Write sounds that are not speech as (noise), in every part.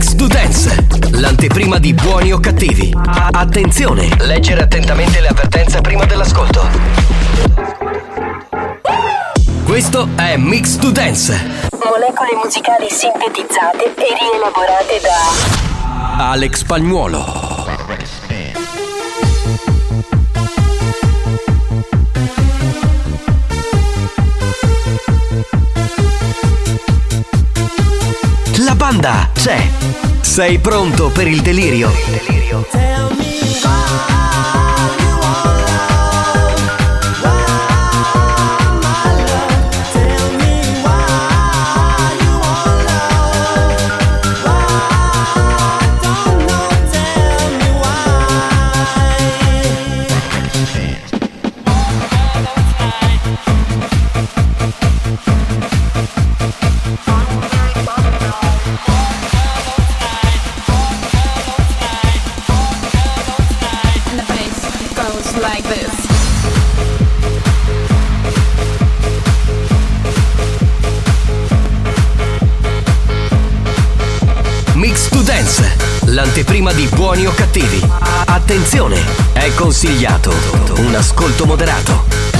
Mix to Dance, l'anteprima di buoni o cattivi. Attenzione, leggere attentamente le avvertenze prima dell'ascolto. Questo è Mix to Dance. Molecole musicali sintetizzate e rielaborate da Alex Spagnuolo. Banda c'è. Sei pronto per il delirio? And buoni o cattivi. Attenzione, è consigliato un ascolto moderato.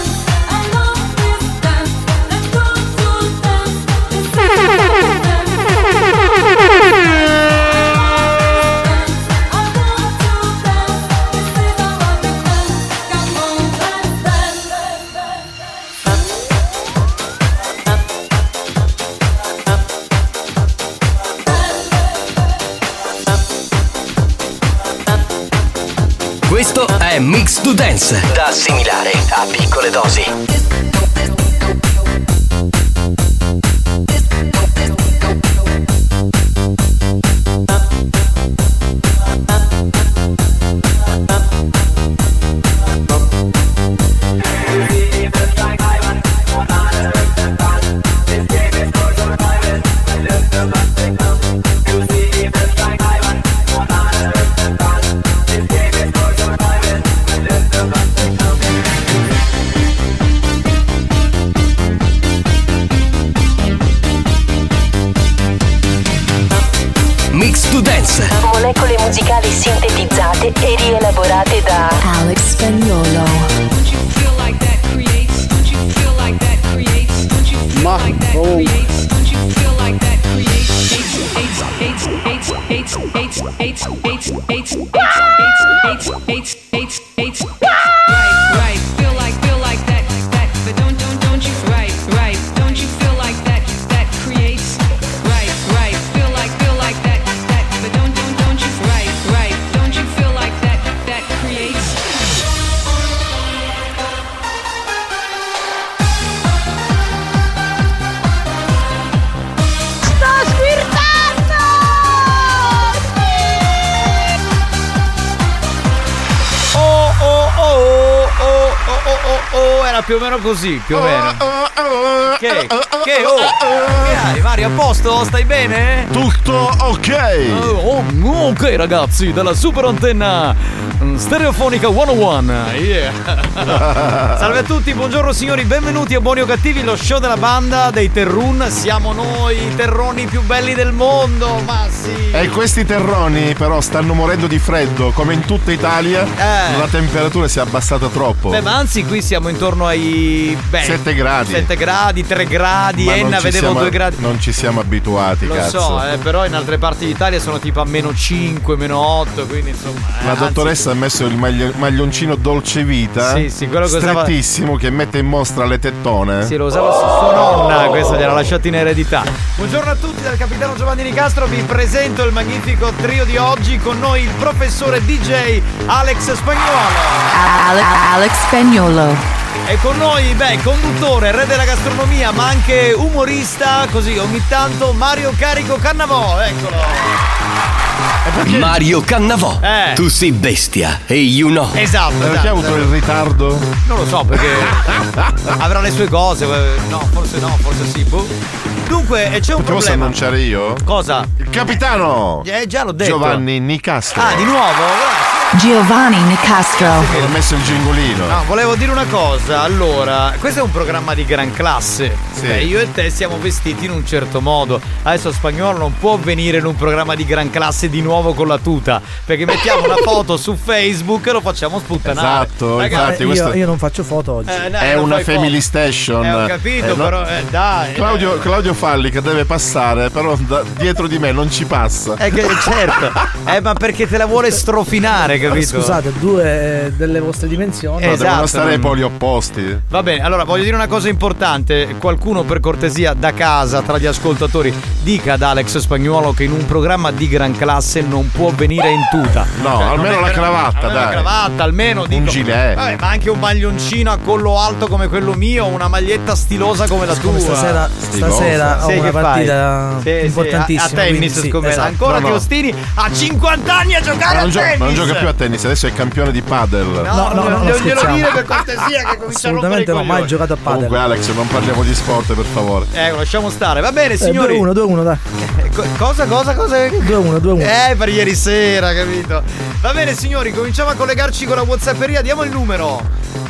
To Dance, da assimilare a piccole dosi. Così, più o meno. Che? Che? Oh! Che hai Mario? A posto? Stai bene? Tutto ok. Oh, oh, ok ragazzi, dalla super antenna mm, stereofonica 101. Yeah. (laughs) Salve a tutti, buongiorno signori, benvenuti a Buoni o Cattivi, lo show della banda dei Terrun. Siamo noi, i terroni più belli del mondo, ma sì. E questi terroni però stanno morendo di freddo, come in tutta Italia. Eh. La temperatura si è abbassata troppo. Beh, ma anzi, qui siamo intorno ai beh, 7 gradi. 7 gradi, 3 gradi, Ma Enna vedevo siamo- 2 gradi. Non ci siamo abituati, Lo cazzo. so, eh, però in altre parti d'Italia sono tipo a meno 5, meno 8, quindi insomma. eh, La anzi- dottoressa ha messo il magli- maglioncino dolce vita. Sì, sì, quello che usava- strettissimo che mette in mostra le tettone. Sì, lo usava su sua nonna, questo gliel'ha lasciato in eredità. Buongiorno a tutti dal capitano Giovanni Nicastro, vi presento il magnifico trio di oggi con noi il professore DJ Alex Spagnuolo. Alex, Alex Spagnolo. E con noi, beh, conduttore, re della gastronomia, ma anche umorista, così ogni tanto Mario Carico Cannavò, eccolo. Mario Cannavò. Eh. Tu sei bestia e you know. Esatto, Perché esatto. ha avuto il ritardo? Non lo so perché (laughs) avrà le sue cose, eh, no, forse no, forse sì. boh. Dunque, eh, c'è un posso problema. annunciare io? Cosa? Il capitano! Eh, già l'ho detto. Giovanni Nicastro. Ah, di nuovo? Giovanni Nicastro. Ho messo il gingolino. No, volevo dire una cosa. Allora, questo è un programma di gran classe. Sì. Beh, io e te siamo vestiti in un certo modo. Adesso spagnolo non può venire in un programma di gran classe di nuovo con la tuta. Perché mettiamo una foto su Facebook e lo facciamo sputtanare. Esatto, Ragazzi, infatti io, questo io non faccio foto oggi. eh, dai, è una family foto. station. Eh, ho capito, Eh, no- però, eh, dai. Claudio, Claudio Falli che deve passare, però da- dietro di me non ci passa. Eh, che- certo. Eh, ma perché te la vuole strofinare, capito? Scusate, due eh, delle vostre dimensioni. Eh, No, devono esatto, stare ai poli opposti. Va bene, allora voglio dire una cosa importante. Qualcuno per cortesia da casa, tra gli ascoltatori, dica ad Alex Spagnuolo che in un programma di gran classe non può venire in tuta. No, Cioè, non almeno la cravatta, almeno La dai. cravatta, almeno dico. Un gilet. Vabbè, ma anche un maglioncino a collo alto come quello mio, una maglietta stilosa come la tua. Stasera, stasera ho Sì, una che fai? partita Sì, sì, importantissima. a, a tennis sì, esatto. Ancora No, no. che Ostini ha 50 anni a giocare Ma a non, gio- tennis. ma non gioca più a tennis, adesso è campione di padel. No, No, no, no, glielo- no, glielo dire per cortesia che comincia a Assolutamente no, mai coglioni. giocato a padel. Comunque Alex, non parliamo di sport per favore. Eh, lasciamo stare. Va bene, Eh, signori. 2-1, 2-1, dai. Eh, co- cosa, cosa, cosa? 2-1, 2-1. Eh, per ieri sera, capito? Va bene, signori, cominciamo a collegarci con la Whatsapperia. Diamo il numero.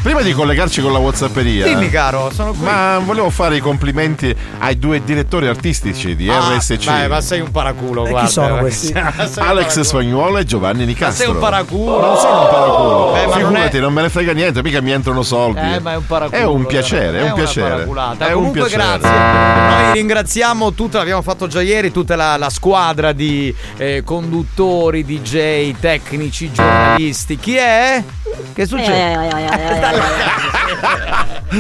Prima di collegarci con la Whatsapperia. Dimmi, caro, sono qui. Ma volevo fare i complimenti ai due direttori artistici di Ah, RSC. Beh, ma sei un paraculo, E chi sono eh, questi? (laughs) Alex. Spagnuolo e Giovanni Ma Nicastro. sei un paraculo. Non sono un paraculo. Eh, ma non Figurati, è- non, me ne frega niente, mica mi entrano soldi. Eh, ma è un paraculo. È un piacere, è un piacere. È un Comunque, piacere. grazie. Noi ringraziamo tutta, l'abbiamo fatto già ieri, tutta la, la squadra di eh, conduttori, DJ, tecnici, giornalisti. Chi è? Che succede?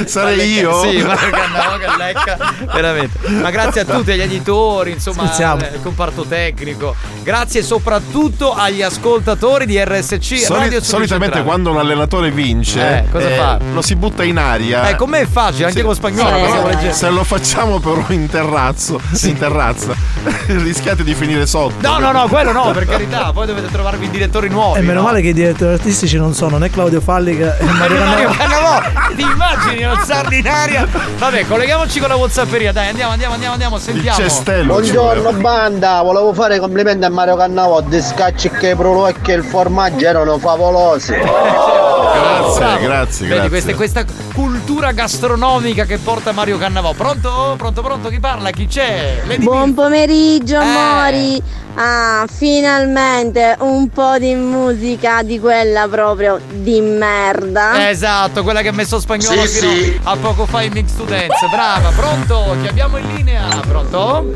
Sarei io? Sì, ma che lecca, veramente. Ma grazie a tutti, agli editori, insomma, Scherziamo. al comparto tecnico. Grazie soprattutto agli ascoltatori di RSC Soli- Radio solitamente Centrale. quando un allenatore vince, Eh, cosa fa? lo si butta in aria. Eh, con me è facile, anche Sì. con spagnolo. Sì, eh, eh. Se lo facciamo però in terrazzo, in terrazza, (laughs) rischiate di finire sotto. No, no, no, quello no, per carità. (laughs) Poi dovete trovarvi direttori nuovi. E meno no? male che i direttori artistici non sono né Claudio Fallica né Mario Mario Cannavò. Ti immagini alzarli in aria? Vabbè, colleghiamoci con la Whatsapperia. Dai, andiamo, andiamo, andiamo, andiamo, Il sentiamo. cestello. ci Buongiorno banda, volevo fare i complimenti a Mario Cannavò, di scacci che i prolocchi e il formaggio erano favolosi. Grazie, Bravo. grazie, Vedi, grazie. questa, questa cultura gastronomica che porta Mario Cannavò. Pronto? Pronto, pronto? Chi parla? Chi c'è? Lady Buon Milf. pomeriggio Eh. amori! Ah, finalmente un po' di musica di quella proprio di merda. Esatto, quella che ha messo spagnolo fino a poco fa in Mix to Dance. Brava, pronto? Chi abbiamo in linea? Pronto?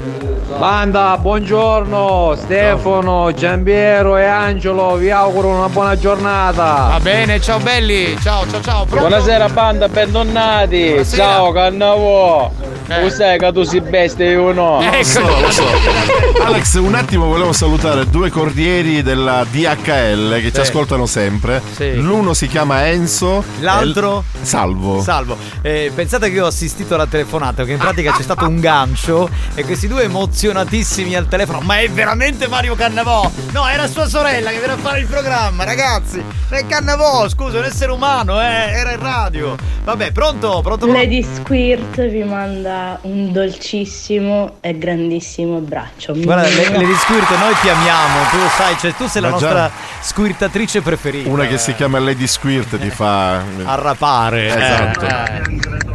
Banda, buongiorno, Stefano, Giampiero e Angelo, vi auguro una buona giornata. Va bene, ciao belli. Ciao, ciao, ciao. Pronto? Buonasera banda, bentornati. Buonasera. Ciao Cannavo. Eh. Tu sai che tu sei bestia io no. Ecco. Lo so, lo so. Alex, un attimo volevo salutare due cordieri della DHL che ci Sì. ascoltano sempre. Sì. L'uno si chiama Enzo. L'altro? e il- Salvo. Salvo, eh, pensate che io ho assistito alla telefonata, che in pratica c'è stato un gancio e questi due emozionatissimi al telefono. Ma è veramente Mario Cannavò? No, era sua sorella che viene a fare il programma, ragazzi. È Cannavò, scusa, è un essere umano, eh, era in radio. Vabbè, pronto, pronto, pronto. Lady Squirt vi manda un dolcissimo e grandissimo abbraccio. Guarda, le, le Squirt, noi ti amiamo, tu lo sai, cioè tu sei la già- nostra squirtatrice preferita. Una che si chiama Lady Squirt ti fa. Arrapare. eh, Esatto. eh.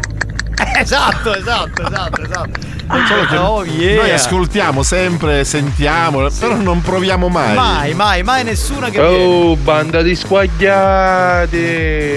(laughs) Esatto, esatto, esatto, esatto. Solo che Oh, yeah. noi ascoltiamo sempre, sentiamo, però non proviamo mai. Mai, mai, mai nessuna che Oh, banda di squagliati!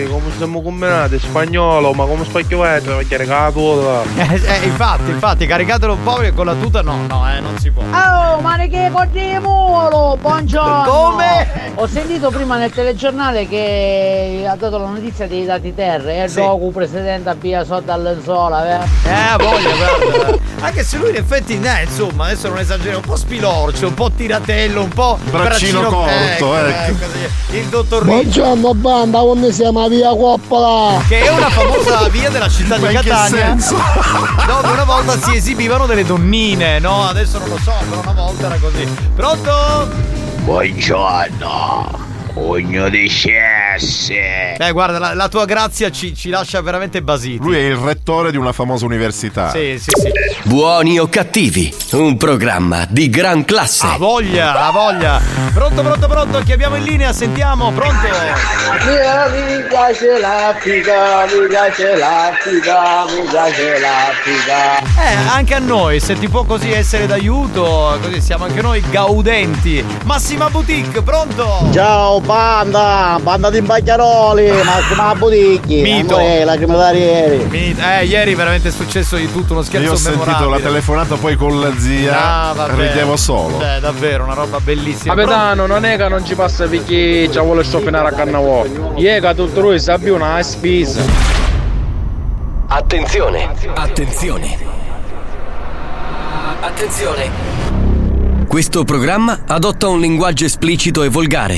Come siamo combinati? Spagnolo, ma come spacchiavete? Perché regato Eh, eh, infatti, infatti, caricatelo un po' perché con la tuta no, no, eh, non si può. Oh, ma che cordiemolo! Buongiorno! Come? Ho sentito prima nel telegiornale che ha dato la notizia dei dati terre e Sì. Goku presidente a via sotto all'enzola, vero? Eh, voglia, guarda. Anche se lui in effetti, eh, insomma, adesso non esagero, un po' spilorcio, un po' tiratello, un po' Braccino corto, ecco, ecco. così. Il dottor Ricci, Buongiorno banda, come siamo via Coppola? che è una famosa via della città di Ma Catania. Dove una volta si esibivano delle donnine, no? Adesso non lo so, però una volta era così. Pronto? Buongiorno! Cugno di scesse! Eh, guarda, la, la tua grazia ci, ci lascia veramente basiti. Lui è il rettore di una famosa università. Sì, sì, sì. Buoni o cattivi, un programma di gran classe. Ha voglia, ha voglia. Pronto, pronto, pronto, chi abbiamo in linea? Sentiamo, pronto? Mi piace l'Africa, mi piace l'Africa, mi piace l'Africa. Eh, anche a noi, se ti può così essere d'aiuto, così siamo anche noi gaudenti. Massima Boutique, pronto? Ciao banda, banda di Bacchiaroli, Massima Buticchi, Mito. Amore, la crema ieri. Mi- Eh, ieri veramente è successo di tutto, uno scherzo Io ho sentito la telefonata poi con la zia. Ah, vabbè. ridevo solo. Cioè, davvero, una roba bellissima. Capitano, non è che non ci passa perché ci vuole scioppinare a Cannavò. Iega tutto lui sa più una spesa. Attenzione, attenzione. Attenzione. Questo programma adotta un linguaggio esplicito e volgare,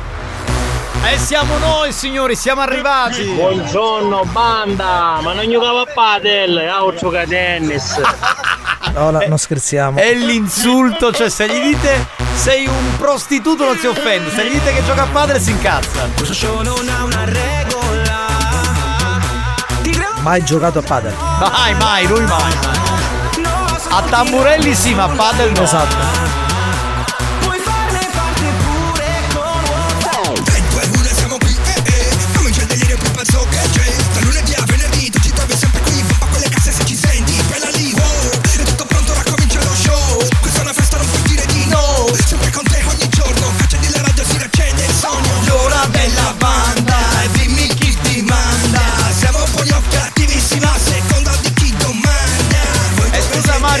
E siamo noi, signori, siamo arrivati. Buongiorno banda, ma non giocava a padel, a gioca a tennis. No, no, non scherziamo. È l'insulto, cioè se gli dite sei un prostituto non si offende, se gli dite che gioca a padre si incazza. Mai giocato a padel. Mai, mai, lui mai. A tamburelli sì, ma a padel no. Esatto.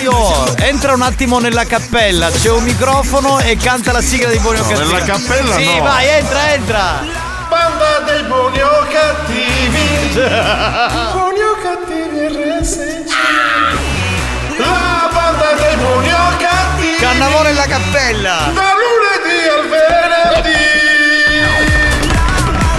Mario, entra un attimo nella cappella, c'è un microfono e canta la sigla di Buoni o No, Cattivi. nella cappella Sì, no. vai, entra, entra. Banda dei buoni o cattivi. (laughs) buoni o cattivi RSC. La banda dei buoni o cattivi. Cannavò nella cappella. Da lunedì al venerdì.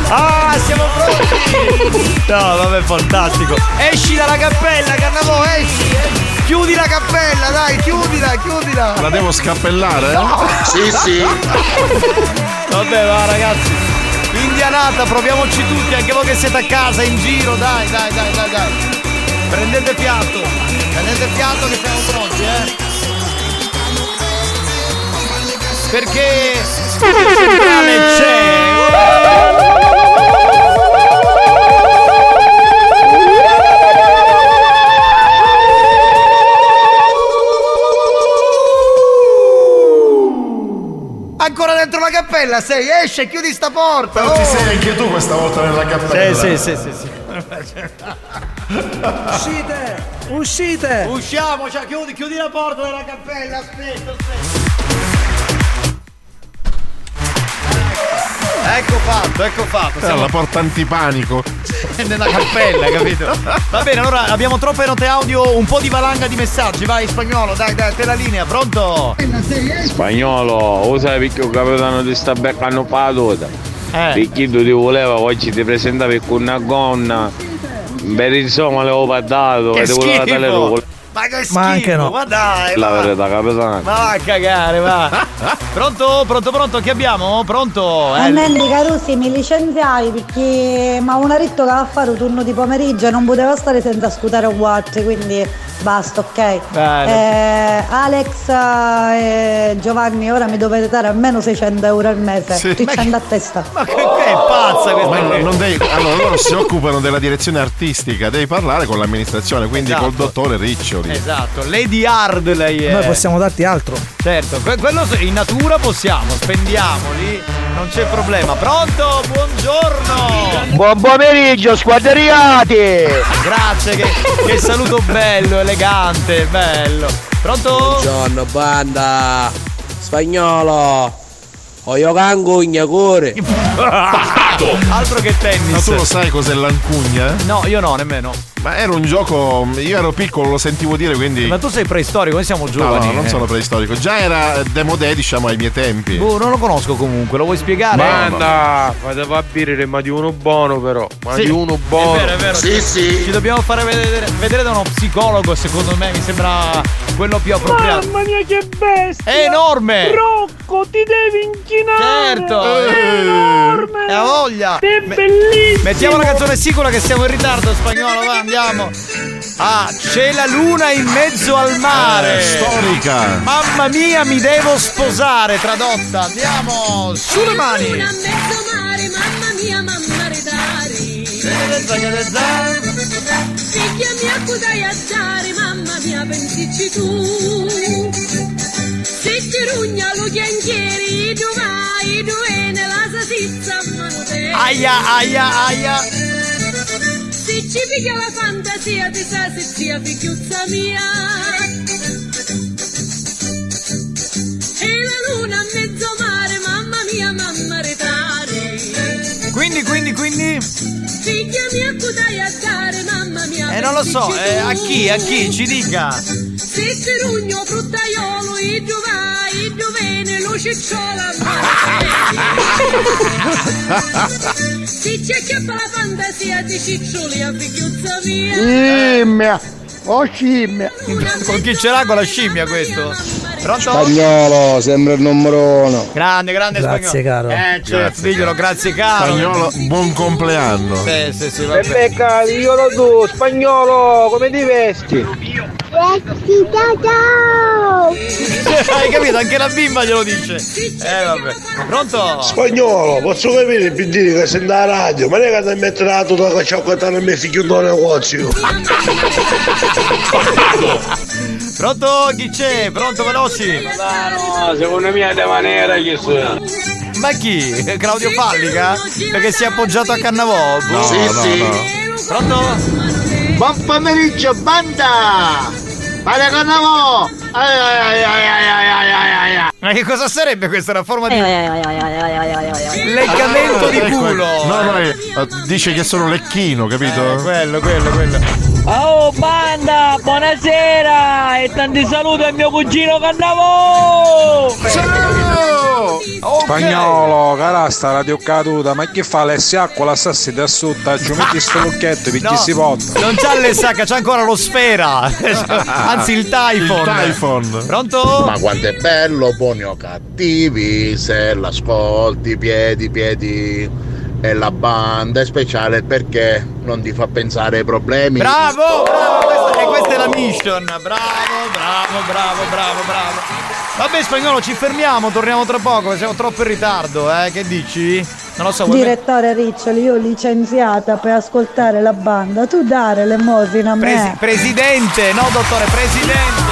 Ah, siamo pronti! (laughs) No, vabbè, fantastico. Esci dalla cappella, Cannavò, esci, esci. Chiudi la cappella, dai, chiudila, chiudila. La devo scappellare? Sì, sì. (laughs) Vabbè, va ragazzi. Indianata, proviamoci tutti, anche voi che siete a casa, in giro, dai, dai, dai, dai, dai. Prendete fiato, prendete fiato che siamo pronti, eh. Perché c'è. Ancora dentro la cappella sei, esce, chiudi sta porta. Però ti oh. sei anche tu questa volta nella cappella. Sì, sì, sì, sì, sì. Uscite! Uscite! Usciamo, cioè, chiudi, chiudi la porta della cappella, aspetta, aspetta. Ecco fatto, ecco fatto. Eh, Siamo la porta antipanico. (laughs) nella cappella, capito? Va bene, allora abbiamo troppe note audio, un po' di valanga di messaggi. Vai, spagnolo, dai, dai, te la linea, pronto? Spagnolo, lo sai perché il capitano ti sta beccando pa la tuta? Eh. Perché tu ti voleva, oggi ti presentavi con una gonna. Per insomma l'avevo parlato Che e ti voleva schifo. dare rogo. Ma che schifo, Ma anche no. ma dai, La ma- verità, capitano. Ma va a cagare, va. (laughs) pronto, pronto, pronto, chi abbiamo? Pronto? E Eh, Mandy Carusi mi licenziai perché mi avevano detto che va a fare un turno di pomeriggio e non poteva stare senza scutare Watt, quindi basta, ok. Bene. Eh, Alex e Giovanni, ora mi dovete dare almeno 600 euro al mese. Sì. Ti c'è a testa. Ma che, che è pazza questa Ma non- non devi- allora loro si occupano della direzione artistica, devi parlare con l'amministrazione, quindi Esatto. col dottore Riccioli. Esatto, Lady Hard lei è. Noi possiamo darti altro. Certo, que- quello in natura possiamo, spendiamoli, non c'è problema. Pronto? Buongiorno! Buon pomeriggio, squadriati! Grazie, che, che saluto bello, elegante, bello. Pronto? Buongiorno banda Spagnolo Ho io cangugna (laughs) cuore Altro che tennis. Ma tu lo sai cos'è l'ancugna? No, io no, nemmeno. Ma era un gioco, io ero piccolo, lo sentivo dire, quindi... Ma tu sei preistorico, noi siamo No, giovani. no, non eh. sono preistorico. Già era demodè, diciamo, ai miei tempi. Boh, non lo conosco comunque, lo vuoi spiegare? Banda, fate fa birre, ma di uno buono però. Ma Sì, di uno buono. È vero, è vero. Ci dobbiamo fare vedere, vedere da uno psicologo, secondo me, mi sembra quello più appropriato. Mamma mia che bestia! È enorme! Rocco, ti devi inchinare! Certo! È enorme! E ha voglia! È Me- bellissimo! Mettiamo la canzone sicura che siamo in ritardo, spagnolo, va, andiamo! Ah, c'è la luna in mezzo al mare! Eh, storica. Mamma mia, mi devo sposare, tradotta! Andiamo! Sulle mani! Una a mezzo mare, mamma mia, mamma redari. Figlia mia, a dare, mamma mia, pensici tu. Se ti rugna lo chianchieri, tu vai, tu vieni, la salsiccia a mano te. Aia, aia, aia! Se ci piglia la fantasia di sa se sia figliuzza mia. E la luna a mezzo mare, mamma mia, mamma redari. Quindi, quindi, quindi. Figlia mia, cos'hai a dare, mamma mia? Eh, non lo so, eh, a chi, a chi, ci dica! Se ti rugno fruttaiolo, i vai, i vieni, lo cicciola Se ci acchiappa la fantasia di ciccioli a figliuzza mia. Scimmia! Oh scimmia! Con chi ce l'ha con la scimmia questo? Pronto? Spagnolo sembra il numero uno Grande, grande Grazie, spagnolo. caro. Eh, certo, diglielo, grazie caro. Spagnolo, buon compleanno. Sì, sì, sì. Rebecca, diglielo tu, spagnolo, come ti vesti? (laughs) Hai capito? Anche la bimba glielo dice. Eh, vabbè. Pronto? Spagnolo, posso capire per dire che sei da radio, ma non è che ti mettere la tuta che c'ho a me figlio un negozio. (laughs) Pronto chi c'è? Pronto veloci? No, secondo me è da maniera chi sono. Ma chi? Claudio Fallica? Perché si è appoggiato a Cannavò? No, sì, no, sì. No. Pronto? Buon pomeriggio, banda! Vale Cannavò! Ma che cosa sarebbe questa? Una forma di. Leccamento di culo! No, no, dice che sono lecchino, capito? Eh, quello, quello, quello. Oh banda, buonasera e tanti saluti al mio cugino Cannavò! Ok. Spagnolo, cara sta radio caduta, ma che fa Alessia acqua la sassi da sotto, ci metti sto lucchetto perché No, si porta. non c'ha le sacca, c'ha ancora lo sfera. (laughs) Anzi, il Typhon. Il Typhon. Pronto? Ma quanto è bello, buoni o cattivi, se l'ascolti, piedi, piedi. E la banda è speciale perché non ti fa pensare ai problemi. Bravo, bravo, questa, e questa è la mission. Bravo, bravo, bravo, bravo, bravo. Vabbè, spagnolo, ci fermiamo, torniamo tra poco, siamo troppo in ritardo, eh? Che dici? Non lo so, Direttore Riccioli, io licenziata per ascoltare la banda, tu dare l'emosina a me. Presi- presidente, no dottore, presidente.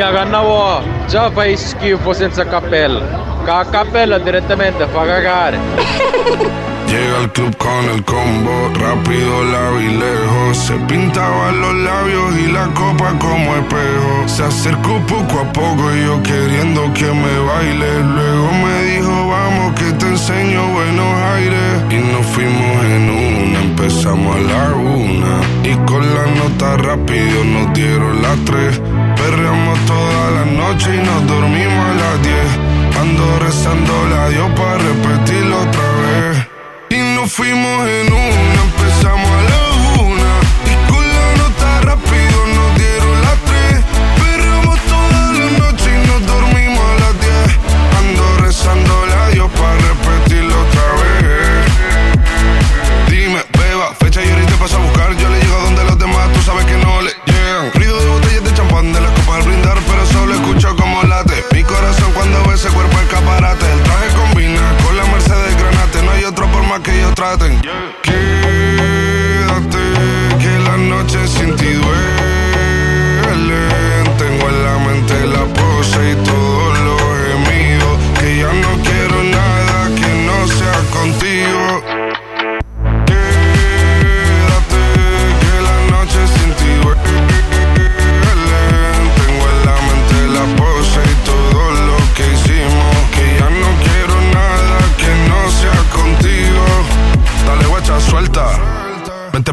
Chia cannavo, già fai schifo senza cappella. Ca cappella direttamente fa cagare. Llega al club con el combo, rápido la vi lejos. Se pintaba los labios y la copa como espejo. Se acercó poco a poco y yo queriendo que me baile. Luego me dijo, vamos que te enseño buenos aires. Y nos fuimos en una, empezamos a la una. Y con la nota rápido nos dieron las tres. Perreamos toda la noche y nos dormimos a las diez. Ando rezando la Dios para repetirlo otra vez. Y nos fuimos en una, empezamos a la una. Y con la nota rápido nos dieron las tres. Perreamos toda la noche y nos dormimos a las diez. Ando rezando la Dios para repetirlo otra vez. Dime, beba, fecha y ahorita paso a buscar. Yo le llego donde los demás, tú sabes que no le llegan. Ruido de botellas de champán de la Mi corazón cuando ve ese cuerpo escaparate. El traje combina con la Mercedes Granate. No hay otro por más que ellos traten.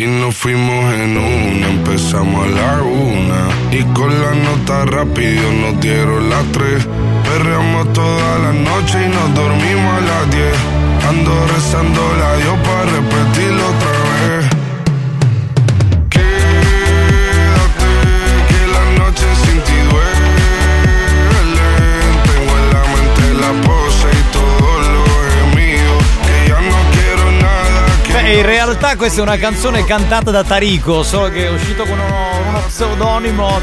Y nos fuimos en una, empezamos a la una. Y con la nota rápido nos dieron las tres. Perreamos toda la noche y nos dormimos a las diez. Ando rezando la Dios para repetirlo otra vez. In realtà questa è una canzone cantata da Tarico, solo che è uscito con uno, uno pseudonimo,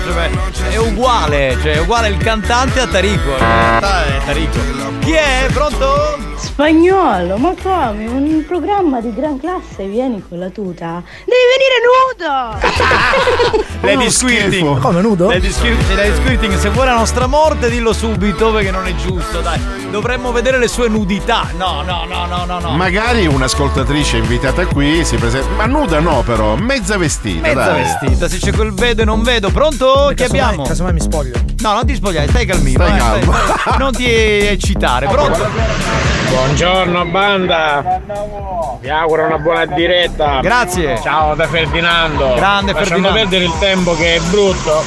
cioè, è uguale, cioè è uguale il cantante a Tarico, in realtà è Tarico. Chi è? Pronto? Spagnolo, ma come? Un programma di gran classe vieni con la tuta? Devi venire nudo! (laughs) Lady Squirting. Come nudo? Lady, Squir- Lady Squirting, se vuoi la nostra morte dillo subito perché non è giusto, dai. Dovremmo vedere le sue nudità. No, no, no, no, no, no. Magari un'ascoltatrice invitata qui si presenta. Ma nuda no, però, mezza vestita. Mezza dai. vestita, se c'è quel vedo e non vedo. Pronto? Chi Casomai- abbiamo? Casomai mi spoglio. No, non ti spogliare, stai calmino. Stai eh, calmo. stai- non ti (laughs) eccitare. Pronto? Buongiorno banda. Vi auguro una buona diretta. Grazie. Ciao da Ferdinando. Grande Lasciamo Ferdinando. perdere il tempo che è brutto.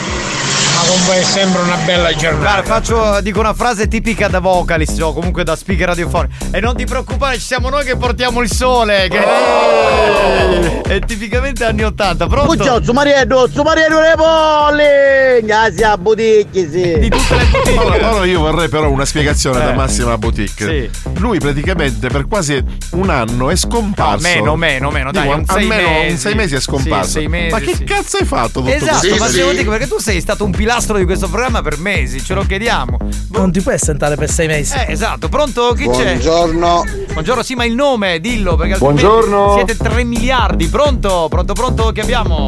È sempre una bella giornata. Guarda, faccio, dico una frase tipica da vocalist o comunque da speaker radiofonico. E non ti preoccupare, ci siamo noi che portiamo il sole. Che (laughs) è tipicamente anni 80. Pronto? Ciao, su Mariello, su Mariello le bolle! Grazie a Buticchi, sì. Di tutte le Ora, ora io vorrei però una spiegazione da Eh. Massima Boutique. Lui praticamente per quasi un anno è scomparso. No, meno, meno, meno, dai, Dico, un sei almeno mesi. un sei mesi è scomparso. Sì, sei mesi, Ma che sì. cazzo hai fatto tutto Esatto, questo? ma devo dire perché tu sei stato un pilastro di questo programma per mesi, ce lo chiediamo. Non ti puoi assentare per sei mesi. Eh, esatto, pronto? Chi Buongiorno. c'è? Buongiorno, sì, ma il nome, dillo, perché Buongiorno. siete 3 miliardi. Pronto? Pronto, pronto, che abbiamo?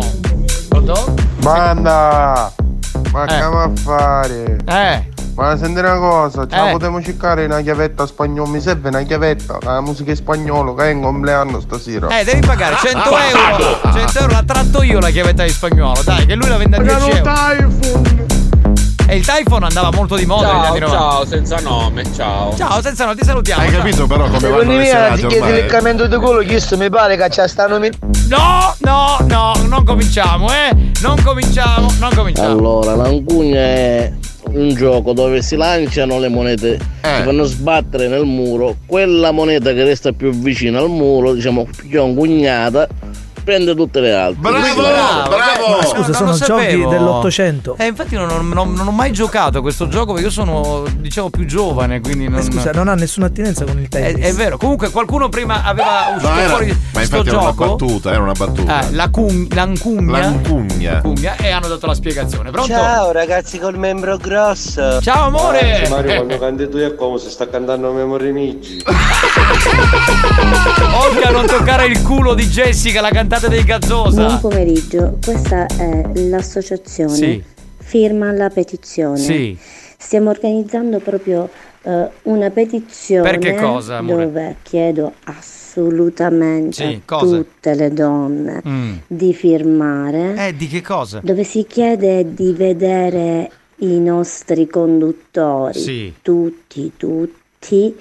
Pronto? Banda! Ma che va a fare? Eh. Ma senti una cosa, ce la Eh. potremmo cercare una chiavetta spagnola, mi serve una chiavetta, la musica in spagnolo che è in compleanno stasera. Eh, devi pagare 100 euro. 100 euro la tratto io la chiavetta di spagnolo, dai, che lui la vende a 10 euro. E il Typhon andava molto di moda negli Ciao, anni 90. ciao, senza nome, ciao. Ciao, senza no, ti salutiamo. Hai ciao. capito però come Secondo vanno le me, anziché il ormai? leccamento di culo, chiesto mi pare che c'è sta nomi... No, no, no, non cominciamo, eh. Non cominciamo, non cominciamo. Allora, l'angugna è un gioco dove si lanciano le monete, Eh. si fanno sbattere nel muro, quella moneta che resta più vicina al muro, diciamo più angugnata, prende tutte le altre. Bravo, Quindi- bravo! Ma scusa, non sono giochi dell'Ottocento. Eh, infatti non, ho- non- non ho mai giocato a questo gioco perché io sono, diciamo, più giovane, quindi non... Eh, scusa, non ha nessuna attinenza con il È, tennis. è vero, comunque qualcuno prima aveva uscito No, era, fuori ma infatti era una gioco. battuta, era una battuta. Eh, la cun- l'ancugna. L'ancugna. L'ancugna, E hanno dato la spiegazione. Pronto? Ciao ragazzi col membro grosso. Ciao amore! Mario quando canti tu è come se sta cantando Memory Migi. (laughs) Oltre a non toccare il culo di Jessica, la cantante dei Gazzosa. Buon pomeriggio, questa è l'associazione Sì. Firma la petizione. Sì. Stiamo organizzando proprio eh, una petizione Per che cosa, amore? dove chiedo assolutamente Sì, a cosa? tutte le donne Mm. di firmare Eh, di che cosa? dove si chiede di vedere i nostri conduttori, Sì. tutti, tutti,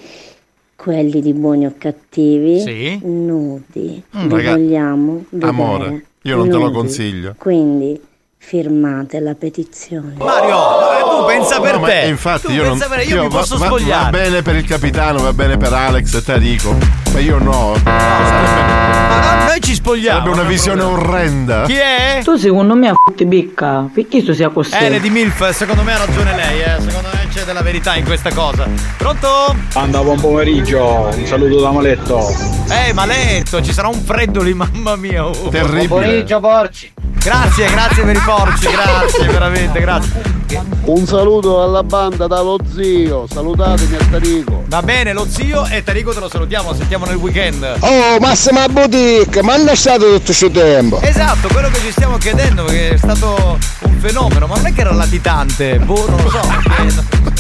quelli di buoni o cattivi, Sì. nudi. Mm, raga- vogliamo vedere Amore, io non te lo nudi. consiglio. Quindi firmate la petizione. Mario, eh, tu pensa per No, ma te. infatti Tu io non per- io mi va- posso va, spogliare. Va bene per il capitano, va bene per Alex e Tarico. Ma io no. Ma noi ci spogliamo. Sarebbe una visione problema. orrenda. Chi è? Tu secondo me a f***i bicca, perché tu sia così? Eh, Lady Milf, secondo me ha ragione lei, eh. Secondo me della verità in questa cosa. Pronto? Anda, buon pomeriggio, un saluto da Maletto. Eh, maletto, ci sarà un freddo lì, mamma mia. oh. Terribile. Buon pomeriggio porci. Grazie, grazie per i porci, grazie, veramente, grazie. Un saluto alla banda dallo zio, salutatemi a Tarico. Va bene, lo zio e Tarico te lo salutiamo, sentiamo nel weekend. Oh, Massima Boutique, ma non è stato tutto questo tempo? Esatto, quello che ci stiamo chiedendo, perché è stato un fenomeno, ma non è che era latitante, boh, non lo so.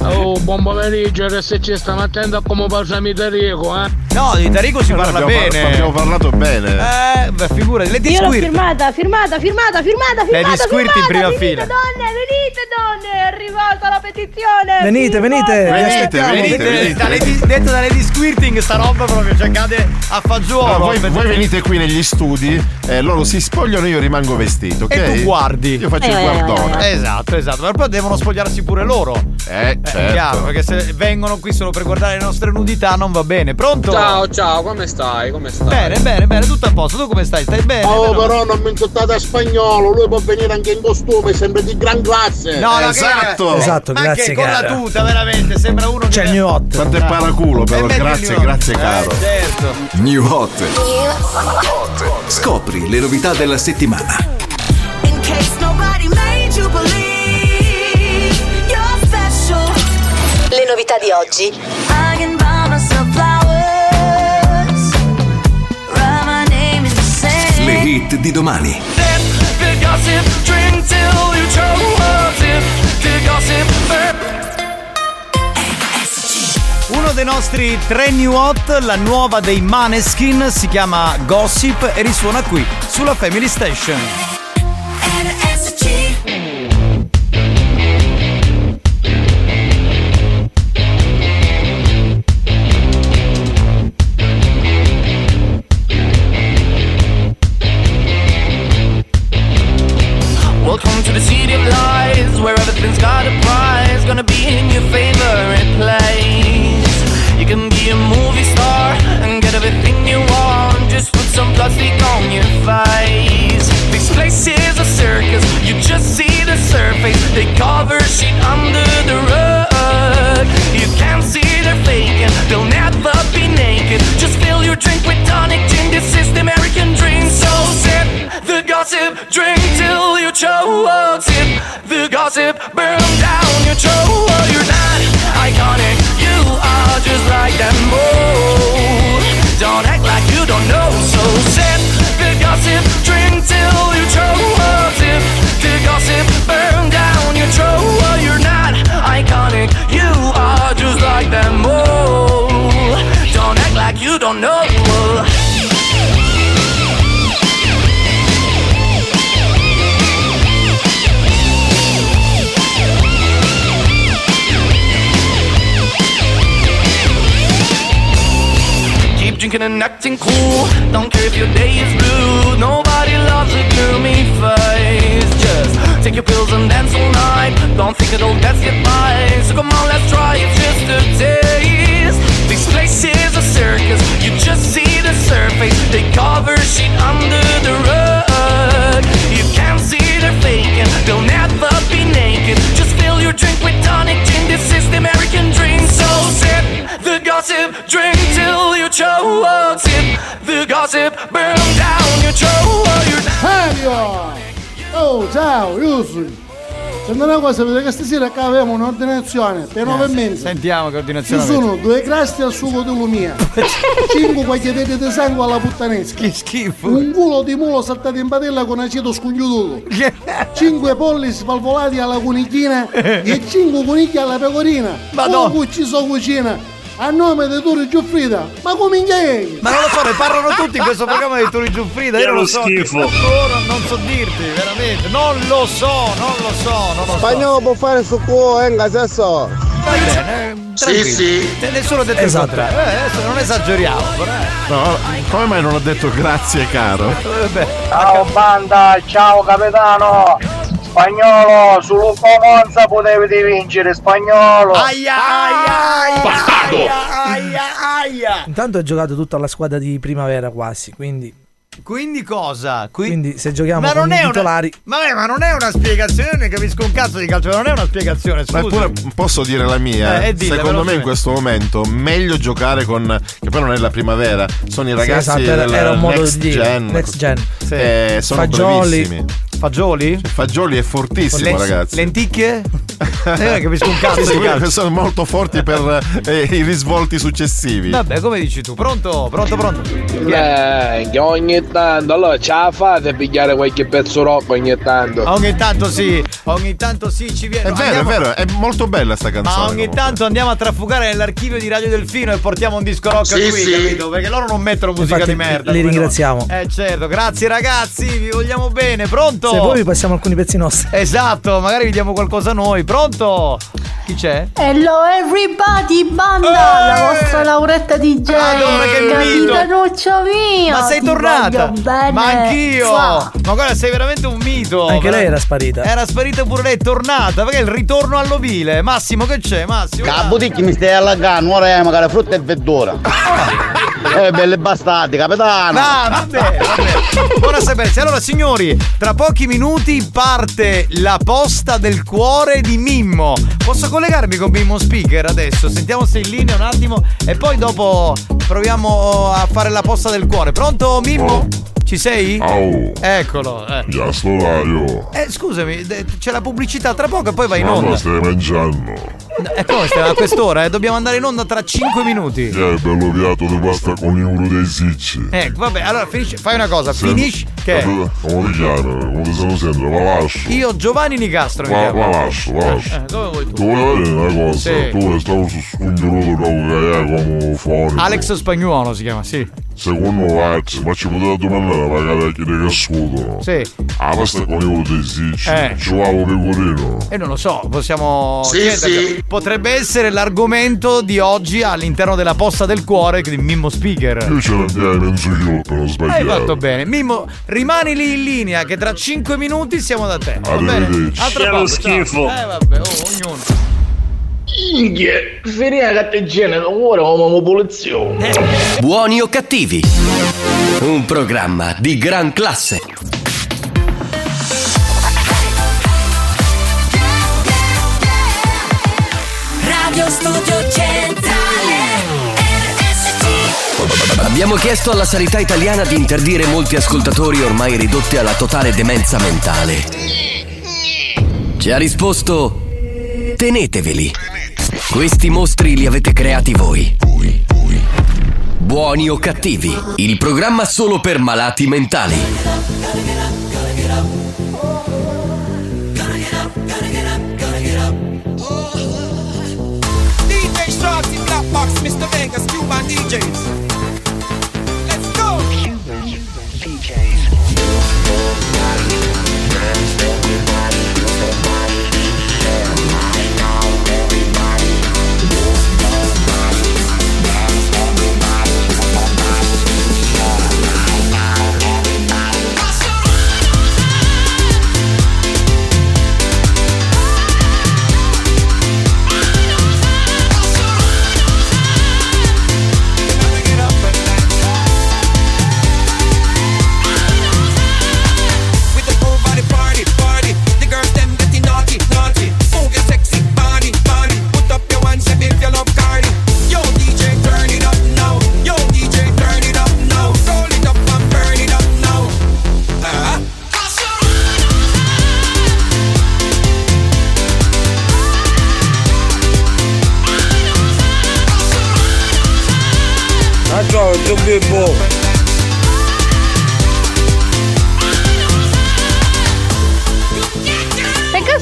Oh, buon pomeriggio, RSC, stiamo attento a come parliamo Tarico, eh? No, di Tarico si parla abbiamo, par- bene. abbiamo parlato bene. Eh, beh, figurati, Lady Io l'ho firmata, firmata, firmata, firmata, firmata. Lady Squirt in firmata. prima venite, fila. donne, venite donne, è arrivata la petizione. Venite, venite, Venite, venite, Venite, venite. da Lady- detto da Lady Squirting sta roba proprio, cioè cade a fagiolo. No, voi, voi venite qui negli studi, eh, loro si spogliano e io rimango vestito, ok? E tu guardi. Io faccio il guardone. Esatto, esatto. Ma poi devono spogliarsi pure loro. Eh, Eh, certo. È chiaro, perché se vengono qui solo per guardare le nostre nudità non va bene. Pronto? Ciao, ciao, come stai? Come stai? Bene, bene, bene, tutto a posto. Tu come stai? Stai bene? Oh, Vero? però non mi insultate a spagnolo, lui può venire anche in costume, sembra di gran classe. No, no, Esatto. che- Esatto, ma grazie, che con cara. la tuta, veramente, sembra uno C'è che il new hot. Quanto è paraculo però, E metti il grazie, new hot. grazie Eh, caro. certo. New Hot. Scopri le novità della settimana. In case nobody novità di oggi. Le hit di domani. Uno dei nostri tre new hot, la nuova dei Maneskin, si chiama Gossip e risuona qui, sulla Family Station. Your face. This place is a circus, you just see the surface. They cover shit under the rug. You can't see they're faking, they'll never be naked. Just fill your drink with tonic gin. This is the American dream. So sip the gossip, drink till you choke. Sip the gossip, burn down your throat. You're not iconic, you are just like them. Oh, gossip burn down your throat. Well, you're not iconic, you are just like them all. Don't act like you don't know. drinking and acting cool. Don't care if your day is blue. Nobody loves a gloomy face and dance all night. Don't think it'll that's goodbye. So come on, let's try it just a taste. This place is a circus. You just see the surface. They cover shit under the rug. You can't see they're faking. They'll never be naked. Just fill your drink with tonic gin. This is the American dream. So sip the gossip, drink till you choke. Sip the gossip, burn down your choke. Your Mario! Oh, ciao, io sono. Senti una cosa, vedete che stasera qua abbiamo un'ordinazione per nove mesi. Sentiamo che Ci ordinazione sono due crasti al sugo di lumia, (laughs) cinque quagliatelle di sangue alla puttanesca, che schifo, un culo di mulo saltato in padella con aceto scugnuto, (laughs) cinque polli spalvolati alla coniglina (laughs) e cinque conigli alla pecorina. Madonna. Oh, ucciso cucina, a nome di Turi Giuffrida, ma come ieri? Ma non lo so, ne parlano tutti in questo programma di Turi Giuffrida. Io non lo lo so. schifo. Ancora non so dirti, veramente. Non lo so, non lo so, non lo so. Spagnolo può fare su cuo, eh, se so. Va bene, tranquillo. sì. Eh, Nessuno ha detto Esatto. Eh, adesso non esageriamo, però. eh. No, come mai non ha detto grazie caro? Vabbè. Ciao banda, ciao capitano! Spagnolo, su Lupo Monza potevi vincere, spagnolo! Aia, aia, aia, aia. Intanto hai giocato tutta la squadra di primavera quasi, quindi. Quindi cosa? Qui- Quindi se giochiamo Ma con i è una- titolari. Ma, ma non è una spiegazione, io ne capisco un cazzo di calcio, non è una spiegazione, Ma scusa. pure posso dire la mia? Eh, eh, dilla, Secondo me in questo momento meglio giocare con. che poi non è la primavera, sono i Sì, ragazzi esatto, era- del era un modo next di dire, gen. next gen. Sì. Eh, sono Fagioli. bravissimi. Fagioli? Fagioli è fortissimo, Le- ragazzi. Lenticchie? (laughs) Eh, non capisco un cazzo Sì, sono molto forti per (laughs) eh, i risvolti successivi. Vabbè, come dici tu? Pronto? Pronto, pronto? Eh, che ogni tanto, allora ce la fate pigliare qualche pezzo rock ogni tanto. Ogni tanto sì, ogni tanto sì ci viene. È vero, Andiamo- è vero, è molto bella sta canzone. Ma ogni comunque. tanto andiamo a trafugare nell'archivio di Radio Delfino e portiamo un disco rock Sì, qui, sì. capito? Perché loro non mettono musica Infatti, di merda. li ringraziamo. Eh certo, grazie ragazzi, vi vogliamo bene, pronto? Se voi vi passiamo alcuni pezzi nostri. Esatto, magari vi diamo qualcosa noi, pronto? Chi c'è? Hello everybody, banda! La vostra Lauretta DJ! Madonna, che mito! Capitanuccio mio! Ma sei ti tornata? Ma anch'io! Fa. Ma guarda, sei veramente un mito! Anche lei era sparita. Era sparita pure lei, è tornata, perché è il ritorno all'ovile. Massimo, che c'è? Massimo? Boutique mi stai allagando, ora è magari frutta e verdura. Eh, belle bastardi, capitano. Ah, vabbè, vabbè. Buona sapersi. Allora, signori, tra pochi minuti parte la posta del cuore di Mimmo. Posso collegarmi con Mimmo Speaker adesso? Sentiamo se è in linea un attimo e poi dopo proviamo a fare la posta del cuore. Pronto, Mimmo? Ci sei? Au. Eccolo. Eh. Già sto orario. Eh, scusami, c'è la pubblicità tra poco e poi vai in Ma onda. lo stai mangiando? E come stiamo a quest'ora? Eh? Dobbiamo andare in onda tra 5 minuti. È bello piatto di pasta con euro dei sicci. Ecco, vabbè, allora finisci, fai una cosa, finisci. Che? Come ti chiami? Come ti sono sempre? La lascio. Io Giovanni Nicastro mi La, la lascio, la lascio. Eh, come vuoi tu? Tu vuoi vedere una cosa? Sì. Tu stavo su scongiurato proprio che è come fonico. Alex Spagnuolo si chiama, sì. Secondo me, ma ci potete domandare magari a chi che scuotono. Sì. Ah, pasta con euro dei sicci. Eh. Ci vuole pecorino. E non lo so, possiamo. Sì, sì. Potrebbe essere l'argomento di oggi all'interno della posta del cuore di Mimmo Speaker. Io ce l'abbiamo mezzo chilo per non Hai sbagliare. fatto bene. Mimmo, rimani lì in linea che tra 5 minuti siamo da te. Va bene? Arrivederci. A tra poco, schifo. Eh vabbè, oh, ognuno. Inghie, finire la catteggina, ora come pulizio. Buoni o cattivi? Un programma di gran classe. Radio Studio Centrale Abbiamo chiesto alla sanità italiana di interdire molti ascoltatori ormai ridotti alla totale demenza mentale. Ci ha risposto: teneteveli. Questi mostri li avete creati voi. Buoni o cattivi? Il programma solo per malati mentali. DJ Shorty, Black Box, Mr. Vegas, Cuban DJs.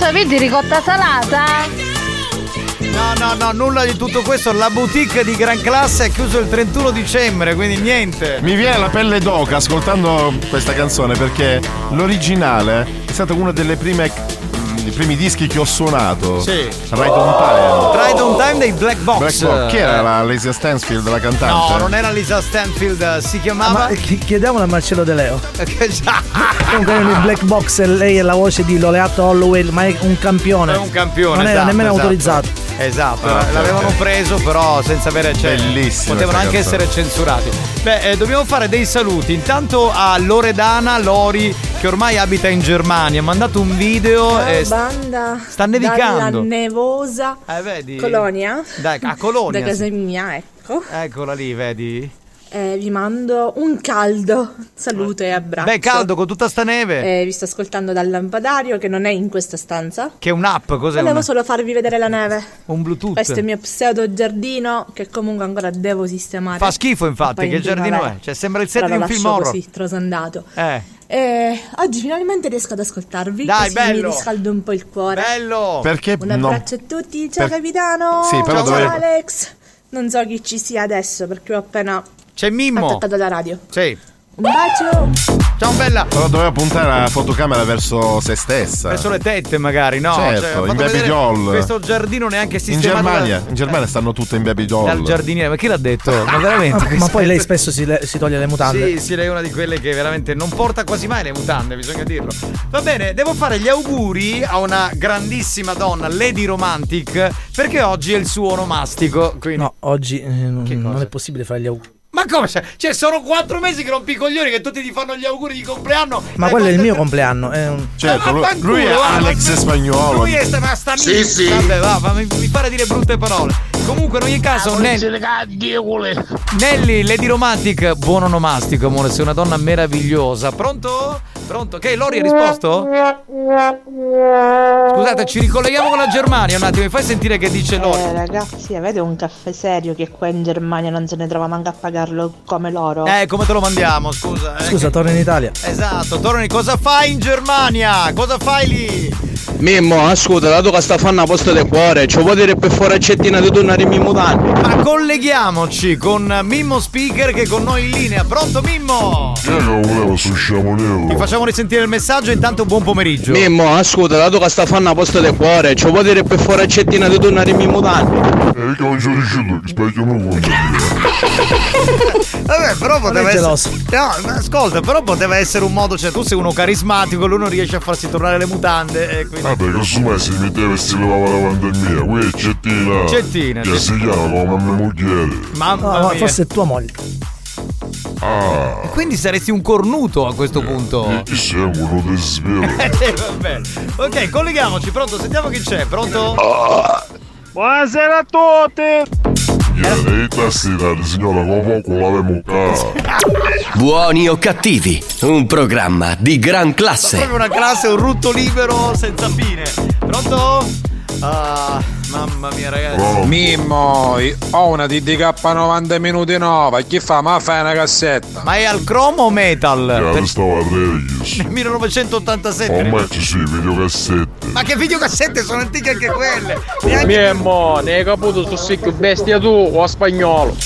Caso avete ricotta salata? No, no, no, nulla di tutto questo. La boutique di gran classe è chiuso il 31 dicembre, quindi niente. Mi viene la pelle d'oca ascoltando questa canzone perché l'originale è stata una delle prime i primi dischi che ho suonato. Sì. Ride on Time. Ride on Time dei Black Box. Black Box. Chi era la Lasia Stansfield, la cantante? No, non era Lisa Stanfield, si chiamava. Ma chi- chiediamolo a Marcello De Leo. (laughs) Che già- Comunque erano i Black Box e lei è la voce di Loleatto Holloway, ma è un campione. È un campione. Non era esatto, nemmeno esatto. autorizzato. Esatto, Ah, ok, l'avevano ok. preso però senza avere cioè, Bellissima Potevano anche canzone. essere censurati. Beh, eh, dobbiamo fare dei saluti. Intanto a Loredana Lori che ormai abita in Germania, ha mandato un video Ciao e banda. sta nevicando. Dalla nevosa Eh, vedi? Colonia. Dai, a Colonia. Da casa mia, ecco. Eccola lì, vedi? Eh, vi mando un caldo saluto e abbraccio. Beh, caldo con tutta sta neve. Eh, vi sto ascoltando dal lampadario che non è in questa stanza. Che è un'app, cos'è? Volevo una- solo farvi vedere la neve. Un Bluetooth. Questo è il mio pseudo giardino che comunque ancora devo sistemare. Fa schifo infatti, che in giardino è? Cioè sembra il set Però di un film horror. così, trosandato. Eh. E oggi finalmente riesco ad ascoltarvi. Dai, così bello. mi riscaldo un po' il cuore. Bello! Perché Un no? abbraccio a tutti, ciao Per- capitano! Sì, però ciao dovevo- Alex! Non so chi ci sia adesso perché ho appena C'è Mimmo. attaccato la radio. Sì. Un bacio! Ciao bella! Però doveva puntare la fotocamera verso se stessa. Verso le tette magari, no? Certo, Cioè, in baby doll. Questo giardino neanche In sistemato Germania, da- in Germania stanno tutte in baby doll. dal giardiniere. Ma chi l'ha detto? Ma veramente? Ma, ma poi lei spesso si, le- si toglie le mutande. Sì, sì, lei è una di quelle che veramente non porta quasi mai le mutande, bisogna dirlo. Va bene, devo fare gli auguri a una grandissima donna, Lady Romantic, perché oggi è il suo onomastico. Quindi... No, oggi eh, non, non è possibile fare gli auguri. Ma come? Cioè, cioè, sono quattro mesi che rompi i coglioni che tutti ti fanno gli auguri di compleanno. Ma quello è il mio compleanno. È un... Certo, lui, Vaffanculo, lui è va, Alex ma- spagnolo. Lui è ma sta Sì, sì. Vabbè, va, fammi mi fare dire brutte parole. Comunque, in ogni caso, Nelly, Nelly, Lady Romantic, buon onomastico, amore, sei una donna meravigliosa. Pronto? Pronto? Ok, Lori ha risposto? Scusate, ci ricolleghiamo con la Germania un attimo, mi fai sentire che dice Lori? Eh, ragazzi, avete un caffè serio che qua in Germania non se ne trova manco a pagarlo come loro? Eh, come te lo mandiamo, scusa. eh. Scusa, torna in Italia. Esatto, torni, cosa fai in Germania? Cosa fai lì? Mimmo, ascolta, dato che sta fanno a posto del cuore, ci può dire per foraccettina di tornare in mutande? Ma colleghiamoci con Mimmo Speaker che è con noi in linea. Pronto Mimmo? Io che volevo su sciamonello. Ti facciamo risentire il messaggio, intanto buon pomeriggio. Mimmo, ascolta, dato che sta fanno a posto del cuore, ci può dire per foraccettina di tornare in mutande? E che non ci dicendo che specchio non vuole (laughs) Vabbè, però poteva essere. No, ascolta, però poteva essere un modo, cioè tu sei uno carismatico, lui non riesce a farsi tornare le mutande. E quindi... Vabbè, me si metteva e si levava la pandemia. Qui è Cettina. Cettina, Che si chiama come mia moglie. Mamma No, mia. forse è tua moglie. Ah. Quindi saresti un cornuto a questo punto. Chi sei uno di svelo? (laughs) Eh, vabbè. Ok, colleghiamoci, pronto? Sentiamo chi c'è, pronto? Buonasera a tutti! Viene, stasera, signora, come poco l'avemo cara. Buoni o cattivi, un programma di gran classe. Proprio una classe, un rutto libero senza fine. Pronto? Ah, mamma mia, ragazzi. Mimmo, ho una DDK 90 minuti nuova, chi fa? Ma fai una cassetta. Ma è al cromo o metal? Che Per- stavo a Regis. 1987. Ormai ci sono i videocassette. Ma che videocassette sono antiche anche quelle? Neanche... Mimmo, ne hai caputo su sicco bestia tu o spagnolo?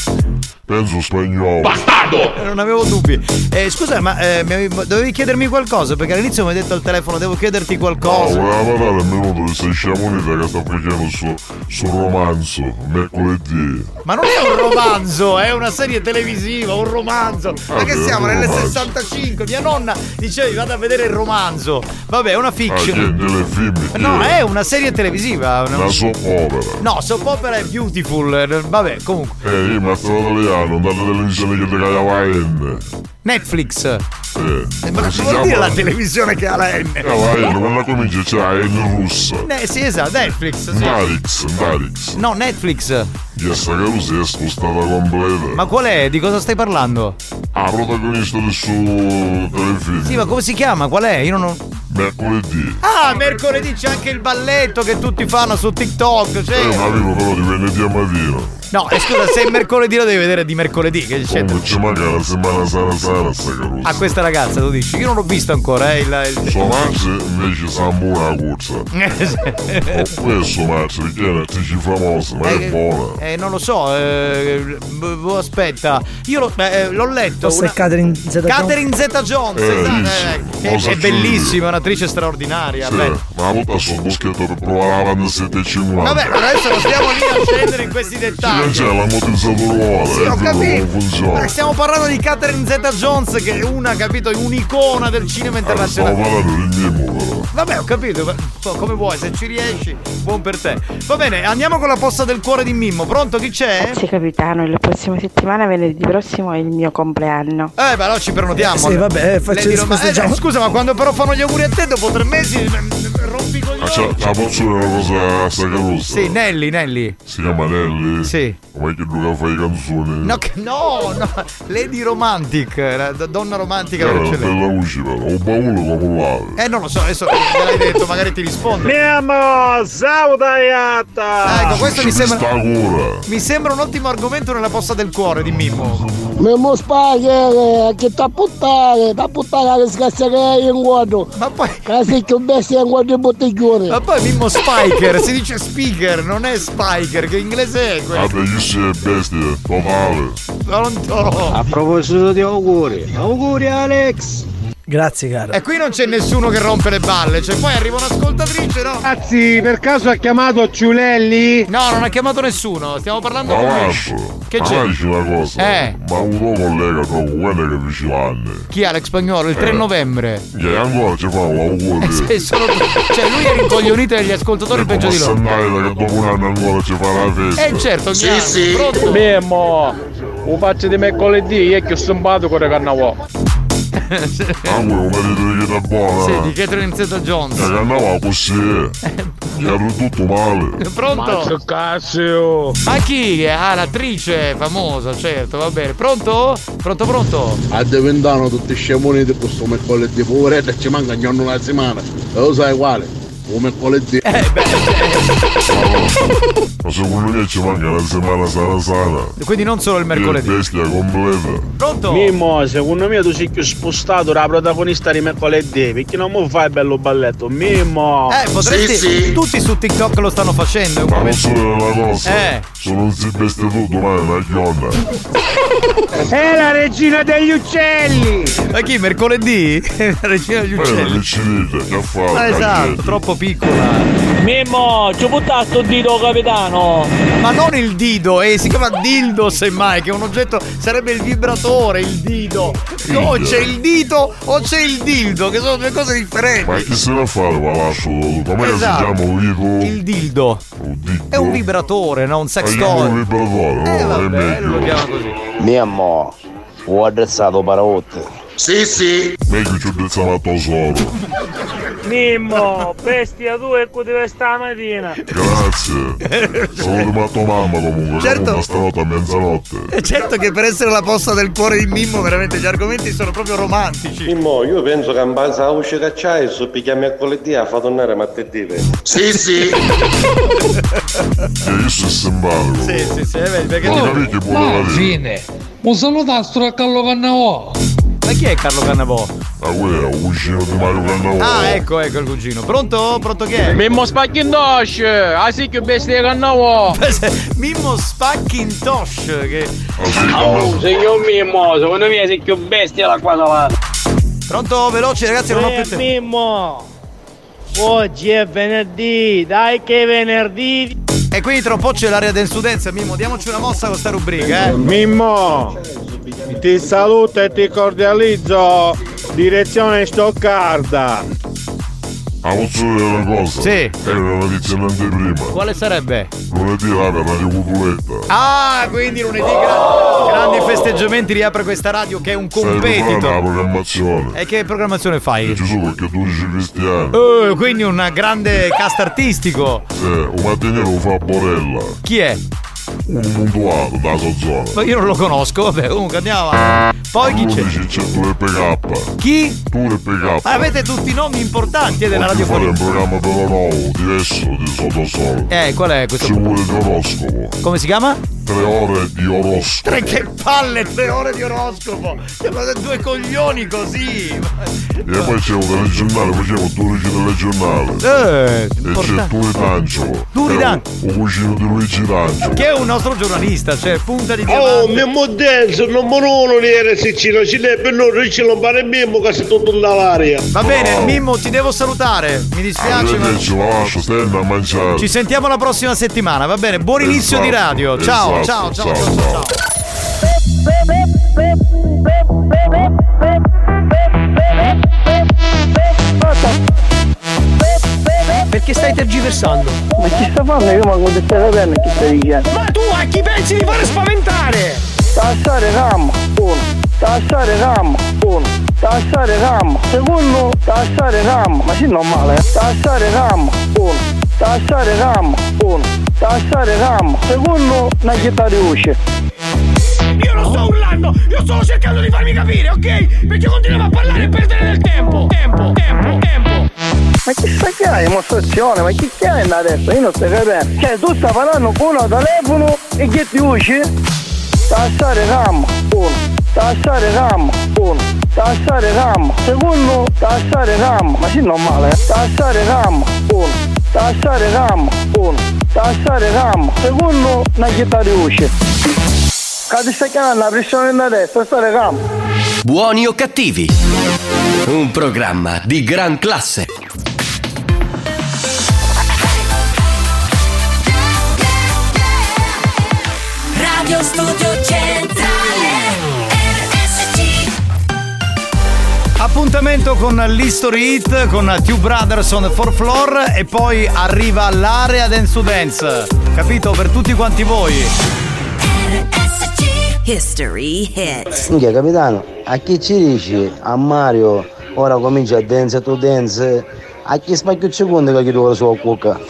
Penso spagnolo. Eh, Non avevo dubbi. Eh, scusa, ma eh, dovevi chiedermi qualcosa? Perché all'inizio mi hai detto al telefono, devo chiederti No, qualcosa. voleva parlare al minuto di sei sciamonita che sta facendo il suo, suo romanzo mercoledì. Ma non è un romanzo, è una serie televisiva, un romanzo. Ma che siamo romanzo. 65? Mia nonna diceva vado a vedere il romanzo. Vabbè, è una Ah, fiction. delle film. No, è una serie televisiva. una- Una soap opera. No, soap opera è beautiful. eh, Vabbè, comunque. Eh, io mi sono italiano, dalla televisione che ti cagava N. Netflix. Eh, Ma si vuol dire la televisione che ha la N? Cagava N, quando comincia c'è la N russa. Eh, sì, esatto, Netflix. sì. Narix, Narix. No, Netflix. Lo si è spostata completa. Ma qual è? Di cosa stai parlando? Ah, protagonista del suo telefilm. Sì, ma come si chiama? Qual è? Io non ho. Mercoledì. Ah, mercoledì c'è anche il balletto che tutti fanno su TikTok. Cioè... Eh, ma amico però di venerdì a mattina. No, e scusa, se è mercoledì lo devi vedere di mercoledì. Che c'è... Comunque ci manca la settimana sana sana sta carusa. A questa ragazza tu dici, io non l'ho visto ancora, eh, il, il... Madre invece sa una corsa. Oppure sua madre, perché è un'attrice famosa, ma è buona. Eh, non lo so, eh, b- b- aspetta, io lo- eh, l'ho letto. Forse è Catherine Zeta-Jones. Catherine Zeta Jones, Eh, esatto, eh, che è bellissima, è un'attrice straordinaria. Sì, beh. ma una volta sul boschetto per provare la banda 750. Vabbè, adesso non stiamo lì a scendere in questi Sì, dettagli. c'è l'ammortizzatore Sì, ho come capito. Ma stiamo parlando di Catherine Zeta Jones, che è una, capito, un'icona del cinema internazionale. però. Vabbè, ho capito, ma- come vuoi, se ci riesci, buon per te. Va bene, andiamo con la posta del cuore di Mimmo. Pronto, chi c'è? Grazie capitano, la prossima settimana, venerdì prossimo, è il mio compleanno. Eh, beh, allora ci prenotiamo. Sì, vabbè, eh, faccio- Lady Roma- festeggiamo. eh, scusa, ma quando però fanno gli auguri a te, dopo tre mesi, mm, rompi con Ma c'è, posso dire una cosa sacrosa? Sì, Nelly, Nelly. Si chiama Nelly? Sì. Come che Luca fa le canzoni? No, che- no, no, Lady Romantic, la donna romantica per eccellenza. bella voce però, un baule come lave. Eh, non lo so, adesso me l'hai detto, magari ti rispondo. Miamo, saudaiata! Ecco, questo mi sembra. Mi sembra un ottimo argomento nella posta del cuore di Mimmo. Mimmo spaghe, che t'ha puttane, t'ha che scassa che hai in guardo. Ma poi. Che sei più bestia in guardo in bottiglione. Ma poi Mimmo Spiker, si dice speaker, non è spiker, che inglese è questo? Vabbè, io sei bestia, totale. Pronto? A proposito di auguri, auguri Alex! Grazie, caro. E qui non c'è nessuno che rompe le balle, cioè poi arriva un'ascoltatrice, no? Ragazzi, per caso ha chiamato Ciulelli? No, non ha chiamato nessuno, stiamo parlando Ma con me. lascio. Che Ma c'è? dici una cosa? Eh. Ma un tuo collega proprio, quello che vigilante. Chi ha l'ex spagnolo? Il 3 Eh. novembre. Che ancora ci fa un auguri. Eh, sono- cioè lui è rincoglionito dagli ascoltatori peggio di loro. Sannaita che dopo un anno ancora ci fa la festa. Eh certo, chiaro, pronto? Mimmo, un faccio di mercoledì e che ho stampato con il carnaval. Ah, quello un marito che da buona. Sì, di Catherine Zeta Che Jones. andava così. (laughs) Gli era tutto male. Pronto? Ma che cazzo? Ma chi? Ah, l'attrice famosa, certo, va bene. Pronto? Pronto, pronto? A diventano tutti scemoni di questo mercoledì, poveretto, ci manca ogni una settimana. E lo sai quale? Un mercoledì. Eh, Ma secondo me ci manca una settimana sana sana. Quindi non solo il mercoledì. Bestia completa. Pronto? Mimmo, secondo me tu sei più spostato da protagonista di mercoledì, perché non mi fai bello balletto. Mimmo! Eh, potresti. Tutti su TikTok lo stanno facendo. Un Ma non solo una cosa. Eh. Se non si veste tutto, ma è una chionna. È la regina degli uccelli! Ma chi? Mercoledì? (laughs) La regina degli uccelli. che ci dite, che fa? Ah, esatto, troppo piccola. Mimmo, ci buttato sto dito capitano! Ma non il dido, eh, si chiama dildo semmai, che è un oggetto, sarebbe il vibratore, il dido. No, c'è il dito o c'è il dildo, che sono due cose differenti. Ma chi se ne fa le palascio? Come Esatto. si chiama? Vico? Il dildo. È un vibratore, no? Un sex È toy. un vibratore, Eh, oh, è vabbè, lo meglio. chiama così. Mia mo, ho addressato paraotte. Sì, sì. Meglio ci ho stamattina solo. Mimmo, bestia tu e deve stamattina! Grazie. Sono di tua mamma comunque, Certo. stanotte a mezzanotte. E certo che per essere la posta del cuore di Mimmo, veramente gli argomenti sono proprio romantici. Mimmo, io penso che in base a uscire cacciai, su picchia mercoledì a fa tornare martedì. Sì, sì. Che io sono simpatico. Sì, sì, sì, eh, vedi, perché tu- che Ma fine, un salutastro a Carlo Cannavò. Ma chi è Carlo Cannavò? Ah, quello è un cugino di Mario Cannavò. Ah, ecco, ecco il cugino. Pronto? Pronto chi è? Mimmo Spacchindosci, ah sì che bestia carnaval. (laughs) Mimmo Spackintosh che... Oh, signor Mimmo, secondo me sei più bestia la qua salata! Pronto? Veloci ragazzi, non ho più tempo. Mimmo! Oggi è venerdì, dai che è venerdì! E quindi tra un po' c'è l'area del sudenza, Mimmo, diamoci una mossa con sta rubrica, eh. Mimmo! Ti saluto e ti cordializzo! Direzione Stoccarda! Ah, posso dire una cosa? Sì. È una notizia in anteprima. Quale sarebbe? Lunedì apre Radio Cutuletta. Ah, quindi lunedì gra- grandi festeggiamenti riapre questa radio che è un la competitor. programmazione. E che programmazione fai? Gesù perché tu dici cristiano. Eh, quindi un grande cast artistico. Sì, un mattiniero lo fa Borella. Chi è? Un puntuato da sua zona. Ma io non lo conosco, vabbè, comunque andiamo avanti. Poi chi c'è? Dici c'è tu PK. Chi? Tu PK. Ma avete tutti i nomi importanti eh, della Oggi fare radiofonia. un programma però nuovo, diverso di Sottosole. Eh, qual è questo? Ci vuole di oroscopo. Come si chiama? Tre ore di oroscopo. Tre che palle, tre ore di oroscopo! Siamo due coglioni così! E poi c'è un telegiornale, facevo due ore di telegiornale. Eh, E c'è. Turi D'Angelo. Turi D'Angelo. Un cugino di Luigi D'Angelo. Che è un nostro giornalista, cioè punta di Oh, diamante. Mimmo Denso, non monono di Non ci deve per noi, non ci non fare Mimmo che sei tutto nell'aria. Va bene, Mimmo, ti devo salutare. Mi dispiace, ma. A. Ci sentiamo la prossima settimana, va bene? Buon inizio di radio. Ciao, ciao, ciao, ciao, ciao. ciao. Perché stai tergiversando? Ma chi sta fanno? Io manco di stare bene chi stai dicendo. Ma tu a chi pensi di fare spaventare? Tassare RAM, uno. Tassare RAM, uno. Tassare RAM, secondo. Tassare RAM, ma sì normale, eh. Tassare RAM, uno. Tassare RAM, uno. Tassare RAM, secondo. Una chitarra usce. Io non sto urlando, io sto cercando di farmi capire, ok? Perché continuiamo a parlare e perdere del tempo. Tempo, tempo, tempo. Ma chi sta che hai dimostrazione? Ma chi hai adesso? Io non sto capendo. Cioè tu stai parlando con un telefono e che ti usci? Tassare RAM, uno. Tassare RAM, uno. Tassare RAM, secondo. Tassare RAM, ma sì normale, eh. Tassare RAM, uno. Tassare RAM, uno. Tassare RAM, secondo. Una chitarra usci. Cade stai chiamando la pressione da destra, stare RAM. Buoni o cattivi? Un programma di gran classe. Radio Studio Appuntamento con l'History Hit con Two Brothers on the Fourth Floor e poi arriva l'area Dance to Dance. Capito? Per tutti quanti voi. History Hit. Minchia capitano, a chi ci dici? A Mario, ora comincia a dance to dance. A chi spacchio secondo che chiudo la sua cucca?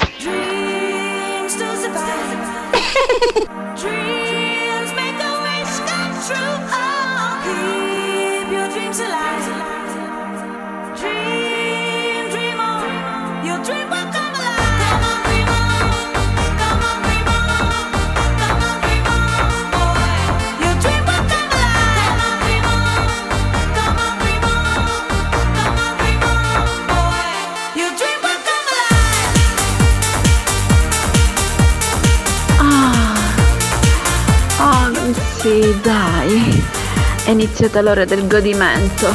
Iniziata l'ora del godimento.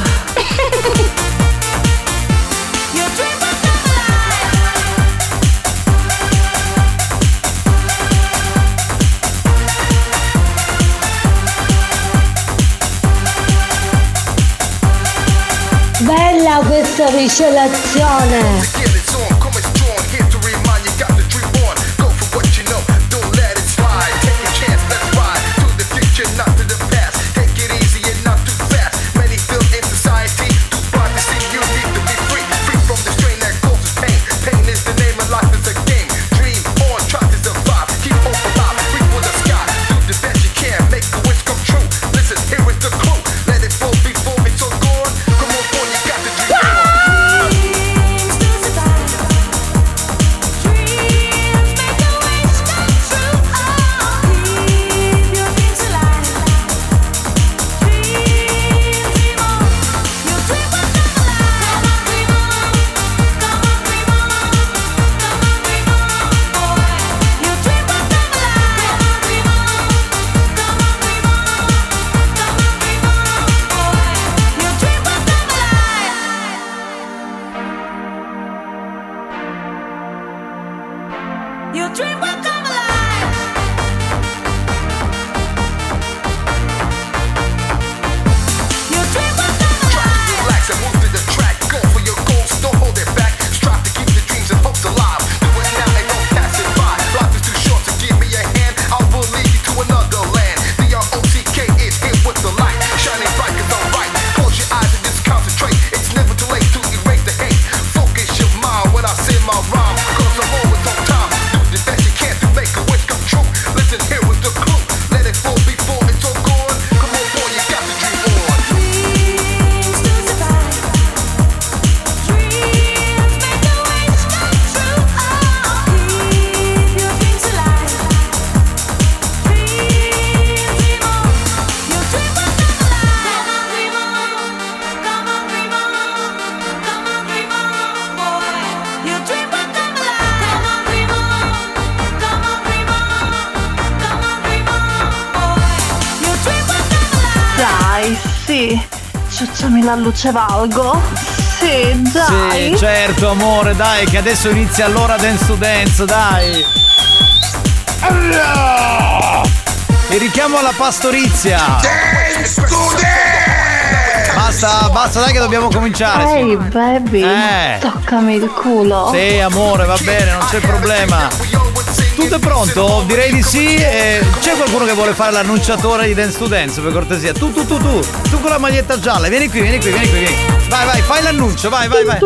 Bella questa ricelazione! Luce valgo. Sì, dai. Sì, certo, amore, dai, che adesso inizia l'ora dance to dance, dai. Il richiamo alla pastorizia. Dance to dance! Basta, basta, dai che dobbiamo cominciare. Ehi, baby, Eh. toccami il culo. Sì, amore, va bene, non c'è problema. Tutto è pronto? Direi di sì. eh, c'è qualcuno che vuole fare l'annunciatore di Dance to Dance, per cortesia? Tu, tu, tu, tu, tu con la maglietta gialla, vieni qui, vieni qui, vieni qui, vieni. Vai, vai, fai l'annuncio, vai, vai, vai.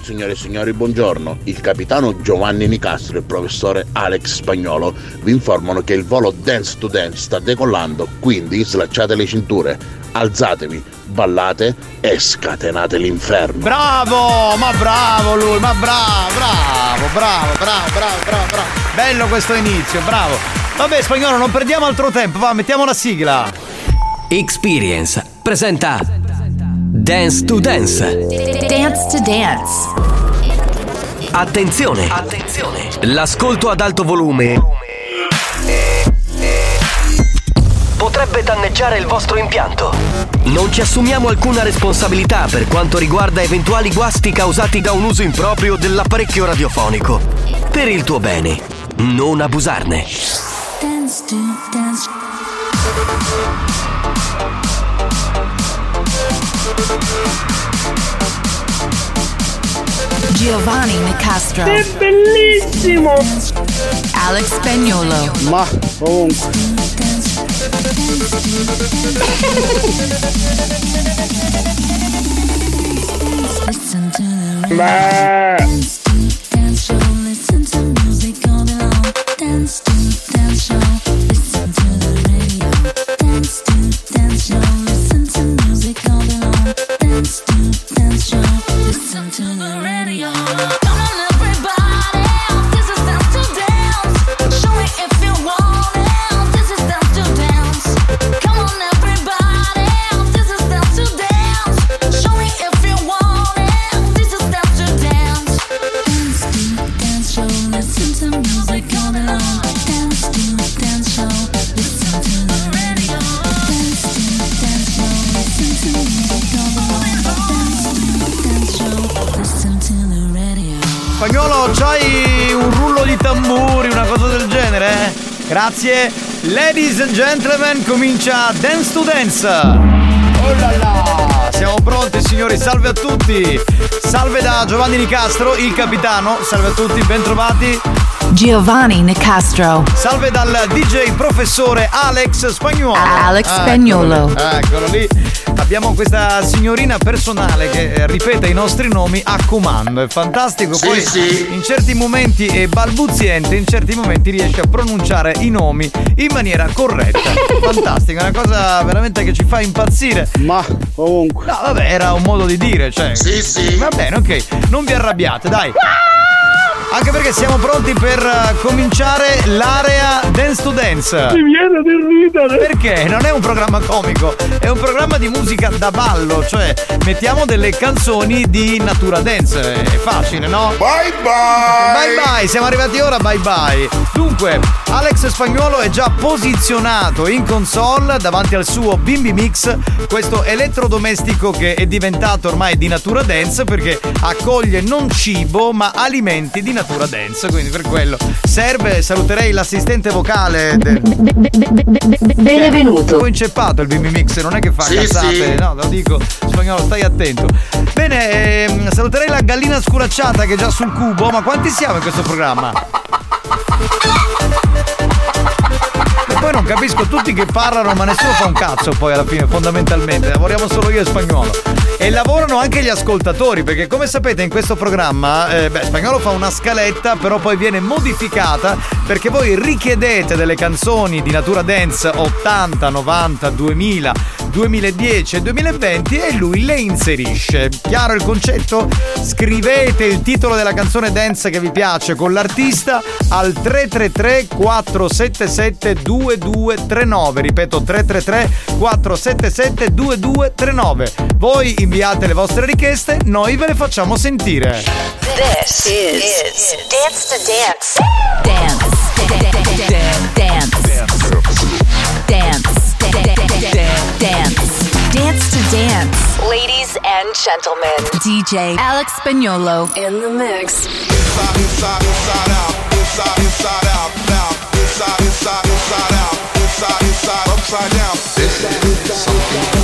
Signore e signori, buongiorno. Il capitano Giovanni Nicastro e il professore Alex Spagnolo vi informano che il volo Dance to Dance sta decollando, quindi slacciate le cinture, alzatevi, ballate e scatenate l'inferno. Bravo, ma bravo lui, ma bravo, bravo, bravo, bravo, bravo, bravo, bravo. Bello questo inizio, bravo. Vabbè, spagnolo, non perdiamo altro tempo, va, mettiamo la sigla. Experience presenta Dance to Dance. Dance to Dance. Attenzione! Attenzione! L'ascolto ad alto volume potrebbe danneggiare il vostro impianto. Non ci assumiamo alcuna responsabilità per quanto riguarda eventuali guasti causati da un uso improprio dell'apparecchio radiofonico. Per il tuo bene, non abusarne. Dance to dance. Giovanni Nicastro. È bellissimo! Alex Spagnolo. Ma comunque. (laughs) Listen Spagnolo, c'hai un rullo di tamburi, una cosa del genere? eh? Grazie. Ladies and gentlemen, comincia Dance to Dance. Oh là là! Siamo pronti signori, salve a tutti! Salve da Giovanni Nicastro, il capitano, salve a tutti, bentrovati! Giovanni Nicastro. Salve dal DJ professore Alex Spagnuolo. Alex Ah, Spagnuolo. Eccolo lì, eccolo lì. Abbiamo questa signorina personale che eh, ripete i nostri nomi a comando. È fantastico. Sì, Poi sì. in certi momenti è balbuziente, in certi momenti riesce a pronunciare i nomi in maniera corretta. (laughs) Fantastico, è una cosa veramente che ci fa impazzire. Ma comunque. No, vabbè, era un modo di dire, cioè. Sì, sì. Va bene, ok. Non vi arrabbiate, dai. Anche perché siamo pronti per eh, cominciare l'area Dance to Dance. Mi viene di ridere! Perché non è un programma comico, è un programma di musica da ballo, cioè mettiamo delle canzoni di natura dance, è facile, no? Bye bye! Bye bye, siamo arrivati ora, bye bye. Dunque, Alex Spagnuolo è già posizionato in console davanti al suo Bimbi Mix, questo elettrodomestico che è diventato ormai di natura dance perché accoglie non cibo ma alimenti di natura dance, quindi per quello serve, saluterei l'assistente vocale del... Benvenuto. Un po' inceppato il Bimbi Mix, non è che fa Sì, cazzate, sì. no, lo dico, spagnolo, stai attento. Bene, ehm, saluterei la gallina scuracciata che è già sul cubo, ma quanti siamo in questo programma? E poi non capisco tutti che parlano, ma nessuno fa un cazzo poi alla fine, fondamentalmente. Lavoriamo solo io e spagnolo. E lavorano anche gli ascoltatori, perché come sapete in questo programma, eh, beh, spagnolo fa una scaletta, però poi viene modificata perché voi richiedete delle canzoni di natura dance 80, 90, 2000, 2010 e 2020 e lui le inserisce. Chiaro il concetto? Scrivete il titolo della canzone dance che vi piace con l'artista al 333 477 2239. Ripeto 333 477 2239. Voi inviate le vostre richieste, noi ve le facciamo sentire. This is, Dance to Dance. Dance. Dance. Dance. Dance. Dance. Dance to dance. Ladies and gentlemen, DJ Alex Spagnolo in the mix. Inside, inside, inside out. Inside, inside out. Now, inside, inside, inside out. Inside, inside, upside down. This is something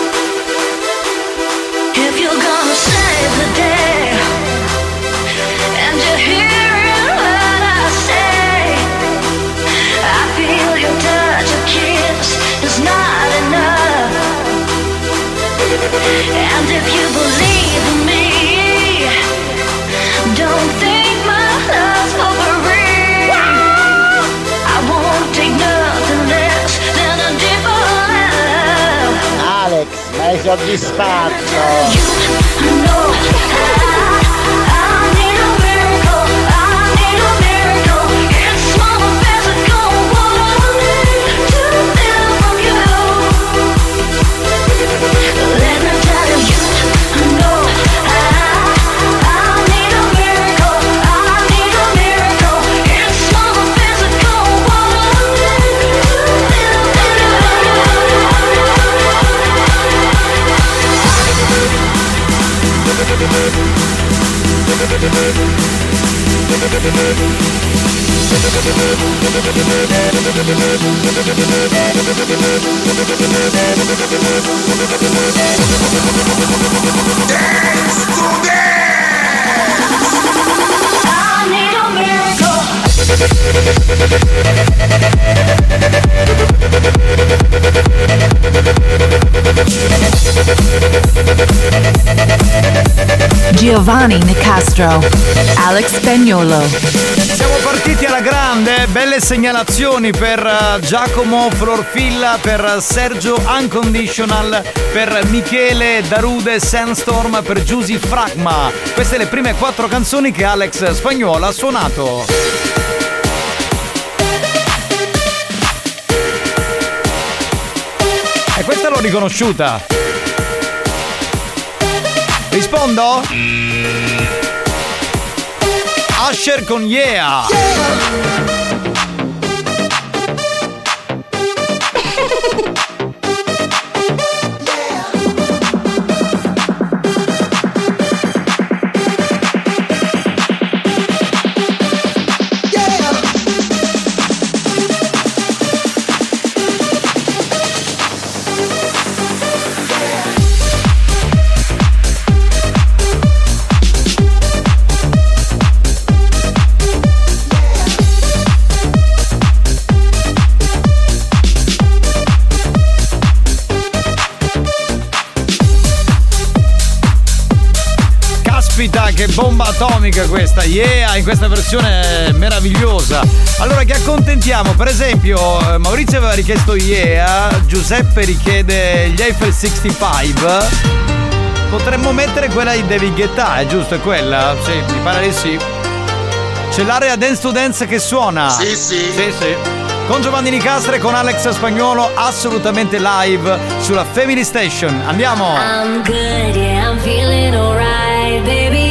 Alex, ma hai soddisfatto? I need a miracle. Giovanni Nicastro, Alex Spagnolo. Siamo partiti alla grande, belle segnalazioni per eh, Giacomo Florfilla, per Sergio Unconditional, per Michele Darude Sandstorm, per Giusy Fragma. Queste le prime quattro canzoni che Alex Spagnuolo ha suonato. E questa l'ho riconosciuta. Rispondo? Asher con Yeah! Caspita, che bomba atomica questa! Yeah, in questa versione meravigliosa. Allora, che accontentiamo? Per esempio, eh, Maurizio aveva richiesto Yeah, Giuseppe richiede gli Eiffel 65. Potremmo mettere quella di David Guetta, è giusto? È quella? Sì, mi pare di sì. C'è l'area Dance to Dance che suona. Sì, sì. Sì, sì. Con Giovanni Nicastre e con Alex Spagnolo, assolutamente live sulla Family Station. Andiamo! I'm good, yeah, I'm feeling alright. Baby,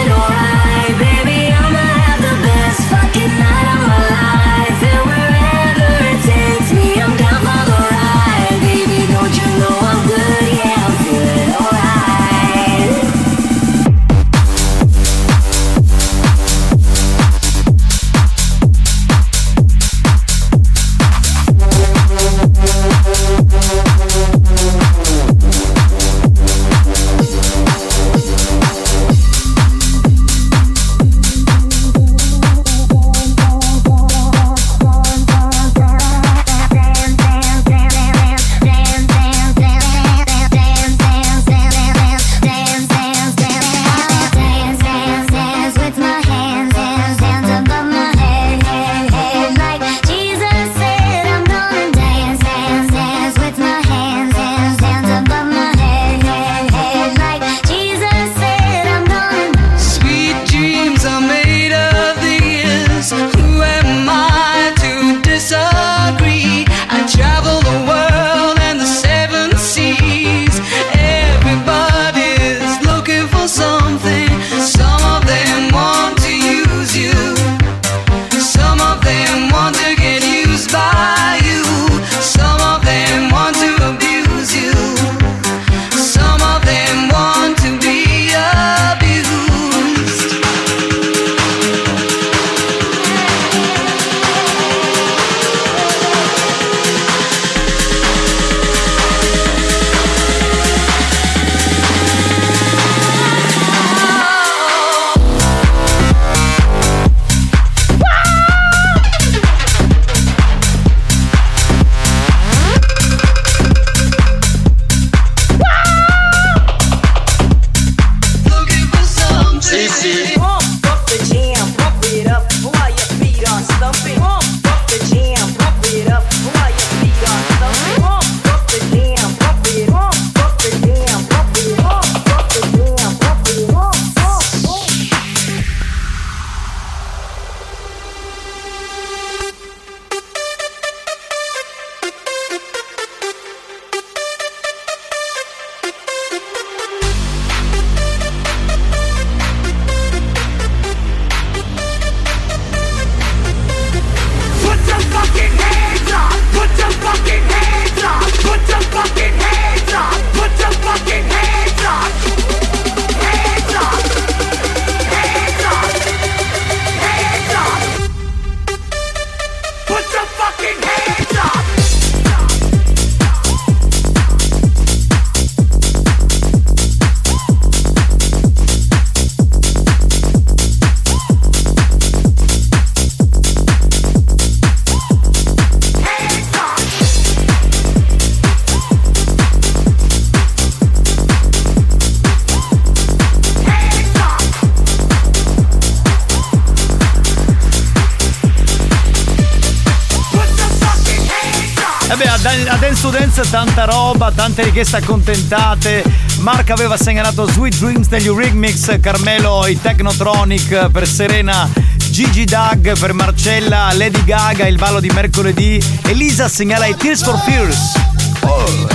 tanta roba, tante richieste accontentate. Marco aveva segnalato Sweet Dreams degli Eurythmics, Carmelo i Technotronic per Serena Gigi Doug per Marcella, Lady Gaga, il ballo di mercoledì, Elisa segnala i Tears for Fears. Oh,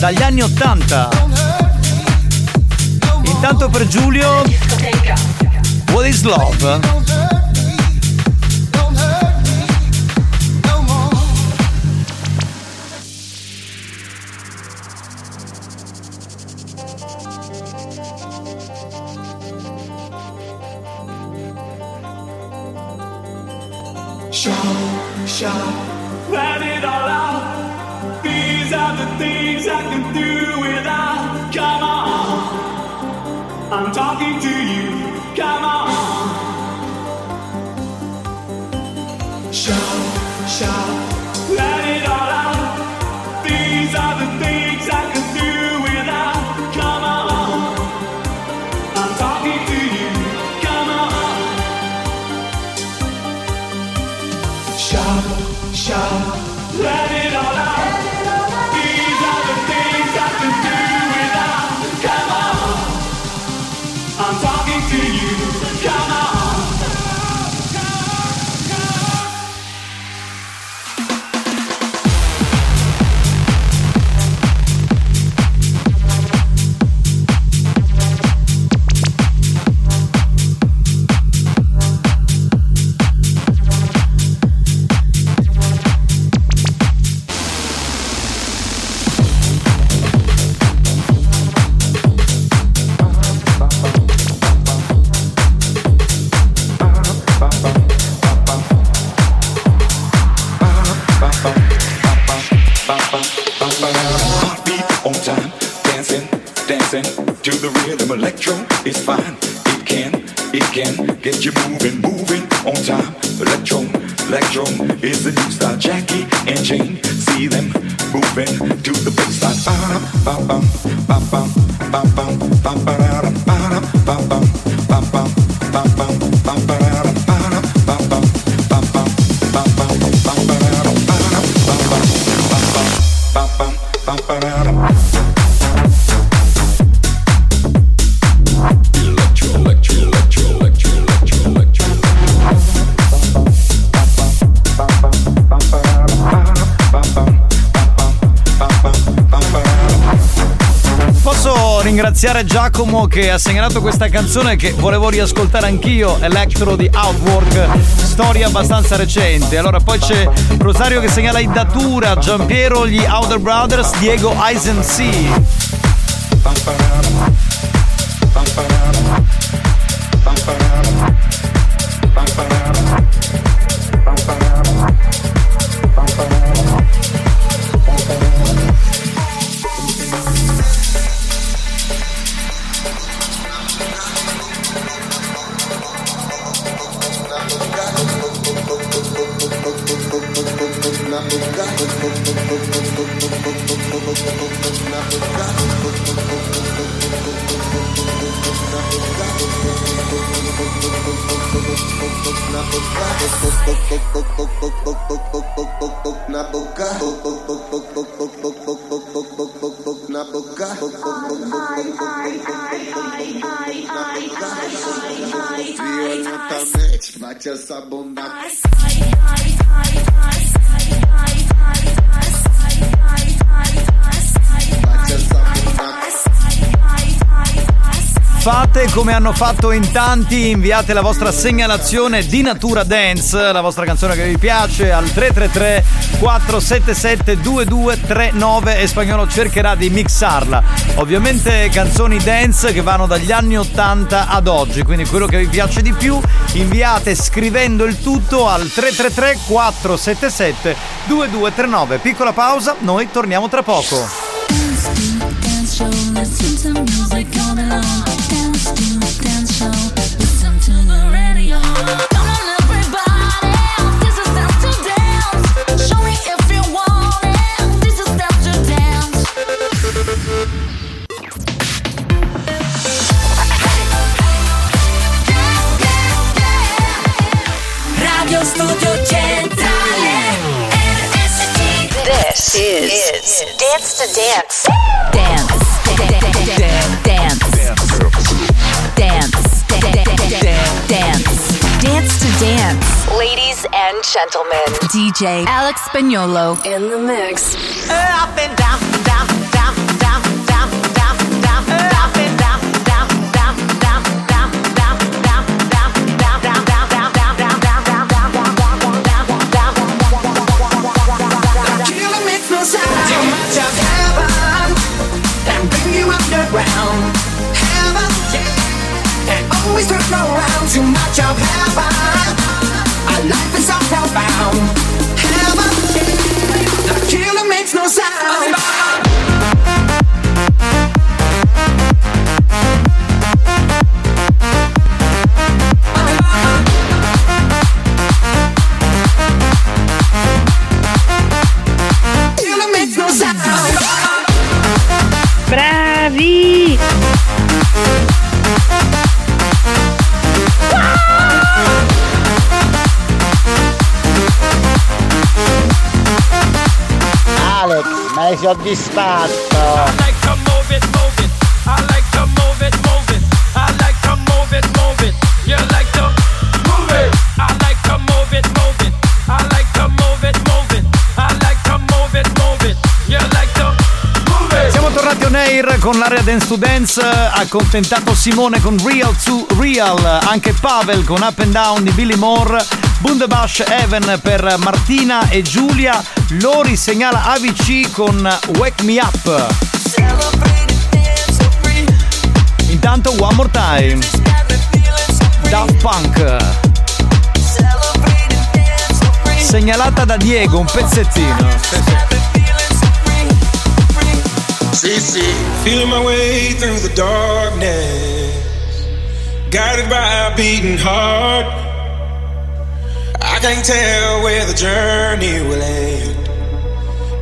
dagli anni 80. Intanto per Giulio, What is Love? che ha segnalato questa canzone che volevo riascoltare anch'io, Electro di Outwork, storia abbastanza recente. Allora poi c'è Rosario che segnala Idatura, Giampiero, gli Outer Brothers, Diego Eisen Sea. Come hanno fatto in tanti, inviate la vostra segnalazione di natura dance, la vostra canzone che vi piace al 333 477 2239 e spagnolo cercherà di mixarla. Ovviamente canzoni dance che vanno dagli anni 80 ad oggi, quindi quello che vi piace di più inviate scrivendo il tutto al 333 477 2239. Piccola pausa, noi torniamo tra poco. Dance to Dance Dance. Dance. Dance. Dance. Dance Dance to Dance Ladies and gentlemen DJ Alex Spagnolo in the mix Up and down, down, down, air con l'area Dance to Dance, accontentato Simone con Real to Real, anche Pavel con Up and Down di Billy Moore, Bundebash Even per Martina e Giulia, Lori segnala AVC con Wake Me Up. Intanto One More Time, Daft Punk. Segnalata da Diego, un pezzettino. Feeling my way through the darkness, guided by a beating heart. I can't tell where the journey will end,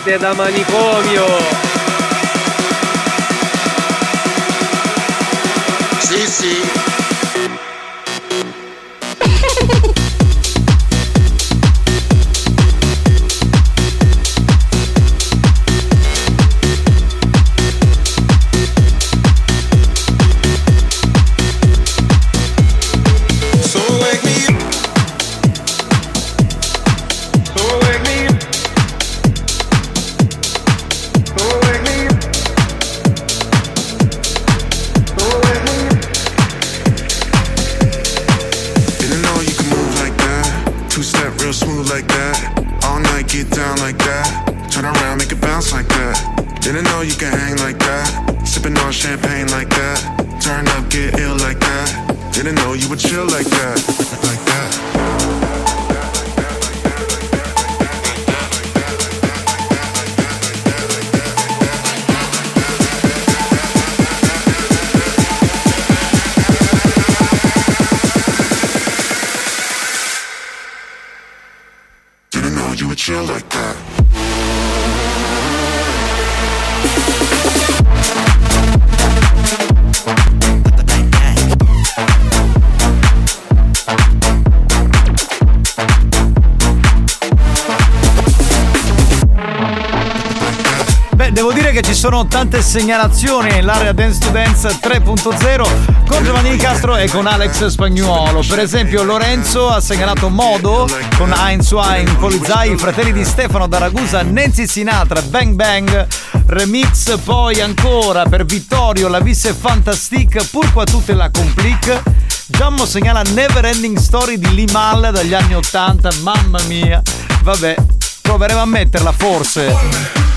手玉に講義を。シーシー segnalazioni nell'area Dance to Dance 3.0 con Giovanni Castro e con Alex Spagnuolo. Per esempio, Lorenzo ha segnalato Modo con Heinz Wine, Polizai, fratelli di Stefano da Ragusa, Nancy Sinatra, Bang Bang, remix poi ancora per Vittorio, La Visse Fantastique, Pourquoi tutte la complique. Giammo segnala Never Ending Story di Limal dagli anni 80, mamma mia. Vabbè, proveremo a metterla forse.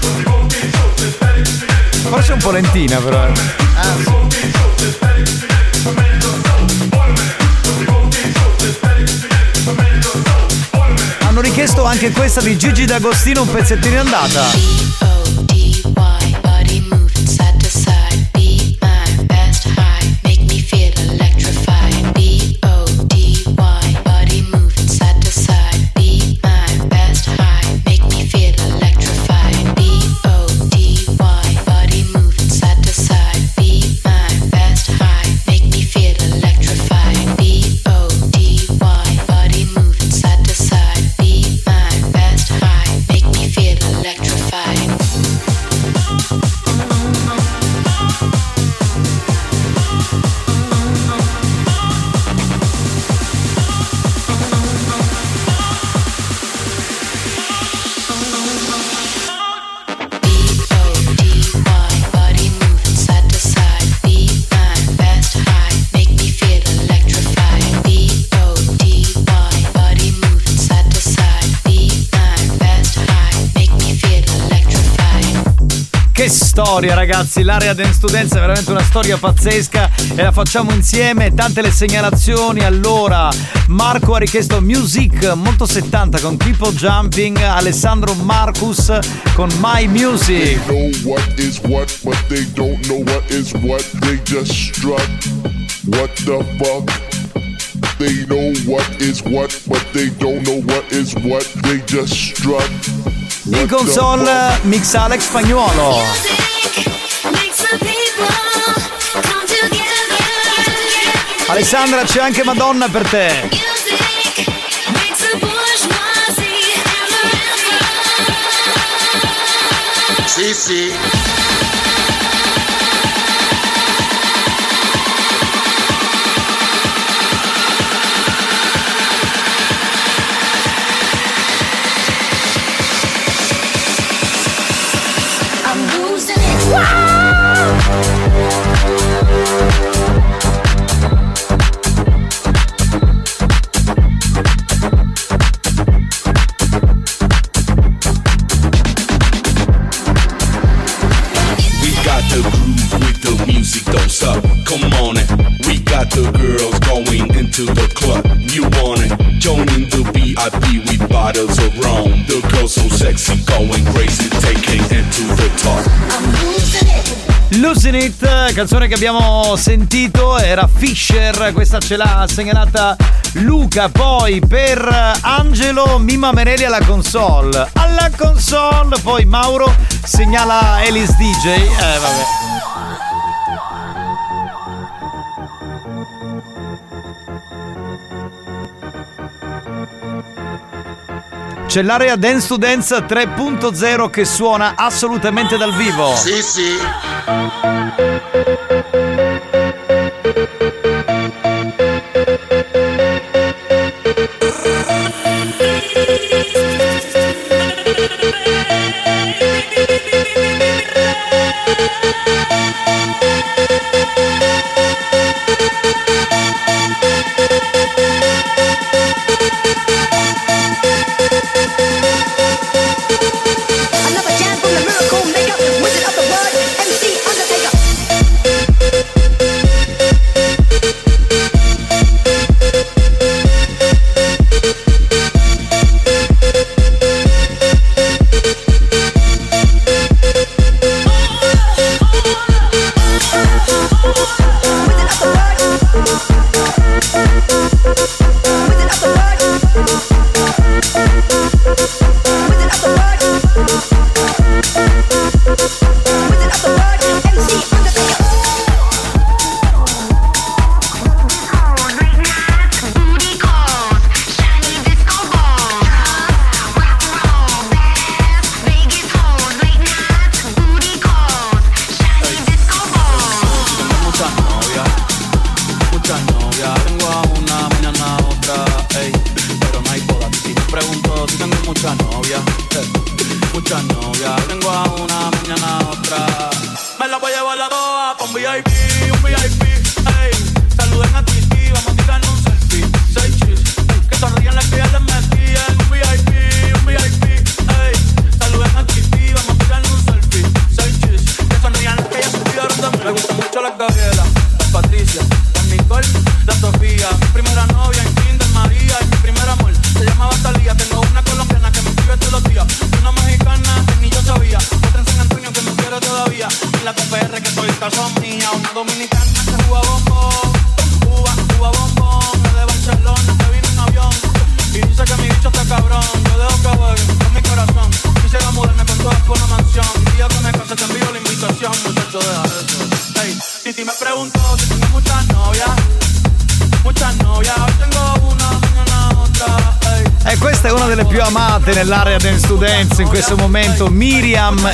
Forse un po' lentina però. eh. Hanno richiesto anche questa di Gigi D'Agostino un pezzettino in andata. Storia ragazzi, l'area Dance Dance è veramente una storia pazzesca e la facciamo insieme, tante le segnalazioni. Allora, Marco ha richiesto Music molto 70 con People Jumping, Alessandro Marcus con My Music. know what is what, but they don't know what is what. They just strut. What the fuck? They know what is what, but they don't know what is what. They just strut. In console Mix Alex Spagnuolo. Alessandra c'è anche Madonna per te. Sì, sì. I'm losing it. Sexy, going crazy, taking it to the top. Losing It, canzone che abbiamo sentito, era Fisher, questa ce l'ha segnalata Luca, poi per Angelo Mima Merelli alla console. Alla console, poi Mauro segnala Elis DJ. Eh vabbè. C'è l'area Dance to Dance 3.0 che suona assolutamente dal vivo. Sì, sì.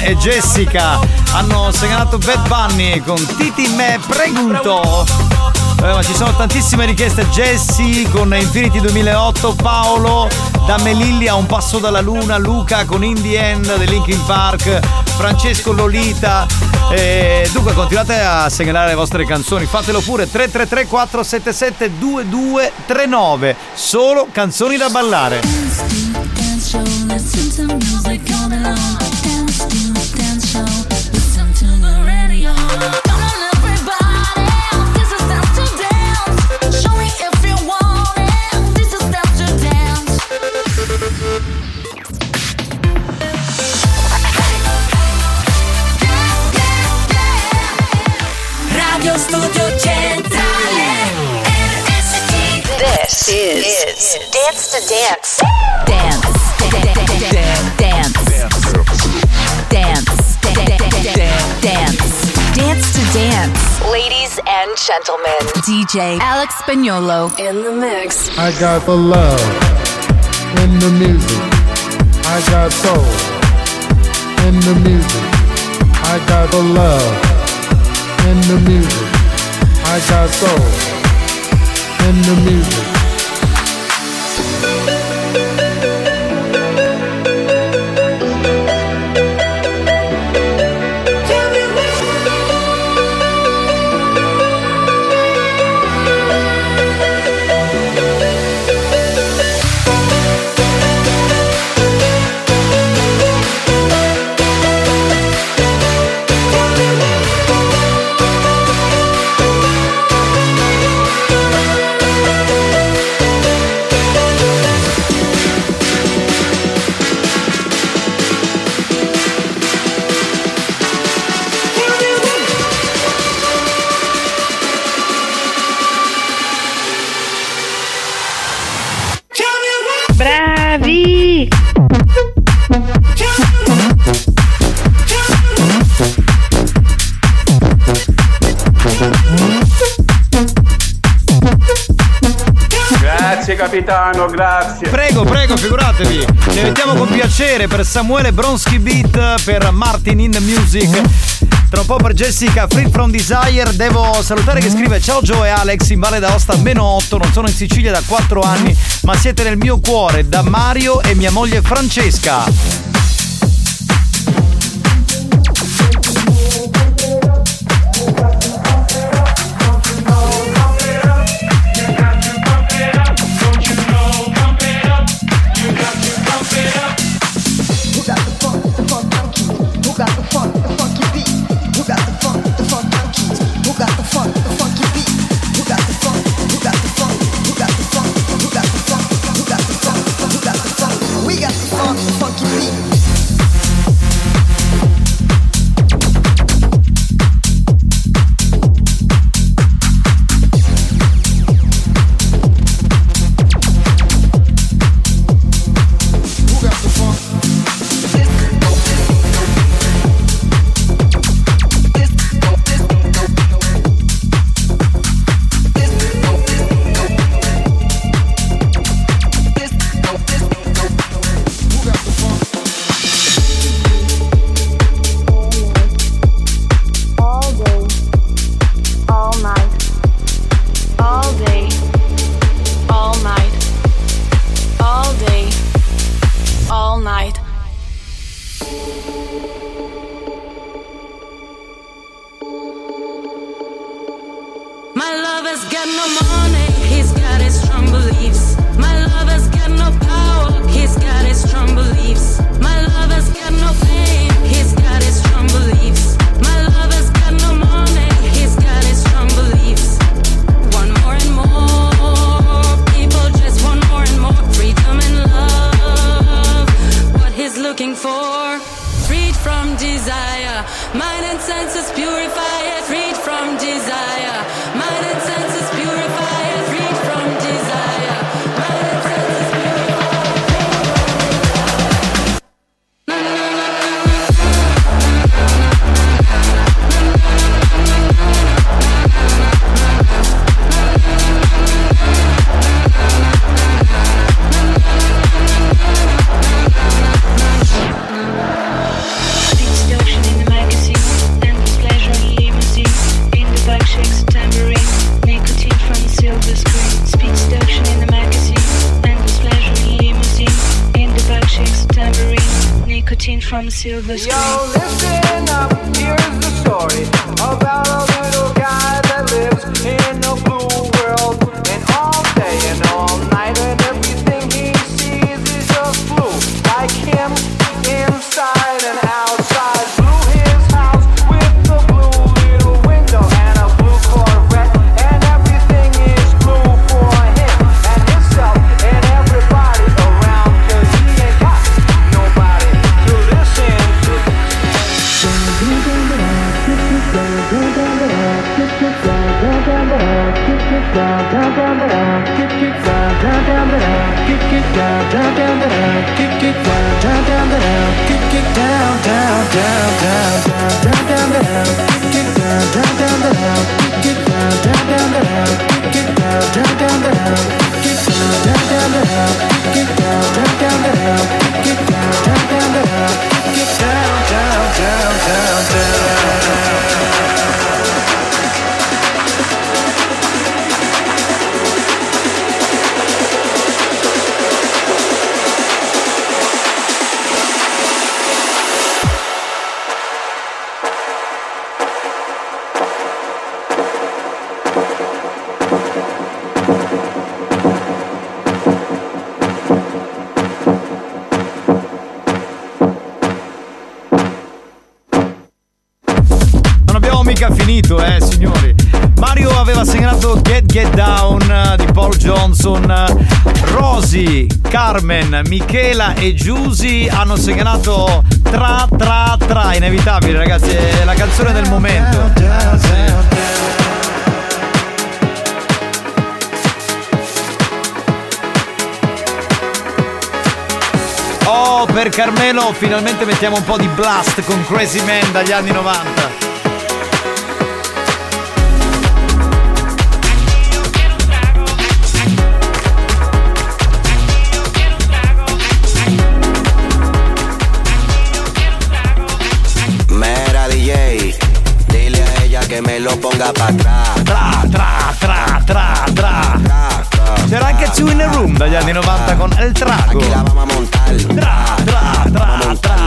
E Jessica hanno segnalato Bad Bunny con Titi Me Pregunto. Eh, ma ci sono tantissime richieste. Jessie con Infinity 2008, Paolo da Melilli a un passo dalla luna, Luca con In the End dei Linkin Park, Francesco Lolita. Eh, dunque continuate a segnalare le vostre canzoni, fatelo pure 333 477 2239. Solo canzoni da ballare. This is, Dance to Dance. Dance. Dance. Dance. Dance. Dance to Dance. Ladies and gentlemen, DJ Alex Spagnolo in the mix. I got the love in the music. I got soul in the music. I got the love in the music. I got soul in the music. Capitano, grazie. Prego, prego, figuratevi. Ne mettiamo con piacere per Samuele Bronski Beat, per Martin in the Music. Tra un po' per Jessica Free from Desire devo salutare che scrive Ciao Joe e Alex in Valle d'Aosta meno 8 Non sono in Sicilia da 4 anni Ma siete nel mio cuore Da Mario e mia moglie Francesca Michela e Giusy hanno segnalato tra tra tra, inevitabile ragazzi, è la canzone del momento. Oh, per Carmelo finalmente mettiamo un po' di blast con Crazy Man dagli anni 90. lo ponga para atrás. Tra, tra, tra, tra, tra. C'era anche Two in a Room dagli anni 90 con El Trago. Aquí. Tra, tra, tra, tra.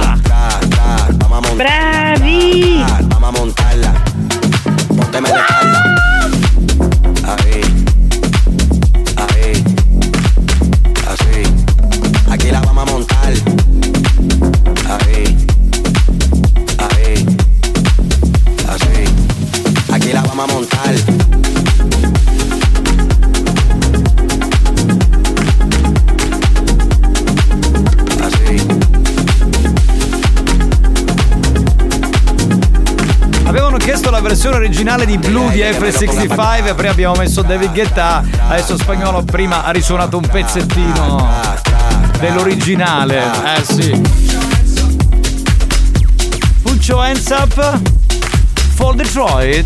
finale di Blue di F65 prima abbiamo messo David Guetta adesso spagnolo prima ha risuonato un pezzettino dell'originale. Eh sì. Puccio hands up for Detroit.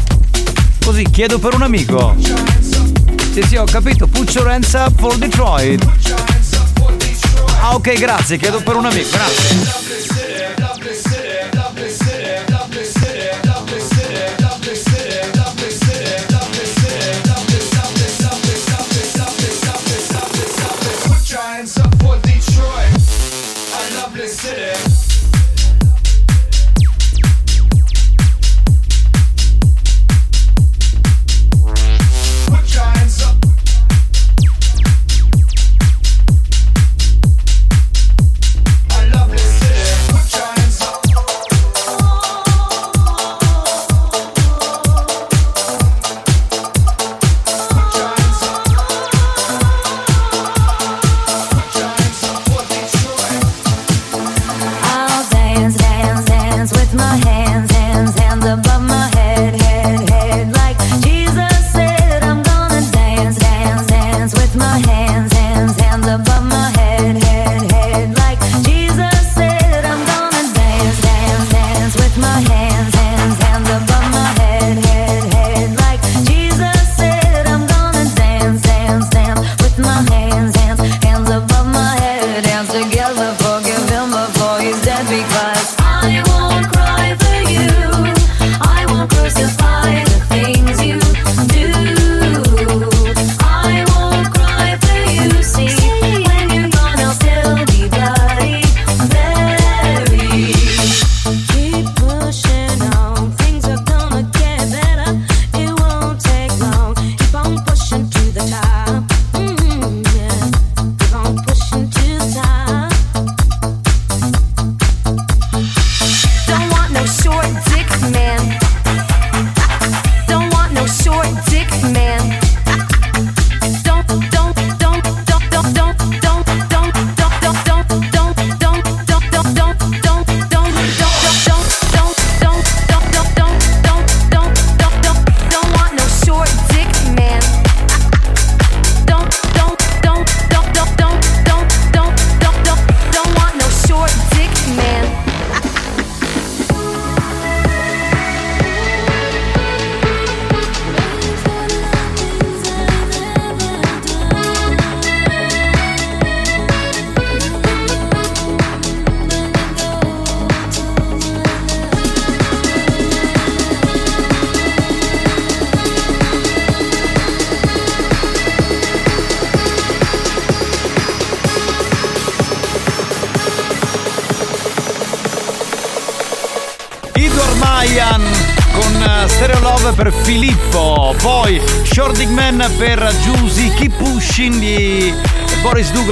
Così chiedo per un amico. Sì sì ho capito. Puccio hands up for Detroit. Ah ok grazie. Chiedo per un amico grazie.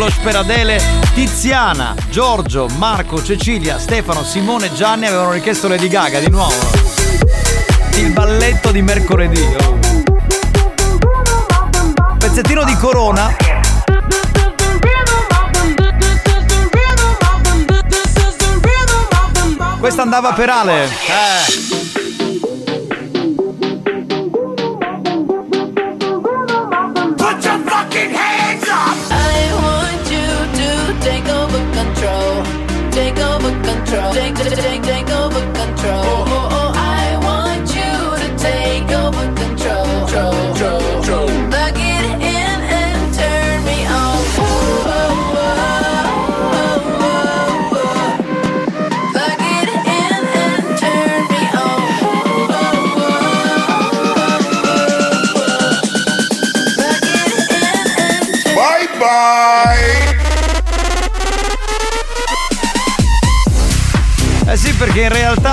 Boris Douglas per Adele, Tiziana, Giorgio, Marco, Cecilia, Stefano, Simone Gianni avevano richiesto Lady Gaga di nuovo. Il balletto di mercoledì. oh. Pezzettino di Corona. Questa andava per Ale. Eh. Control.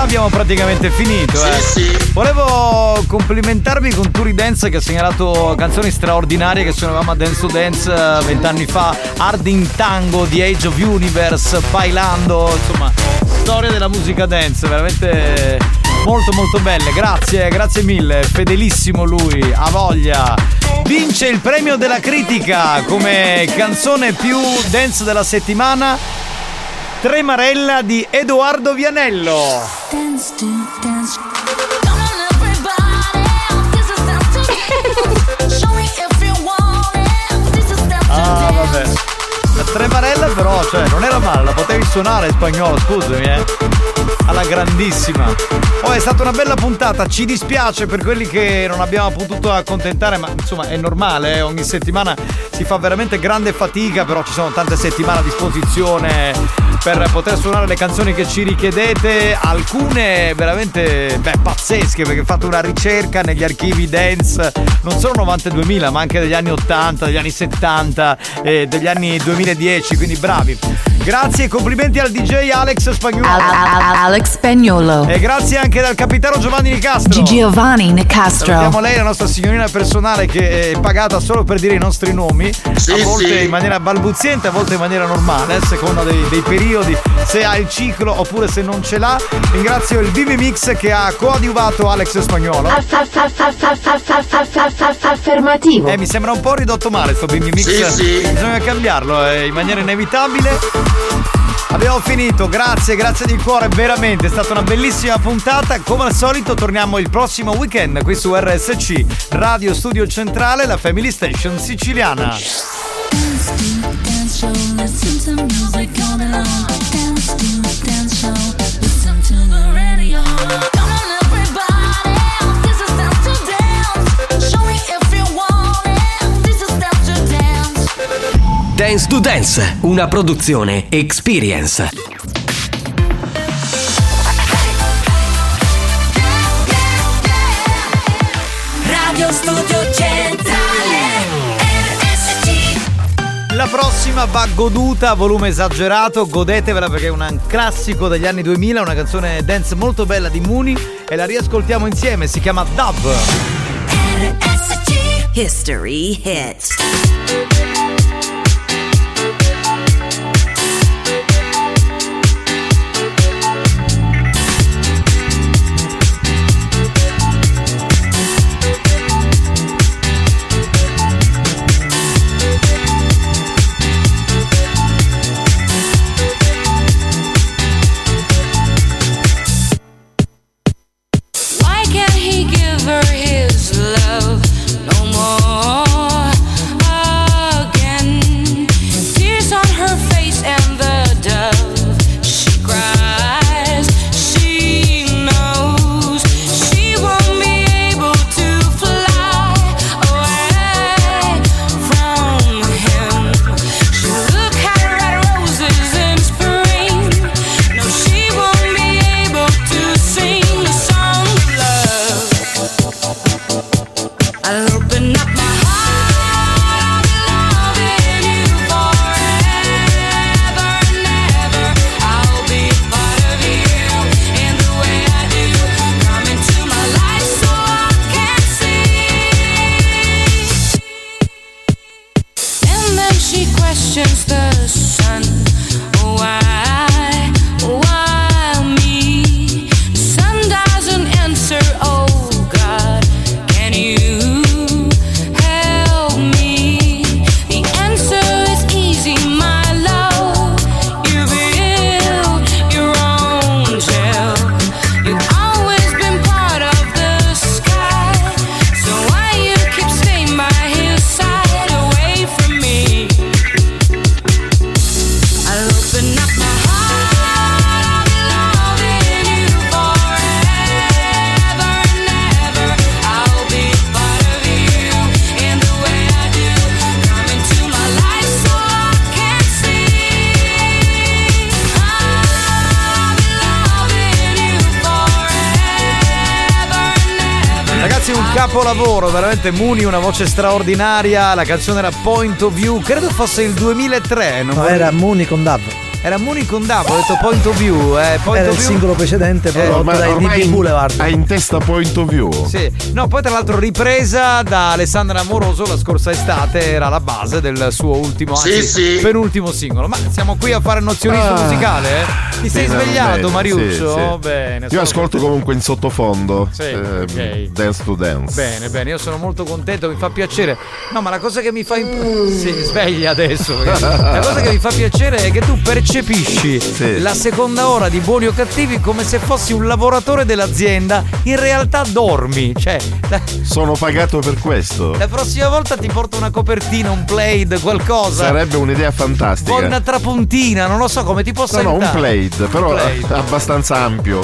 Abbiamo praticamente finito. eh. Volevo complimentarvi con Turi Dance che ha segnalato canzoni straordinarie che suonavamo a Dance to Dance eh, vent'anni fa. Hard in Tango di Age of Universe, Bailando, insomma, storia della musica dance, veramente molto molto belle. Grazie, grazie mille, fedelissimo lui, ha voglia. Vince il premio della critica come canzone più dance della settimana. Tremarella di Edoardo Vianello. Dance to dance. Ah, vabbè. La tremarella però, cioè, non era male, la potevi suonare in spagnolo, scusami, eh. Alla grandissima. Oh, è stata una bella puntata, ci dispiace per quelli che non abbiamo potuto accontentare, ma insomma è normale, eh. ogni settimana si fa veramente grande fatica, però ci sono tante settimane a disposizione per poter suonare le canzoni che ci richiedete, alcune veramente beh, pazzesche, perché ho fatto una ricerca negli archivi dance, non solo 92.000, ma anche degli anni 80, degli anni 70 e degli anni 2010, quindi bravi. Grazie e complimenti al DJ Alex Spagnolo. Al- Al- Alex Spagnolo. E grazie anche dal capitano Giovanni Nicastro. G- Giovanni Nicastro. Salutiamo lei, la nostra signorina personale che è pagata solo per dire i nostri nomi. a volte sì. in maniera balbuziente, a volte in maniera normale, a seconda dei, dei periodi, se ha il ciclo oppure se non ce l'ha. Ringrazio il BB Mix che ha coadiuvato Alex Spagnolo. Affermativo. Eh, mi sembra un po' ridotto male sto BB Mix. Sì, sì. Bisogna cambiarlo eh, in maniera inevitabile. Abbiamo finito, grazie, grazie di cuore, veramente, è stata una bellissima puntata. Come al solito torniamo il prossimo weekend qui su RSC, Radio Studio Centrale, la Family Station siciliana. Dance dance show, dance. To Dance, una produzione Experience. Radio Studio Centrale La prossima va goduta a volume esagerato, godetevela perché è un classico degli anni 2000, una canzone dance molto bella di Mooney e la riascoltiamo insieme, si chiama Dub. History hits. Una voce straordinaria. La canzone era Point of View, credo fosse il 2003. Non No, vorrei- era Mooney con Dab. Era Muni con Dab, ho detto Point of View. Eh, point Era of il View. singolo precedente prodotto ormai- dai DB Boulevard. Hai in testa Point of View. Sì, no, poi tra l'altro ripresa da Alessandra Amoroso la scorsa estate, era la base del suo ultimo, Sì, anzi, sì. penultimo singolo. Ma siamo qui a fare nozionismo Ah. musicale? eh? Ti sei svegliato, Mariuccio? sì, sì. Bene. Io ascolto comunque in sottofondo Sì, ehm, ok. Dance to Dance. Bene, bene, io sono molto contento, mi fa piacere. No, ma la cosa che mi fa. imp- Sì, sveglia adesso. (laughs) La cosa che mi fa piacere è che tu percepisci la seconda ora di buoni o cattivi come se fossi un lavoratore dell'azienda. In realtà dormi. Cioè, la, Sono pagato per questo. la prossima volta ti porto una copertina, un plaid, qualcosa. Sarebbe un'idea fantastica. Una trapuntina, non lo so come ti posso No, no, un aiutare. Plaid, però plaid. abbastanza ampio.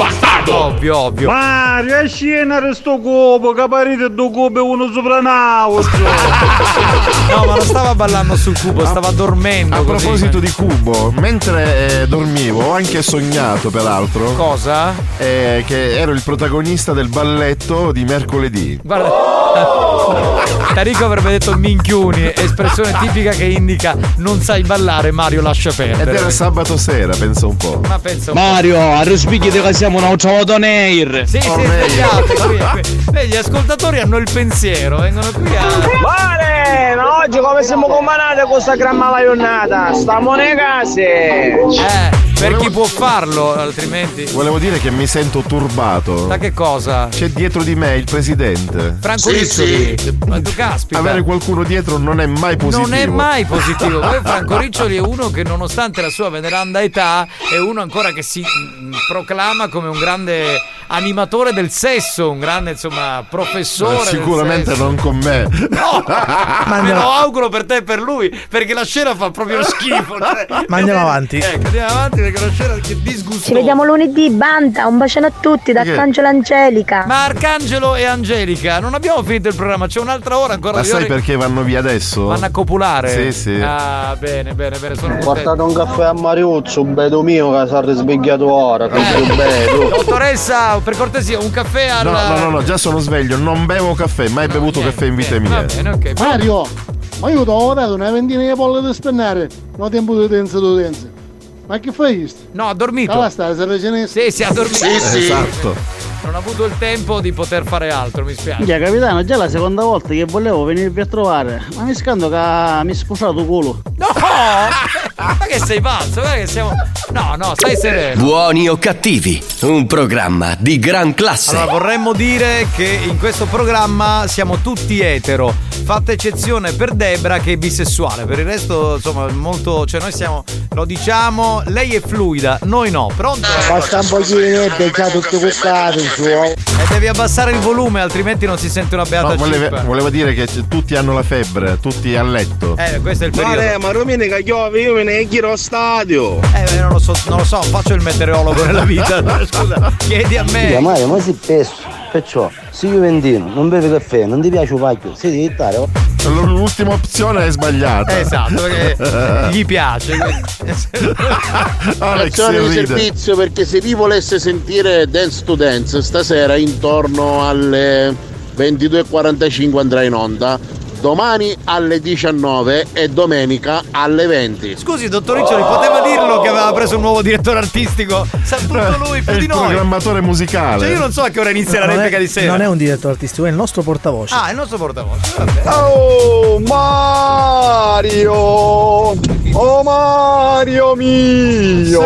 Ovvio, ovvio. Mario, è scena sto cubo, caparite due cubi uno sopra nao. (laughs) No, ma non stava ballando sul cubo, stava dormendo. A così. proposito di cubo, mentre eh, dormivo ho anche sognato peraltro. Cosa? Eh, che ero il protagonista del balletto di mercoledì. Guarda. (laughs) Tarico avrebbe detto minchiuni, espressione tipica che indica non sai ballare, Mario lascia Ed perdere. era sabato sera, pensa un po'. Ma pensa un po'. Mario, a rispicchi che siamo una trovato Neir. Sì, sì, svegliate qui, qui. Gli ascoltatori hanno il pensiero, vengono qui a. Vale, ma oggi come siamo combinati con questa gran giornata? Stiamo nei case. Eh, per chi può farlo, altrimenti. Volevo dire che mi sento turbato. Da che cosa? C'è dietro di me il presidente. Franco Riccioli. Ma tu caspita. Avere qualcuno dietro non è mai positivo. Non è mai positivo. Poi Franco Riccioli è uno che nonostante la sua veneranda età è uno ancora che si mm, proclama come un grande animatore del sesso, un grande insomma professore. Eh, del Sicuramente non con me. No, (laughs) me andiamo- lo auguro per te e per lui, perché la scena fa proprio schifo. (laughs) cioè. Ma andiamo avanti. Ecco, andiamo avanti perché la scena che disgustosa. Ci vediamo lunedì, banda. Un bacione a tutti da? Arcangelo Angelica. Ma Arcangelo e Angelica, non abbiamo finito il programma, c'è un'altra ora ancora Ma sai ore- perché vanno via adesso? Vanno a copulare? Sì, sì. Ah, bene, bene, bene, sono. Portate un caffè a Mariuzzo, un bedo mio che si è risvegliato ora, che è Dottoressa, per cortesia, un caffè al. No, no, no, no, già sono sveglio, non bevo caffè, mai bevuto caffè in vita mia. Va bene, ok. Mario, ma io ti ho dato una ventina di polle da spennare, no tempo di tenza di tenza. Ma che fai questo? No, ha dormito. Ah, sta, se Sì, si ha dormito. Esatto. Non ha avuto il tempo di poter fare altro, mi spiace. Minchia capitano, già la seconda volta che volevo venirvi a trovare, ma mi scando che mi è spusato il culo. No! (laughs) Ma che sei pazzo? Guarda che siamo. No, no, stai sereno. Buoni o cattivi, un programma di gran classe. Allora, vorremmo dire che in questo programma siamo tutti etero, fatta eccezione per Debra che è bisessuale. Per il resto, insomma, molto. Cioè, noi siamo. Lo diciamo, lei è fluida, noi no. Pronto? Basta un pochino e già tutto questo su. E devi abbassare il volume, altrimenti non si sente una beata No, voleva, voleva dire che tutti hanno la febbre, tutti a letto. Eh, questo è il periodo. Mare, ma domenica piove, io me ne chiedo a stadio. Eh, non lo so, non lo so, faccio il meteorologo nella vita. (laughs) Scusa, chiedi a me. Mario, ma sei pesso, perciò, se Juventino non bevi caffè, non ti piace un pacchio, si devi stare. Allora, L'ultima opzione è sbagliata. Esatto, perché (laughs) gli piace. (laughs) Alex Azione di servizio perché se vi volesse sentire Dance to Dance stasera intorno alle 22.45 andrà in onda. Domani alle 19 e domenica alle 20. Scusi, dottor Riccioli, poteva dirlo che aveva preso un nuovo direttore artistico? Sa tutto lui, più È di il noi. programmatore musicale. Cioè, io non so a che ora inizia la è- replica di sera. Non è un direttore artistico, è il nostro portavoce. Ah, è il nostro portavoce. Vabbè. Oh Mario! Oh Mario mio!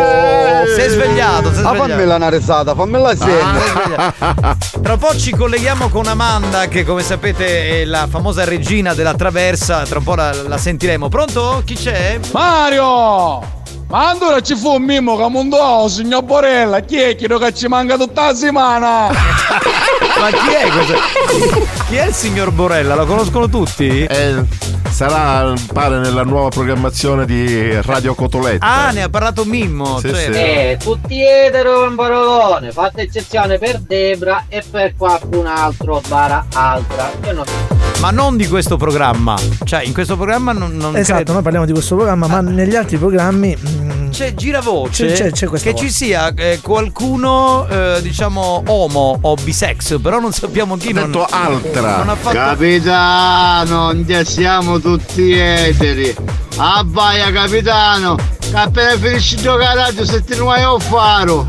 Si è svegliato, si è Ah, svegliato. fammela una risata, fammela Ah, sempre. Tra un po' ci colleghiamo con Amanda, che come sapete è la famosa regina della traversa. Tra un po' la, la sentiremo. Pronto? Chi c'è? Mario! Ma allora ci fu un mimo che mondo signor Borella, chi è che che ci manca tutta la settimana? (laughs) Ma chi è questo? Chi è il signor Borella? Lo conoscono tutti? Eh, sarà, pare, nella nuova programmazione di Radio Cotoletta. Ah, ne ha parlato Mimmo. Sì, certo. sì. Eh, tutti etero in parolone, fatta eccezione per Debra e per qualcun altro bara altra. Io non Ma non di questo programma. Cioè, in questo programma non, non Esatto, credo. noi parliamo di questo programma, ma negli altri programmi mm, c'è giravoce C'è- c'è- c'è che voce. ci sia eh, qualcuno, eh, diciamo, omo o bisex, però non sappiamo chi. non, detto altra. Non ha fatto. Capitano, non siamo tutti eteri. Abbaia capitano, che appena finisci di giocare a radio se ti nuoi a faro.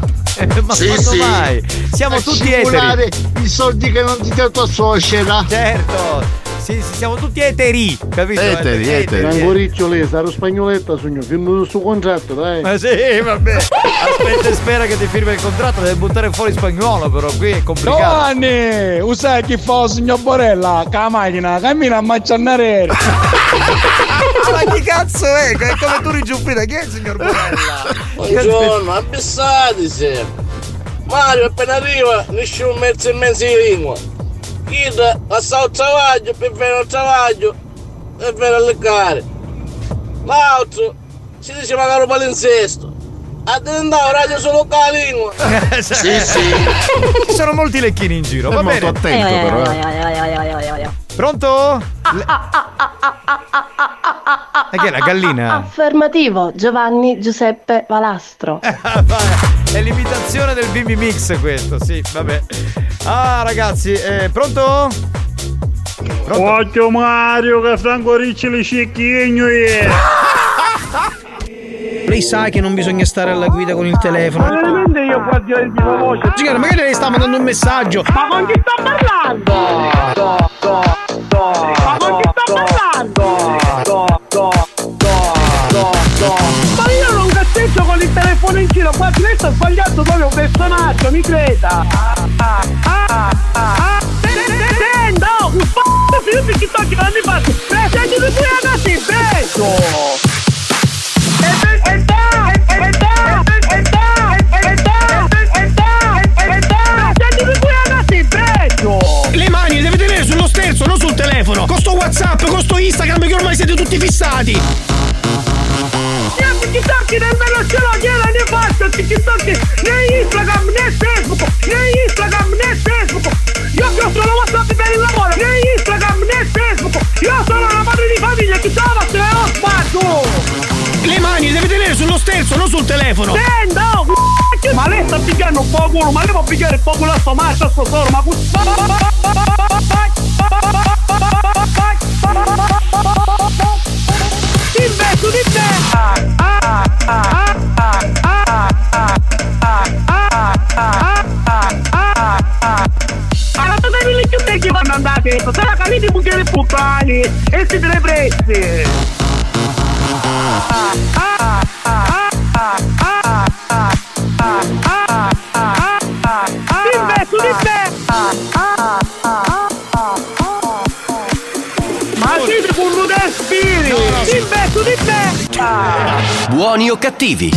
ma sì, quando sì. mai? Siamo Per tutti eteri. i soldi che non ti dà tua suocera. Certo. Sì, sì, siamo tutti eteri, capito? Angoriccio lei, sarà spagnoletta, sogno, firmo il suo contratto, dai. Ma sì, vabbè. Aspetta e spera che ti firma il contratto, deve buttare fuori spagnolo, però qui è complicato. Giovanni, usai chi fa signor Borella, che la macchina cammina a macciannare. (laughs) Ma chi cazzo è? È come tu rigiuffrida, chi è il signor Borella? Buongiorno, abbassatisi. Mario appena arriva, nessun mezzo e mezzo di lingua. Chieda, passar o trabalho, prefere o trabalho, prefere leccare. L'altro si dice magari un palinsesto. Attendavo, radio solo con la lingua. sì, sì. Ci sono molti lecchini in giro, È va molto bene. attento eh, però. Eh. Pronto? Ah, ah, ah, le- E che è la gallina? Affermativo, Giovanni Giuseppe Valastro. È l'imitazione del Bimbi Mix questo, sì, vabbè. Ah, ragazzi, eh, pronto? Occhio Mario che Franco Ricci li cicchigno (laughs) Lei sa che non bisogna stare alla guida con il telefono. Ma veramente io qua di di la voce. Signora, magari lei sta mandando un messaggio. Ma con chi sto parlando? Ma con chi sto parlando? do, do, do, do, Ma io non cazzeggio con il telefono in giro, guardi lei sta sbagliando proprio un personaggio, mi creda! Ah, ah, ah, Sento! Un p***o finito in TikTok che non mi faccio! Senti di qui andati, prego! E, e, sterzo, non sul telefono. Con sto WhatsApp, con sto Instagram, che ormai siete tutti fissati. Io TikTok nemmeno ce l'ho, gliela ne faccio TikTok né Instagram né Facebook né Instagram né Facebook Io che ho solo WhatsApp per il lavoro né Instagram né Facebook Io sono una madre di famiglia chi trova se ho spazio Le mani le deve tenere sullo sterzo, non sul telefono. Senta, oh, ma lei sta pigliando un po' culo, ma lei può il po' culo a sto maestro, a sto solo, ma Investo di te! Ah, ah, ah, ah, ah, ah, ah, ah, ah, ah, ah, ah. Che vanno andate? Se la calite bucchiere puttani e si deve prezzi! Ah, ah, ah, ah, ah, ah, Dimmetto, dimmetto! Ma siete con Rudespiri! di te! Buoni o cattivi?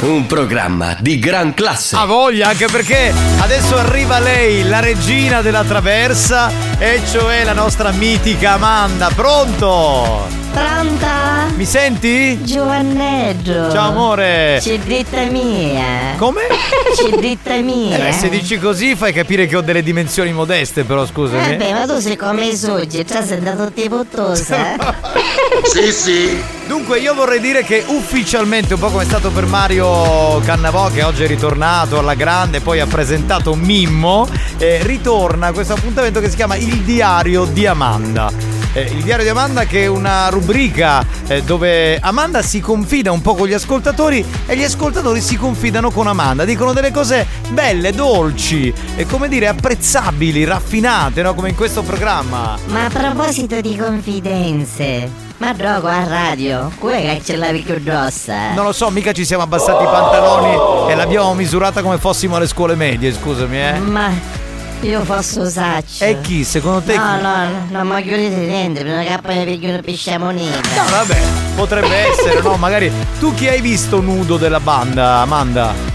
Un programma di gran classe. Ha voglia, anche perché adesso arriva lei, la regina della traversa, e cioè la nostra mitica Amanda. Pronto? Pronta? Mi senti? Giovanneggio. Ciao amore. C'è dritta mia. Come? (laughs) C'è dritta mia. Eh, se dici così fai capire che ho delle dimensioni modeste, però scusami. Eh beh, ma tu sei come i suggi, già sei andato tutti puttosa. (laughs) Sì, sì. Dunque io vorrei dire che ufficialmente, un po' come è stato per Mario Cannavò che oggi è ritornato alla grande, poi ha presentato Mimmo, eh, ritorna questo appuntamento che si chiama Il diario di Amanda. Eh, il diario di Amanda che è una rubrica eh, dove Amanda si confida un po' con gli ascoltatori e gli ascoltatori si confidano con Amanda, dicono delle cose belle, dolci e come dire apprezzabili, raffinate, no? come in questo programma. Ma a proposito di confidenze, ma gioco a radio, come che ce l'avevi più grossa? Non lo so, mica ci siamo abbassati i pantaloni e l'abbiamo misurata come fossimo alle scuole medie, scusami, eh. Ma io posso saccio. E chi, secondo te? No, chi? no, non voglio niente, prima che poi mi piglio una pisciamonina. No, vabbè, potrebbe essere, no? Magari tu chi hai visto nudo della banda, Amanda?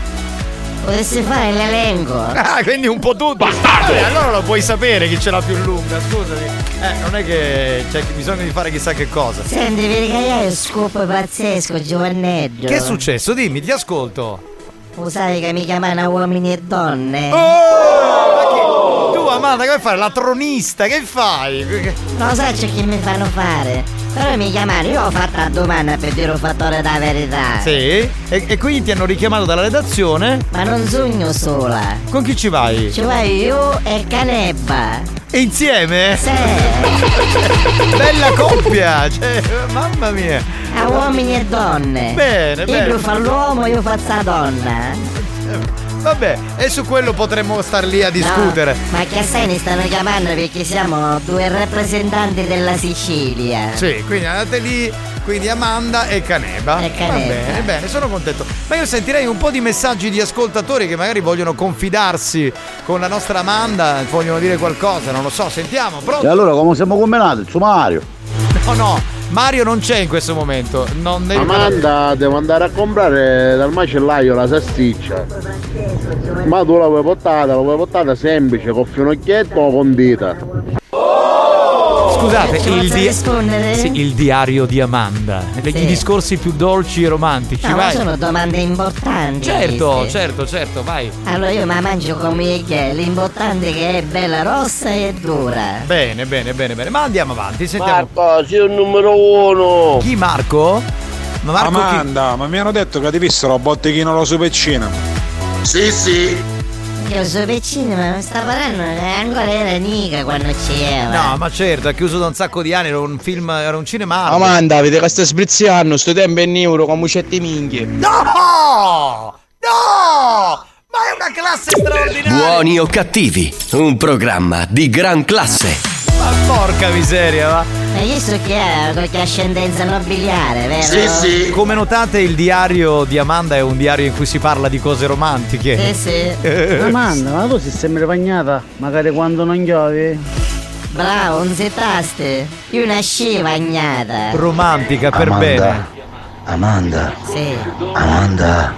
Potessi fare l'elenco. Ah, quindi un po' tutto. Bastardo! allora lo puoi sapere chi ce l'ha più lunga, scusami. Eh, non è che c'è bisogno di fare chissà che cosa. Senti, vedi che hai un scoop pazzesco, Giovanneggio. Che è successo? Dimmi, ti ascolto. Lo sai che mi chiamano uomini e donne? Oh! Amanda, vuoi fare? La tronista, che fai? Non so c'è che mi fanno fare. Però mi chiamano, io ho fatto la domanda per dire un fattore da verità. Sì? E, e quindi ti hanno richiamato dalla redazione? Ma non sogno sola. Con chi ci vai? Ci vai io e Canebba. E insieme? Sì. (laughs) Bella coppia! Cioè, mamma mia! A uomini e donne. Bene, bene. Io fa l'uomo, io faccio la donna. Vabbè, e su quello potremmo star lì a discutere. No, ma che assai ne stanno chiamando perché siamo due rappresentanti della Sicilia. Sì, quindi andate lì, quindi Amanda e Caneba. E Caneba. Va bene, bene, sono contento. Ma io sentirei un po' di messaggi di ascoltatori che magari vogliono confidarsi con la nostra Amanda, vogliono dire qualcosa, non lo so, sentiamo, pronto? E allora come siamo combinati? Su Mario. No, no, Mario non c'è in questo momento. Non devi Amanda, devo andare a comprare dal macellaio la salsiccia. Ma tu la vuoi portata, la vuoi portata semplice, con finocchietto o condita? Scusate, il, di- sì, il diario di Amanda. I Sì. discorsi più dolci e romantici, No, ma vai. sono domande importanti. Certo, queste. certo, certo, vai. Allora io mi mangio come che è, l'importante è che è bella rossa e dura. Bene, bene, bene, bene. Ma andiamo avanti, sentiamo. Marco, sei il numero uno. Chi Marco? Ma Marco chi- Amanda, ma mi hanno detto che ti vissero a botteghino la supercina. Sì, sì. Io sono vicino, ma mi sta parlando, eh, ancora era Nica quando c'era. No, ma certo, è chiuso da un sacco di anni, era un film, era un cinema. Amanda, vedi che stai sbriziando, sto tempo in euro con mucette minchie. No! No! Ma è una classe straordinaria! Buoni o cattivi, un programma di gran classe. Ma porca miseria, va! Ma io so che ha qualche ascendenza nobiliare, vero? Come notate, il diario di Amanda è un diario in cui si parla di cose romantiche. Sì, sì. (laughs) Amanda, ma tu sei sempre bagnata? Magari quando non piove? Bravo, non si taste. Io una sci bagnata. Romantica per Amanda. bene. Amanda, Sì, Amanda.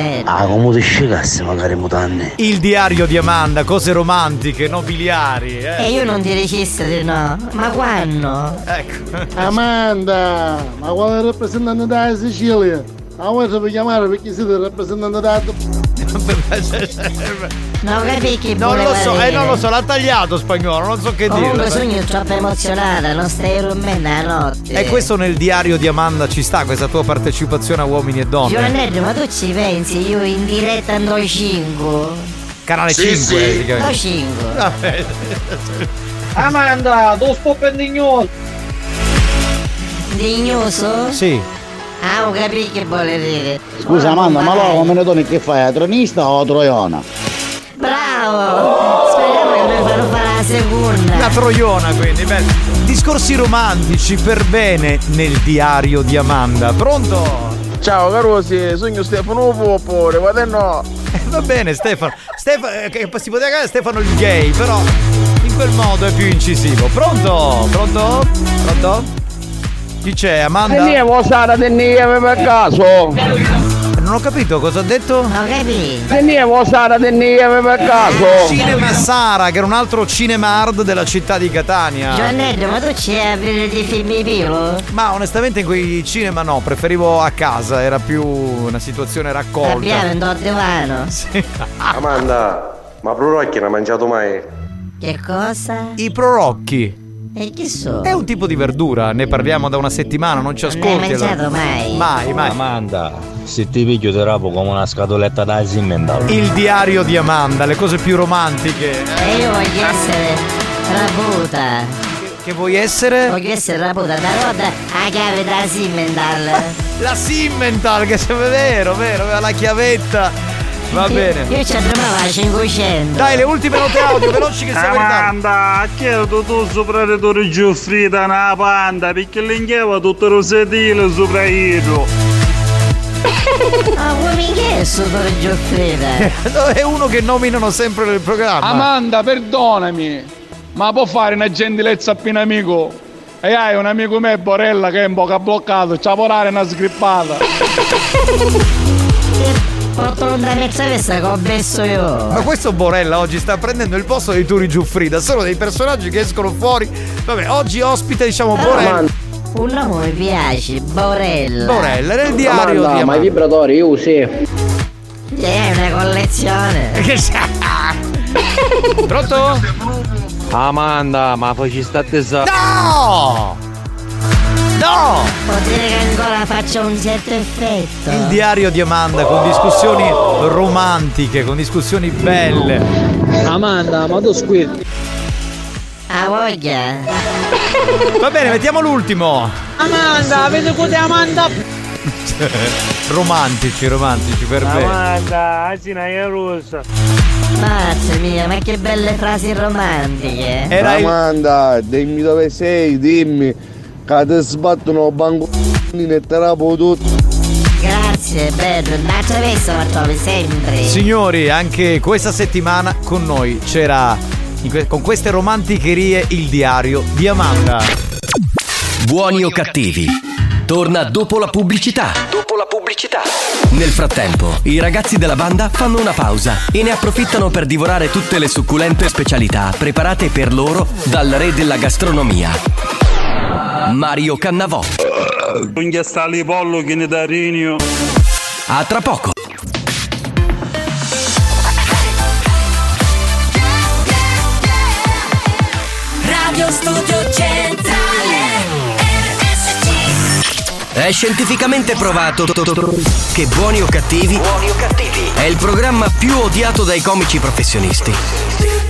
Bene. Ah, come ti scegassi magari mutanne? Il diario di Amanda, cose romantiche, nobiliari. E Eh. io non ti dicessi di no. Ma quando? Ecco. Amanda, ma quale rappresentante della Sicilia? Ma vuoi sapere chiamare perché siete il rappresentante. Non capisci che Non lo so, eh dire. non lo so, l'ha tagliato spagnolo, non so che Comunque dire. sogno troppo emozionata, non stai rumendo la notte. E questo nel diario di Amanda ci sta, questa tua partecipazione a uomini e donne. Giovanello, ma tu ci pensi? Io in diretta andrò 5. Canale Sì, 5 sì. si chiama. No 5. Vabbè. Amanda, tu sto pendignolo. Dignoso? Sì. Ah, ho capito che vuole dire. Scusa Amanda, ma allora come ne doni che fai? A tronista o a troiona? Bravo! Speriamo che mi fanno fare la seconda. La troiona quindi, bene. Discorsi romantici per bene nel diario di Amanda. Pronto? Ciao carosi, sogno Stefano Popore, guarda no. Eh, va bene Stefano. Stefano eh, si poteva chiamare Stefano il gay, però in quel modo è più incisivo. Pronto? Pronto? Pronto? Chi c'è? Amanda? Andiamo Sara Tennieve per caso. Non ho capito cosa ha detto? Ho capito. Andiamo Sara Tennieve per caso. Cinema Sara, che era un altro cinema hard della città di Catania. Giovanello, ma tu ci hai aprire di film pilo? Ma onestamente in quei cinema no, preferivo a casa, era più una situazione raccolta. Abbiamo un divano. Sì. Amanda, ma Prorocchi non ha mangiato mai? Che cosa? I prorocchi. E chi so? È un tipo di verdura, ne parliamo da una settimana, non ci Non ascolti. l'hai mangiato allora. mai? Mai, mai. Amanda, se ti piglio ti rapo come una scatoletta da Simmendal. Il diario di Amanda, le cose più romantiche. E io voglio essere raputa. Che vuoi essere? Voglio essere raputa da roda a chiave da Simmendal. (laughs) La Simmental, che è vero, vero, aveva la chiavetta. Va bene. Io ci andrò a 500. Dai, le ultime note audio, veloci che siamo in ritardo. Amanda, chiedo tu sopra le torri Giuffrida una panda perché l'inchiava tutto lo sedile sopra io. Ma come che è super Gioffrida? È uno che nominano sempre nel programma. Amanda, perdonami, ma può fare una gentilezza appena amico? E hai un amico me, Borella, che è un po' che ha bloccato, c'ha porare una sgrippata. (laughs) Porto una mezza vesta che ho messo io. Ma questo Borella oggi sta prendendo il posto dei Turi Giuffrida. Sono dei personaggi che escono fuori. Vabbè, oggi ospite, diciamo, Borella. Un nome mi piace, Borella. Borella, nel diario di ma i vibratori usi. È una collezione. (laughs) (laughs) Pronto? Amanda, ma facci sta tesa. No! No! Dire che ancora faccio un certo effetto. Il diario di Amanda con discussioni romantiche, con discussioni belle. Amanda, ma tu squirti. Ah, voglia. Va bene, mettiamo l'ultimo. Amanda, vedi che Amanda. (laughs) romantici, romantici, per me. Amanda, Asina è rossa. Mazza mia, ma che belle frasi romantiche. Amanda, dimmi dove sei, dimmi. Che ti sbattono bangolini e te la tutto. Grazie, bello. Un'altra vez Bartoli, sempre. Signori, anche questa settimana con noi c'era que- con queste romanticherie il diario di Amanda. Buoni o cattivi? Torna dopo la pubblicità. Dopo la pubblicità. Nel frattempo, i ragazzi della banda fanno una pausa e ne approfittano per divorare tutte le succulente specialità preparate per loro dal re della gastronomia. Mario Cannavò. Un ghiastali pollo che ne da rinio. A tra poco. Radio Studio Centrale RSC È scientificamente provato che Buoni o Cattivi è il programma più odiato dai comici professionisti.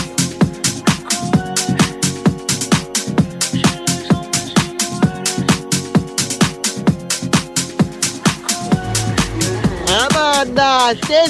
Amanda, stai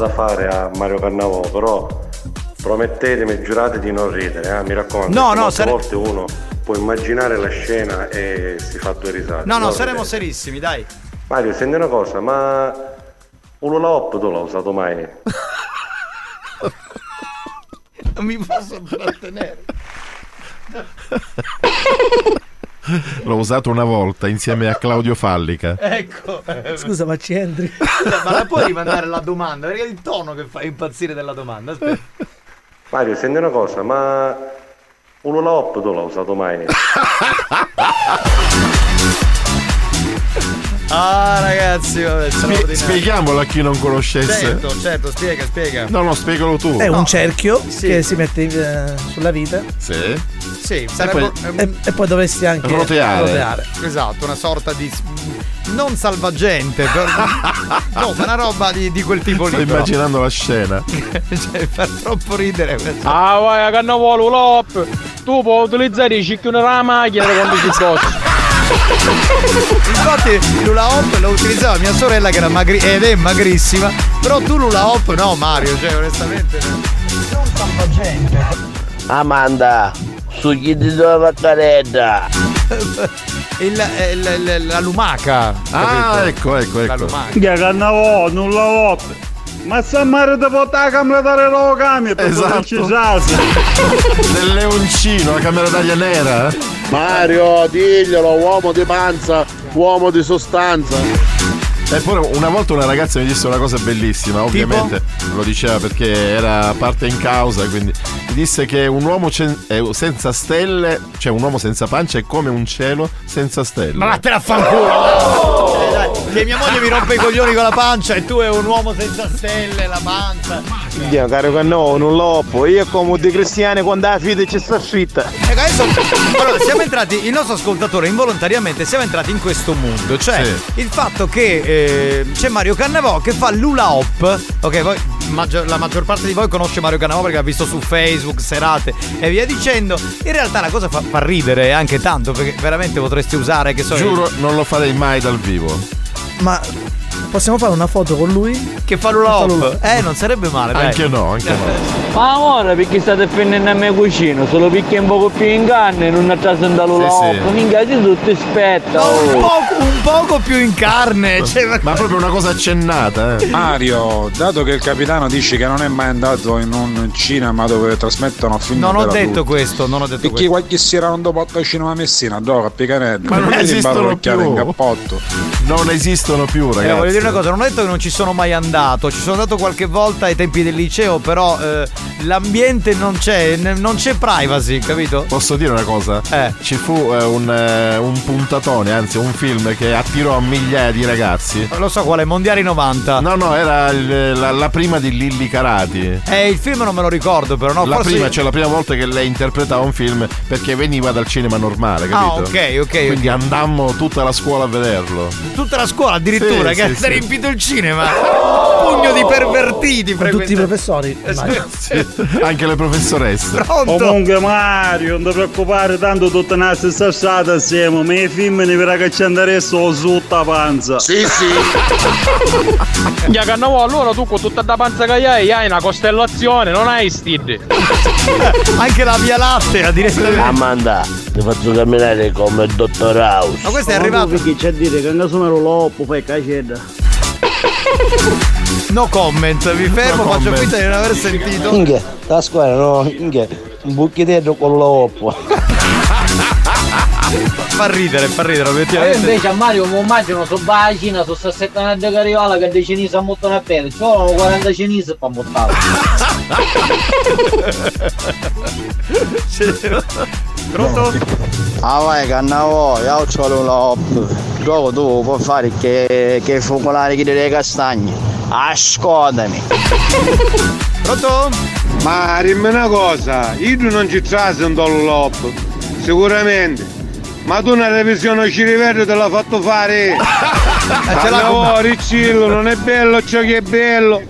Da fare a Mario Cannavò, però promettetemi e giurate di non ridere, eh? mi raccomando. No, no, sare- volte uno può immaginare la scena e si fa due risate. No, no, Non saremo ridete. serissimi, dai. Mario, senti una cosa, ma un Hop tu l'hai usato mai? (laughs) Non mi posso trattenere. (laughs) (laughs) L'ho usato una volta insieme a Claudio Fallica. Ecco. Scusa, ma ci entri? Ma la puoi rimandare la domanda? Perché è il tono che fa impazzire della domanda. Aspetta. Mario, senti una cosa, ma un Hop tu l'hai usato mai? (laughs) Ah, ragazzi, vabbè, Spie- spieghiamolo a chi non conoscesse. Certo, certo, spiega, spiega. No, no, spiegalo tu. È No. un cerchio Sì. che si mette eh, sulla vita Sì. Sì, e sarebbe poi, e- e poi dovresti anche Roteare. Esatto, una sorta di non salvagente, per... (laughs) no, ma una roba di, di quel tipo lì. Sto però. immaginando la scena. (laughs) cioè, fa troppo ridere questo. Ah vai a cannavolo Lop Tu tu puoi utilizzare i cicchioni della macchina quando ci addosso. Infatti l'ula hop lo utilizzava mia sorella che era magri- ed è magrissima, però tu l'ula hop no Mario, cioè onestamente non tanta gente. Amanda, sugli di la caretta. Il- il- il- la lumaca. Ah, capito? ecco, ecco, La ecco. lumaca. Che cannavo, non la. Ma sta mare da portare la camera da relocami per Esatto. (laughs) Del leoncino, la camera d'aria nera. eh? Mario, diglielo, uomo di panza, uomo di sostanza. Eppure una volta una ragazza mi disse una cosa bellissima, ovviamente lo diceva perché era parte in causa, quindi mi disse che un uomo cen- eh, senza stelle, cioè un uomo senza pancia è come un cielo senza stelle. Ma vattene a fanculo! Eh, dai, che mia moglie mi rompe i coglioni con la pancia e tu è un uomo senza stelle, la pancia. Dio, caro Cannò, non l'oppo. Io come di cristiani quando la fede ci sta scritta. Ecco, adesso allora, siamo entrati, il nostro ascoltatore involontariamente siamo entrati in questo mondo, cioè il fatto che eh, c'è Mario Cannavò che fa l'ula hop, ok, voi, maggior- la maggior parte di voi conosce Mario Cannavò perché ha visto su Facebook, serate e via dicendo, in realtà la cosa fa, fa ridere anche tanto perché veramente potresti usare, che so Giuro, non lo farei mai dal vivo. Ma possiamo fare una foto con lui? Che fa hop? Eh, non sarebbe male, dai. Anche no, anche no. (laughs) Ma ora perché state finendo a me cucino, solo perché è un poco più in carne e non a trasenda l'ula Sì, sì. hop. Minchia, ci tutti spetta. Un oh. poco, un poco più in carne, cioè, ma- Ma proprio una cosa accennata, eh. Mario, dato che il capitano dice che non è mai andato in un cinema dove trasmettono film Non ho per detto adulti, questo, non ho detto Perché questo. qualche sera non dopo a cinema a Messina, dove a Picanello. Ma non esistono più. in cappotto. Non esistono più, Eh, ragazzi. voglio dire una cosa, non ho detto che non ci sono mai andato, ci sono andato qualche volta ai tempi del liceo, però eh, l'ambiente non c'è, non c'è privacy, capito? Posso dire una cosa? Eh. Ci fu eh, un, eh, un puntatone, anzi un film che attirò migliaia di ragazzi. Lo so qual è, Mondiali 90. No, no, era il- la, la prima di Lilli Carati. Eh, il film non me lo ricordo, però no, la forse prima, cioè la prima volta che lei interpretava un film perché veniva dal cinema normale, capito? Ah, ok, ok, Quindi andammo tutta la scuola a vederlo. tutta la scuola addirittura Sì, che sì, sì. Riempito il cinema. Pugno di pervertiti, Con tutti i professori. immagino. (laughs) Anche le professoresse. Pronto? Comunque Mario, non ti preoccupare, tanto tutta una stessa strada assieme, ma i film ne verrà che ci andremo su la panza. Sì, sì. (laughs) Ya allora tu con tutta la panza che hai hai una costellazione, non hai stid. Anche la via lattea direttamente. Amanda, ti faccio camminare come il dottor House. Ma questo è arrivato. Perché c'è a dire che anche sono l'oppo, fai cacetta. (laughs) No comment, mi fermo, No faccio comment. finta di non aver sentito. Inghia, la squadra no, inghia, un bucchietto con l'oppo. (laughs) Fa ridere, fa ridere, Io obiettivamente. invece a Mario mi immagino su bacina, su sta settimana di cariola che dei cinesi a montare a pelle. Ci vogliono 40 cinesi per montare. Pronto? Ah vai cannavo, io c'ho l'oppo. Dopo tu puoi fare che, che focolare che delle castagne. Ascoltami. Pronto? Ma dimmi una cosa, io non ci traso un l'op, sicuramente. Ma tu una revisione ci rivede te l'ha fatto fare. (laughs) ce l'ha Riccillo, non è bello ciò che è bello,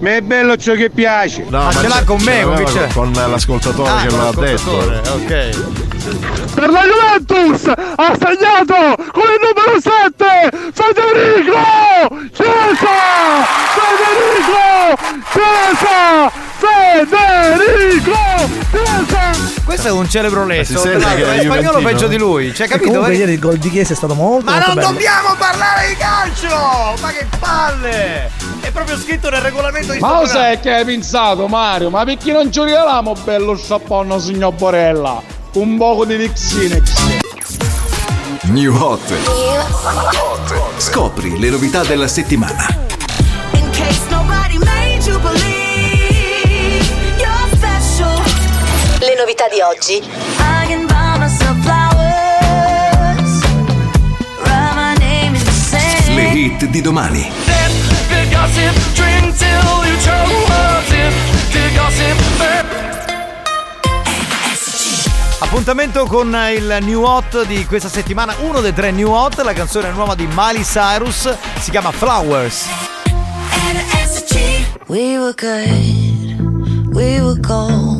ma è bello ciò che piace. No, Ma ce l'ha con me, con c'è? con l'ascoltatore Ah, che l'ha detto. Ok. Per la Juventus ha segnato con il numero 7 Federico Chiesa! Federico Chiesa! Federico Chiesa! Questo è un celebro lesso. Si sente tra l'altro, che è spagnolo juventino? peggio di lui. Cioè, capito? comunque ieri il gol di Chiesa è stato molto, Ma molto non bello. dobbiamo parlare di calcio! Ma che palle! È proprio scritto nel regolamento di Ma sai che hai pensato Mario? Ma perché non ci regaliamo bello sciappone signor Borella? Un poco di Vixinex. New Hot. Scopri le novità della settimana. In case nobody novità di oggi. Le hit di domani. Appuntamento con il new hot di questa settimana, uno dei tre new hot, la canzone nuova di Miley Cyrus, si chiama Flowers. We were good, we were gold.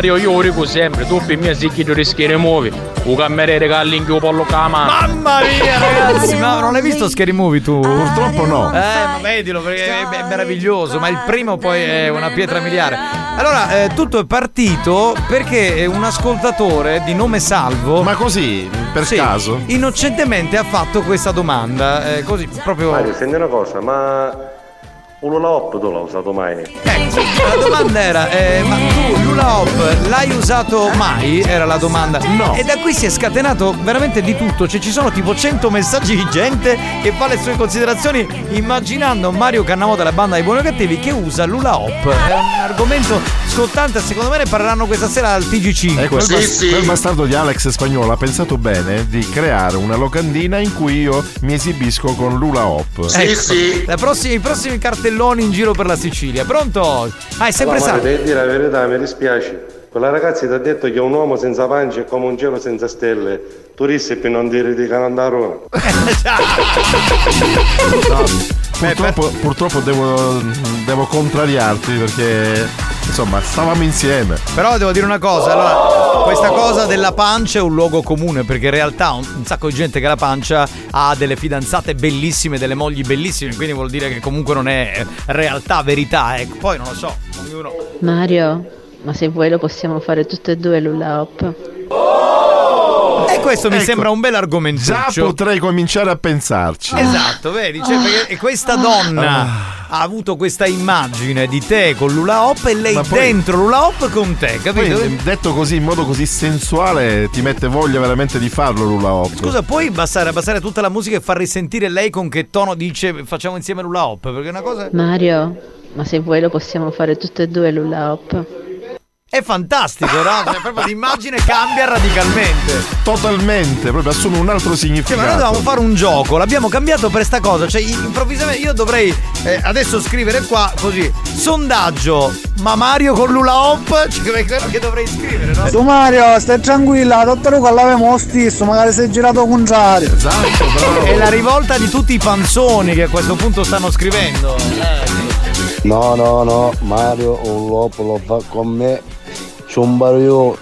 Mario io lo dico sempre, tu per me sei chi tu rischi di muovi, un cameriere che all'inghio pollo con la mano. Mamma mia (laughs) ragazzi, ma non hai visto Scary Movie tu? Purtroppo no. Eh, ma vedilo perché è, è meraviglioso, ma il primo poi è una pietra miliare. Allora, eh, tutto è partito perché un ascoltatore di nome Salvo. Ma così, per caso? Innocentemente ha fatto questa domanda. eh, così proprio. Mario, senti una cosa, ma Lula Hop tu l'hai usato mai? La domanda era, eh, ma tu Lula Hop l'hai usato mai? Era la domanda. No. E da qui si è scatenato veramente di tutto. Cioè ci sono tipo 100 messaggi di gente che fa le sue considerazioni immaginando Mario Cannavo della banda dei buoni o cattivi che usa Lula Hop. È un argomento scottante, secondo me ne parleranno questa sera al TG5. E quel, bas- quel bastardo di Alex Spagnolo ha pensato bene di creare una locandina in cui io mi esibisco con Lula Hop. Ecco, la prossima- I prossimi cartelloni in giro per la Sicilia. Pronto? Ah, è sempre allora, salvo. per dire la verità, mi dispiace. Quella ragazza ti ha detto che un uomo senza pancia è come un cielo senza stelle. Tu rissi per non dire di Canandarona. (laughs) No, purtroppo, purtroppo devo, devo contrariarti perché insomma stavamo insieme. Però devo dire una cosa, allora, questa cosa della pancia è un luogo comune perché in realtà un, un sacco di gente che ha la pancia ha delle fidanzate bellissime, delle mogli bellissime, quindi vuol dire che comunque non è realtà, verità, ecco. Poi non lo so, ognuno... Mario, ma se vuoi lo possiamo fare tutte e due l'Ulla Hop. E questo mi Ecco, sembra un bel argomento. Già potrei cominciare a pensarci. Esatto, vedi, cioè, perché e questa donna ha avuto questa immagine di te con Lula Hop e lei poi- dentro Lula Hop con te, capito? Poi, detto così in modo così sensuale ti mette voglia veramente di farlo Lula Hop. Scusa, puoi abbassare, abbassare tutta la musica e far risentire lei con che tono dice facciamo insieme Lula Hop? Perché è una cosa Mario, ma se vuoi lo possiamo fare tutte e due l'Ulla Hop. È fantastico, no? Cioè, proprio l'immagine cambia radicalmente. Totalmente, proprio assume un altro Cioè, significato. ma noi dovevamo fare un gioco, l'abbiamo cambiato per sta cosa. Cioè, improvvisamente io dovrei eh, adesso scrivere qua così: sondaggio, ma Mario con Lula Hop? Cioè, quello che dovrei scrivere, no? Su Mario, stai tranquilla, dottore Luca l'avevamo lo stesso, magari sei girato al contrario. Esatto, È la rivolta di tutti i panzoni che a questo punto stanno scrivendo. Eh. No, no, no, Mario un lupo lo fa con me. C'è un io,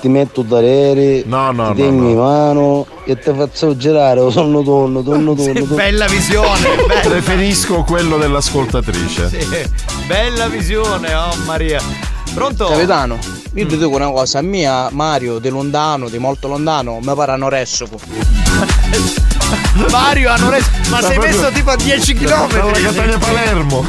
ti metto tarere, no, no, ti tengo in mano e ti faccio girare, o sono tonno, tonno, tonno, tonno. Bella visione, (laughs) bella. Preferisco quello dell'ascoltatrice. Sì, bella visione, oh Maria. Pronto? Capitano, io ti dico una cosa, a mia Mario di lontano, di molto lontano, mi pare anoressoco. (laughs) (laughs) Mario hanno reso. Ma Sta sei proprio- messo tipo a 10 km. Palermo.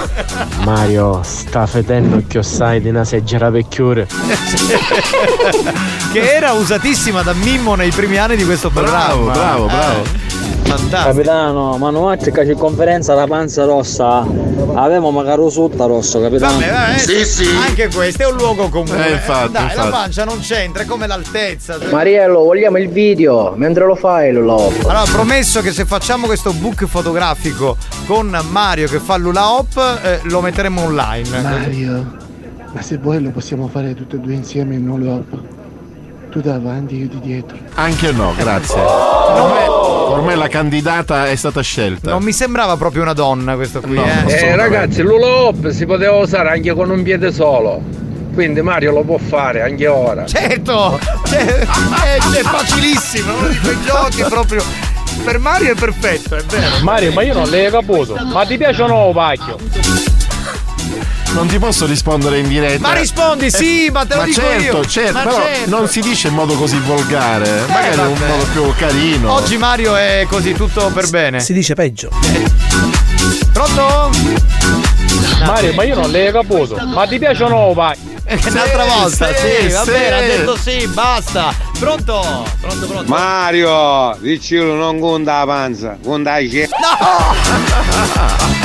Mario, sta fedendo che sai di una seggera vecchiure. (laughs) che era usatissima da Mimmo nei primi anni di questo programma. bravo, bravo. Eh, fantastico. Capitano, ma non c'è che c'è conferenza la panza rossa. Avevamo magari sotto rosso, capitano. Vabbè, vabbè, Anche questo è un luogo comune. Eh, infatti, Dai, la infatti. pancia non c'entra, è come l'altezza. Mariello, vogliamo il video mentre lo fai, lo Allora, promesso che se facciamo questo book fotografico con Mario che fa l'ula hop, eh, lo metteremo online. Mario, ma se vuoi lo possiamo fare tutti e due insieme in un loop. Tu davanti, io di dietro. Anche no, grazie. Ormai, ormai la candidata è stata scelta. Non mi sembrava proprio una donna questo qui, eh. Eh ragazzi, l'hula hop si poteva usare anche con un piede solo. Quindi Mario lo può fare anche ora. Certo! Cioè, è, è facilissimo, uno di quei giochi proprio. Per Mario è perfetto, è vero. Mario, ma io non l'hai caputo. Ma ti piace o no pacchio? Non ti posso rispondere in diretta. Ma rispondi, sì, ma te lo ma dico certo, io. Certo, Ma però certo. non si dice in modo così volgare. Magari in un vabbè. modo più carino. Oggi Mario è così tutto per bene. Si dice peggio. Pronto? Mario, ma io non l'hai caputo. Ma ti piace o no pacchio? Un'altra volta, sì, sì, va sì. bene, ha detto sì, basta. Pronto? Pronto, pronto. Mario, dicilo non conta la panza, conta la scia. (laughs)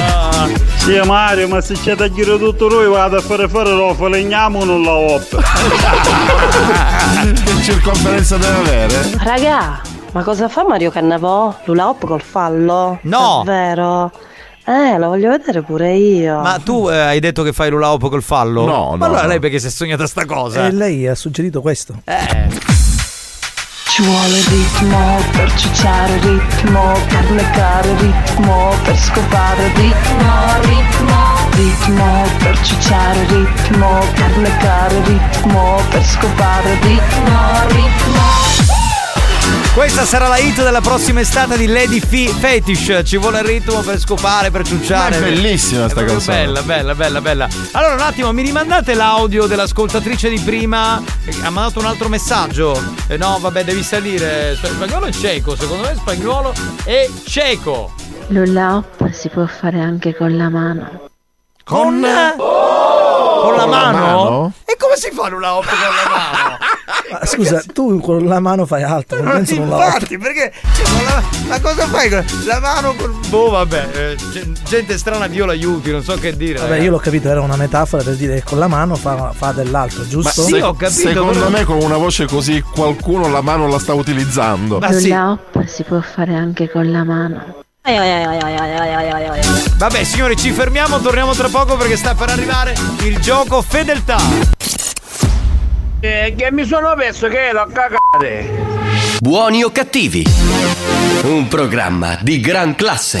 Ah, sì Mario, ma se c'è da giro tutto noi vado a fare fare lo falegniamo non la op. che circonferenza deve avere? Raga, ma cosa fa Mario Cannavò? Lula hop col fallo? No. Davvero? Eh, lo voglio vedere pure io. Ma tu eh, hai detto che fai l'ula hop col fallo? No, Ma no, allora no. lei perché si è sognata sta cosa? E lei ha suggerito questo. Eh. Ci vuole ritmo per ciucciare ritmo, per leccare ritmo, per scopare ritmo, ritmo, ritmo per ciucciare ritmo, per leccare ritmo, per scopare ritmo, ritmo. Questa sarà la hit della prossima estate di Lady F- Fetish. Ci vuole il ritmo per scopare, per ciucciare. Ma è bellissima È sta proprio canzone. Bella, bella, bella, bella. Allora, un attimo, mi rimandate l'audio dell'ascoltatrice di prima? Eh, Ha mandato un altro messaggio. Eh, no, vabbè, devi salire. Sp- Spagnolo è cieco, secondo me spagnolo è cieco. L'ula hop si può fare anche con la mano. Con. con la Con la mano? mano? E come si fa l'ula hop con la mano? Ma scusa, tu con la mano fai altro, non penso con la Infatti, perché cioè, con la, ma cosa fai con la mano col. Boh, vabbè, eh, gen- gente strana Dio l'aiuti, non so che dire. Vabbè, io l'ho capito, era una metafora per dire che con la mano fa, fa dell'altro, Ma giusto? se- secondo me con una voce così qualcuno la mano la sta utilizzando. L'ula hop si può fare anche con la mano. Vabbè, signori, ci fermiamo, torniamo tra poco perché sta per arrivare il gioco fedeltà. Eh, che mi sono perso che l'ho cagate. Buoni o cattivi? Un programma di gran classe.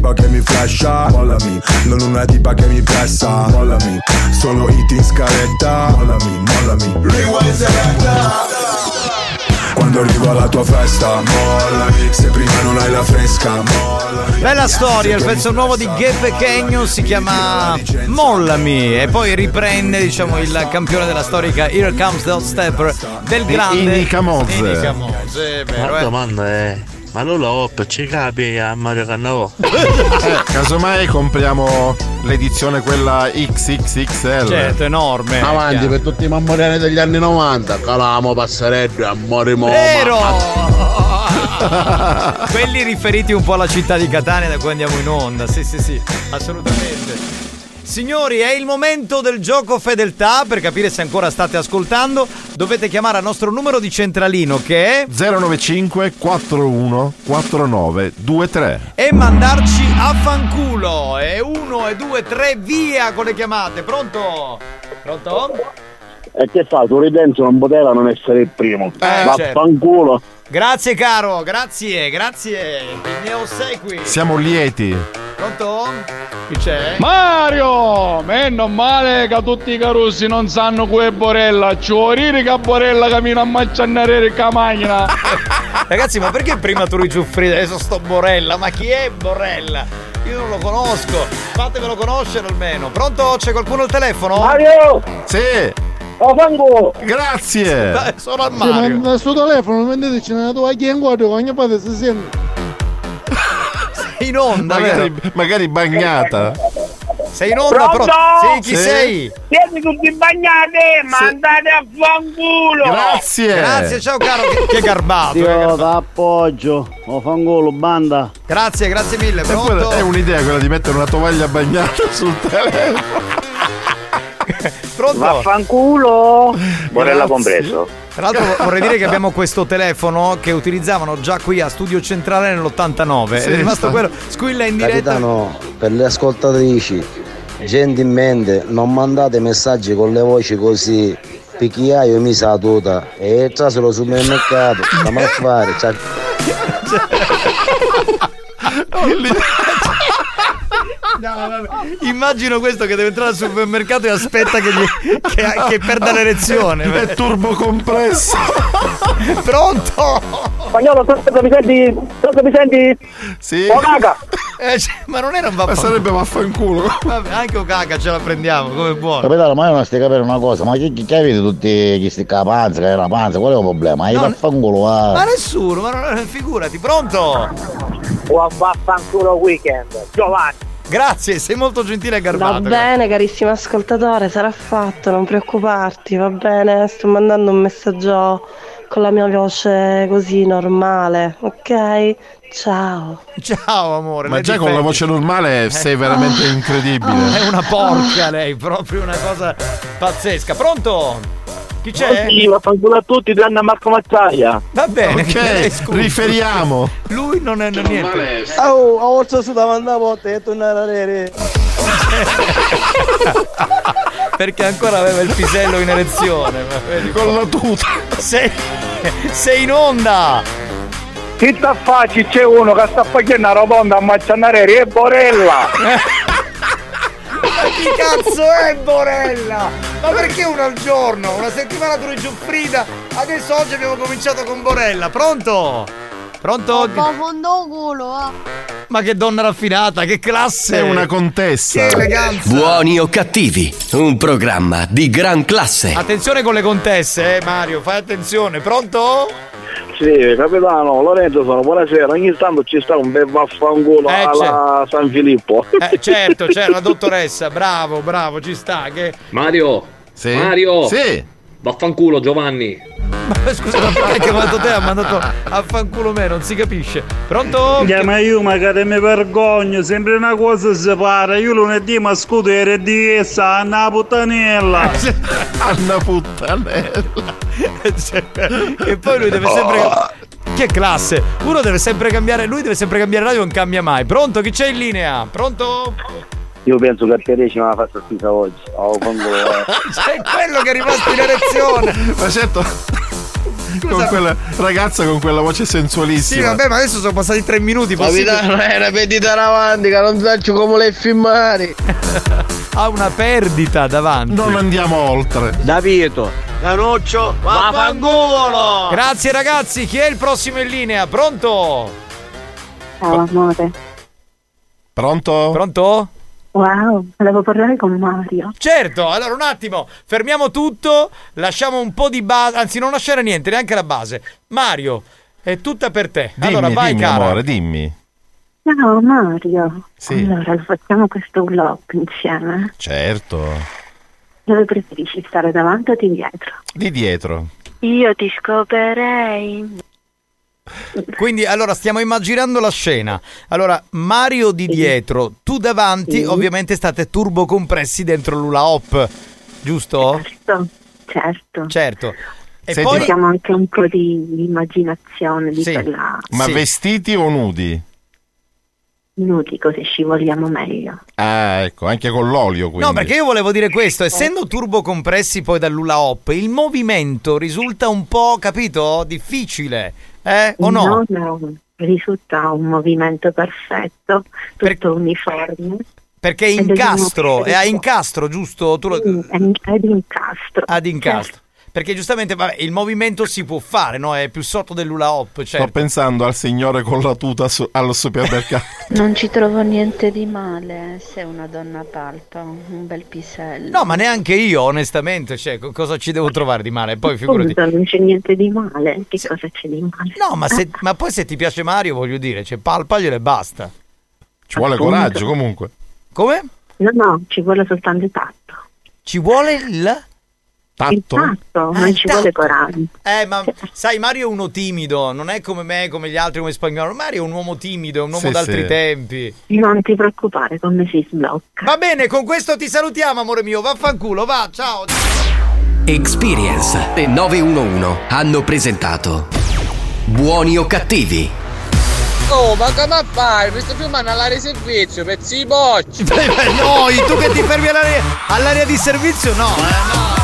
che mi flasha Mollami, non una tipa che mi pressa Mollami, solo hit in scaletta Mollami, mollami. Rewind Quando arrivo alla tua festa Mollami, se prima non hai la fresca Mollami. Bella storia, il pezzo nuovo di Ghe Pechegno si chiama Mollami e poi riprende diciamo il campione della storica Here Comes the Stepper del grande Inica Mozze. Inica Mozze, è vero, La eh. domanda è, ma non la hop ci capi a Mario Cannavò? (laughs) Eh, casomai compriamo l'edizione quella XXXL. Certo, enorme. Avanti chiaro. per tutti i mammoriani degli anni 90, calamo, passareggio, amore mo. Vero! Quelli riferiti un po' alla città di Catania da cui andiamo in onda. Sì, sì, sì, assolutamente. Signori, è il momento del gioco fedeltà. Per capire se ancora state ascoltando, dovete chiamare al nostro numero di centralino che è 095 41 49 23. e mandarci a fanculo. E uno, e due, tre, via con le chiamate. Pronto? Pronto? E che fa? Tu Ridenzo non poteva non essere il primo. Eh, Vaffanculo. Grazie caro, grazie, grazie. Mi ossequi. Siamo lieti. Pronto? Chi c'è? Mario! Meno male che tutti i carussi non sanno che è Borella. Ci vuoi dire che Borella cammina a macciannare la macchina? (laughs) Ragazzi, ma perché prima tu Giuffrida adesso sto Borella? Ma chi è Borella? Io non lo conosco. Fatemelo conoscere almeno. Pronto? C'è qualcuno al telefono? Mario! Sì! Oh, fango! Grazie! Dai, sono al Sì, ma Mario. nel suo telefono vendeteci nella tua chi è in guardia ogni parte si sente. Sei in onda, Magari, magari bagnata. Sei in onda, Pronto? però. Sì, chi Sì. sei? Siete tutti bagnati, ma andate a fanculo! Grazie! Grazie, ciao caro. Che, che garbato. che Io garbato. t'appoggio, ho fangolo, banda. Grazie, grazie mille. E quella Pronto? è un'idea quella di mettere una tovaglia bagnata sul telefono. (laughs) Pronto? Vaffanculo! Grazie. compreso. Tra l'altro vorrei dire che abbiamo questo telefono che utilizzavano già qui a Studio Centrale nell'89 Sì, è rimasto sta- quello. Squilla in diretta. Capitano, per le ascoltatrici, gentilmente non mandate messaggi con le voci così. Picchiaio mi sa tuta e traselo sul mercato, stiamo a fare. (laughs) Cioè, (laughs) (laughs) No, Immagino questo che deve entrare al supermercato e aspetta che, gli, che, che perda l'erezione. È turbo compresso. (laughs) Pronto? Spagnolo, cosa mi senti? Mi senti? Sì. Oh, caga! Eh, cioè, ma non era un Ma vaffanculo. sarebbe vaffanculo. Vabbè, anche o caga ce la prendiamo, come buono. Capitano, ma io non stai capendo una cosa, ma chi, chi, chi avete tutti questi con la panza, che è la panza, qual è il problema? Io No, vaffanculo, Ma va. nessuno, ma non, figurati, pronto? O a vaffanculo weekend. Giovanni. Grazie, sei molto gentile e Va garbato. bene, carissimo ascoltatore, sarà fatto, non preoccuparti, va bene? Sto mandando un messaggio con la mia voce così normale, ok? Ciao. Ciao amore. Ma già con la difendi. voce normale sei veramente incredibile. (laughs) È una porca lei, proprio una cosa pazzesca. Pronto? Chi c'è? Sì, vaffanculo a tutti, tranne a Marco Mazzaia. Va bene, Ok, scusa. riferiamo. Lui non è niente. Oh, ho oltre su da mandare a volte e tornare a rere. (laughs) Perché ancora aveva il pisello in erezione. ma. Con la tuta. Sei, sei in onda! Chi sta facci c'è uno che sta facendo una rotonda a macciannare e Borella! (laughs) Ma chi cazzo è Borella? Ma perché uno al giorno? Una settimana tu Giuffrida, adesso oggi abbiamo cominciato con Borella. Pronto? Pronto? fondo culo, eh. Ma che donna raffinata, che classe! È una contessa. Che eleganza! Buoni o cattivi, un programma di gran classe. Attenzione con le contesse, eh Mario, fai attenzione. Pronto? Sì, capitano, Lorenzo sono, buonasera. Ogni tanto ci sta un bel vaffanculo Eh, alla San Filippo. Eh, certo, c'è la dottoressa, bravo, bravo, ci sta. Che... Mario! Sì? Mario! Sì. Vaffanculo Giovanni! Ma scusa, ma perché ha detto te ha mandato a fanculo me? Non si capisce. Pronto? Yeah, ma io magari mi vergogno, sempre una cosa si para. Io lunedì mi scudo RDS, Anna puttanella. (laughs) Anna puttanella. e poi lui deve sempre. Che classe! Uno deve sempre cambiare, lui deve sempre cambiare radio, non cambia mai. Pronto? Chi c'è in linea? Pronto? Io penso che a Teresi mi ha fatto schifo oggi. Oh, quando, eh. (laughs) C'è quello che è rimasto in erezione! Ma certo. Con quella ragazza con quella voce Sì, sensualissima. vabbè, ma adesso sono passati tre minuti. Capitano, era pedita davanti, che non faccio come le filmare. (laughs) ha una perdita davanti. Non andiamo oltre. Davito, Canuccio, vaffanculo! Grazie ragazzi, chi è il prossimo in linea? Pronto? Ciao amore. Pronto? Pronto? Wow, volevo parlare con Mario. Certo, allora un attimo, fermiamo tutto, lasciamo un po' di base, anzi non lasciare niente, neanche la base. Mario, è tutta per te. Dimmi, allora vai dimmi, cara. amore, dimmi. Ciao Mario. Sì. Allora, lo facciamo questo vlog insieme. Certo. Dove preferisci stare davanti o di dietro? Di dietro. Io ti scoperei. Quindi allora stiamo immaginando la scena. Allora, Mario di dietro, tu davanti, Sì. ovviamente state turbo compressi dentro l'Ula Hop, giusto? Certo, certo. Certo. E E poi Abbiamo anche un po' di immaginazione di Sì. quella Ma vestiti o nudi? nudi così scivoliamo meglio. Ah, ecco, anche con l'olio quindi. No, perché io volevo dire questo, essendo turbo compressi poi dall'Ula Hop, il movimento risulta un po', capito? Difficile, eh? O no? no, risulta un movimento perfetto, tutto uniforme. Perché è incastro, è a incastro, giusto? Tu lo... Di incastro. Ad incastro. Perché giustamente vabbè, il movimento si può fare, no? È più sotto dell'Ula Hop, Sto certo. pensando al signore con la tuta su- al supermercato. (laughs) Non ci trovo niente di male se una donna palpa un bel pisello. No, ma neanche io, onestamente, cioè, co- cosa ci devo trovare di male? Poi figurati. Appunto, non c'è niente di male. Che cosa c'è di male? No, ma, se- (laughs) ma poi se ti piace Mario, voglio dire, cioè, palpaglielo e basta. Ci vuole Appunto. coraggio comunque. Come? No, no, ci vuole soltanto il tatto. Ci vuole il... Il tatto, non ci vuole coraggio. Eh, ma sai, Mario è uno timido, non è come me, come gli altri, come spagnolo. Mario è un uomo timido, è un uomo Sì, d'altri sì. tempi. Non ti preoccupare, come si sblocca. Va bene, con questo ti salutiamo, amore mio. Vaffanculo, va, ciao. Experience e 911 hanno presentato Buoni o cattivi? Oh, ma come fai? Mi sto filmando all'area di servizio, pezzi di bocci. no, tu che ti fermi all'area, all'area di servizio, no, eh, no.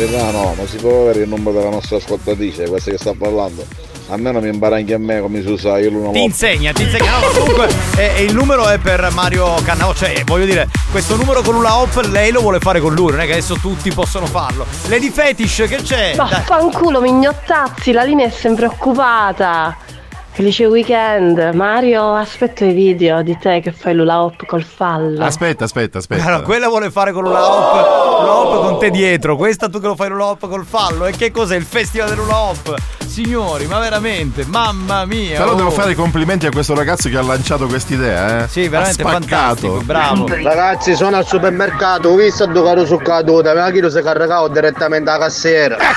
Capitano, ma si può avere il numero della nostra ascoltatrice, questa che sta parlando? Almeno mi impara anche a me come si usa io l'uno Ti insegna, ti insegna. No, comunque eh, eh, il numero è per Mario Cannavo. Cioè, voglio dire, questo numero con una hop lei lo vuole fare con lui, non è che adesso tutti possono farlo. Lady Fetish, che c'è? Dai. Vaffanculo, mignottazzi, la linea è sempre occupata. Felice weekend. Mario, aspetto i video di te che fai l'ula hop col fallo. Aspetta, aspetta, aspetta. Allora, quella vuole fare con l'ula hop, l'ula hop con te dietro. Questa tu che lo fai l'ula hop col fallo. E che cos'è il festival dell'ula hop? Signori, ma veramente, mamma mia. Però oh. devo fare i complimenti a questo ragazzo che ha lanciato quest'idea, eh. Sì, veramente fantastico, bravo. Ragazzi, sono al supermercato, ho visto due caro su caduta, ma chi lo si caricavo direttamente alla cassiera. (laughs)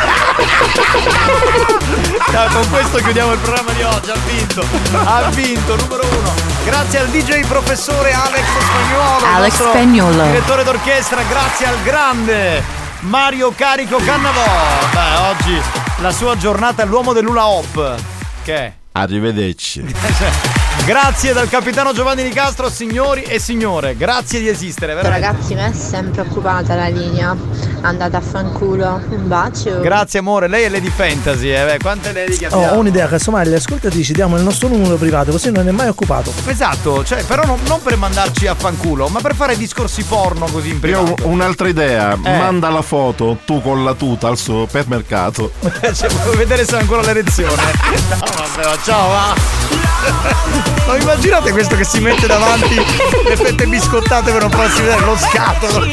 Ciao, con questo chiudiamo il programma di oggi. Ha vinto, ha vinto, numero uno. Grazie al DJ professore Alex Spagnuolo. il Alex nostro Spagnuolo. Direttore d'orchestra, grazie al grande Mario Carico Cannavò. Beh, oggi la sua giornata è l'uomo dell'Ula Hop. Che? Arrivederci. (laughs) Grazie dal capitano Giovanni Di Castro, signori e signore. Grazie di esistere, veramente. Ragazzi, mi è sempre occupata la linea. Andate a fanculo. Un bacio. Grazie amore, lei è Lady Fantasy, eh. Beh, quante lady che Oh, abbiamo? ho un'idea, casomai le ascoltatrici diamo il nostro numero privato, così non è mai occupato. Esatto, cioè, però non, non per mandarci a fanculo, ma per fare discorsi porno così in Io ho privato. un'altra idea, Eh. manda la foto tu con la tuta al supermercato. (laughs) cioè, voglio vedere se ho ancora l'erezione. (laughs) No, vabbè, ma ciao, va. Ma immaginate questo che si mette davanti le fette biscottate per non farsi vedere lo scatolo.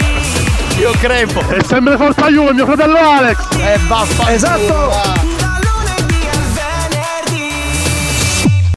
Io crepo. È sempre forza Juve, mio fratello Alex! Eh, vaffanculo. Esatto. va.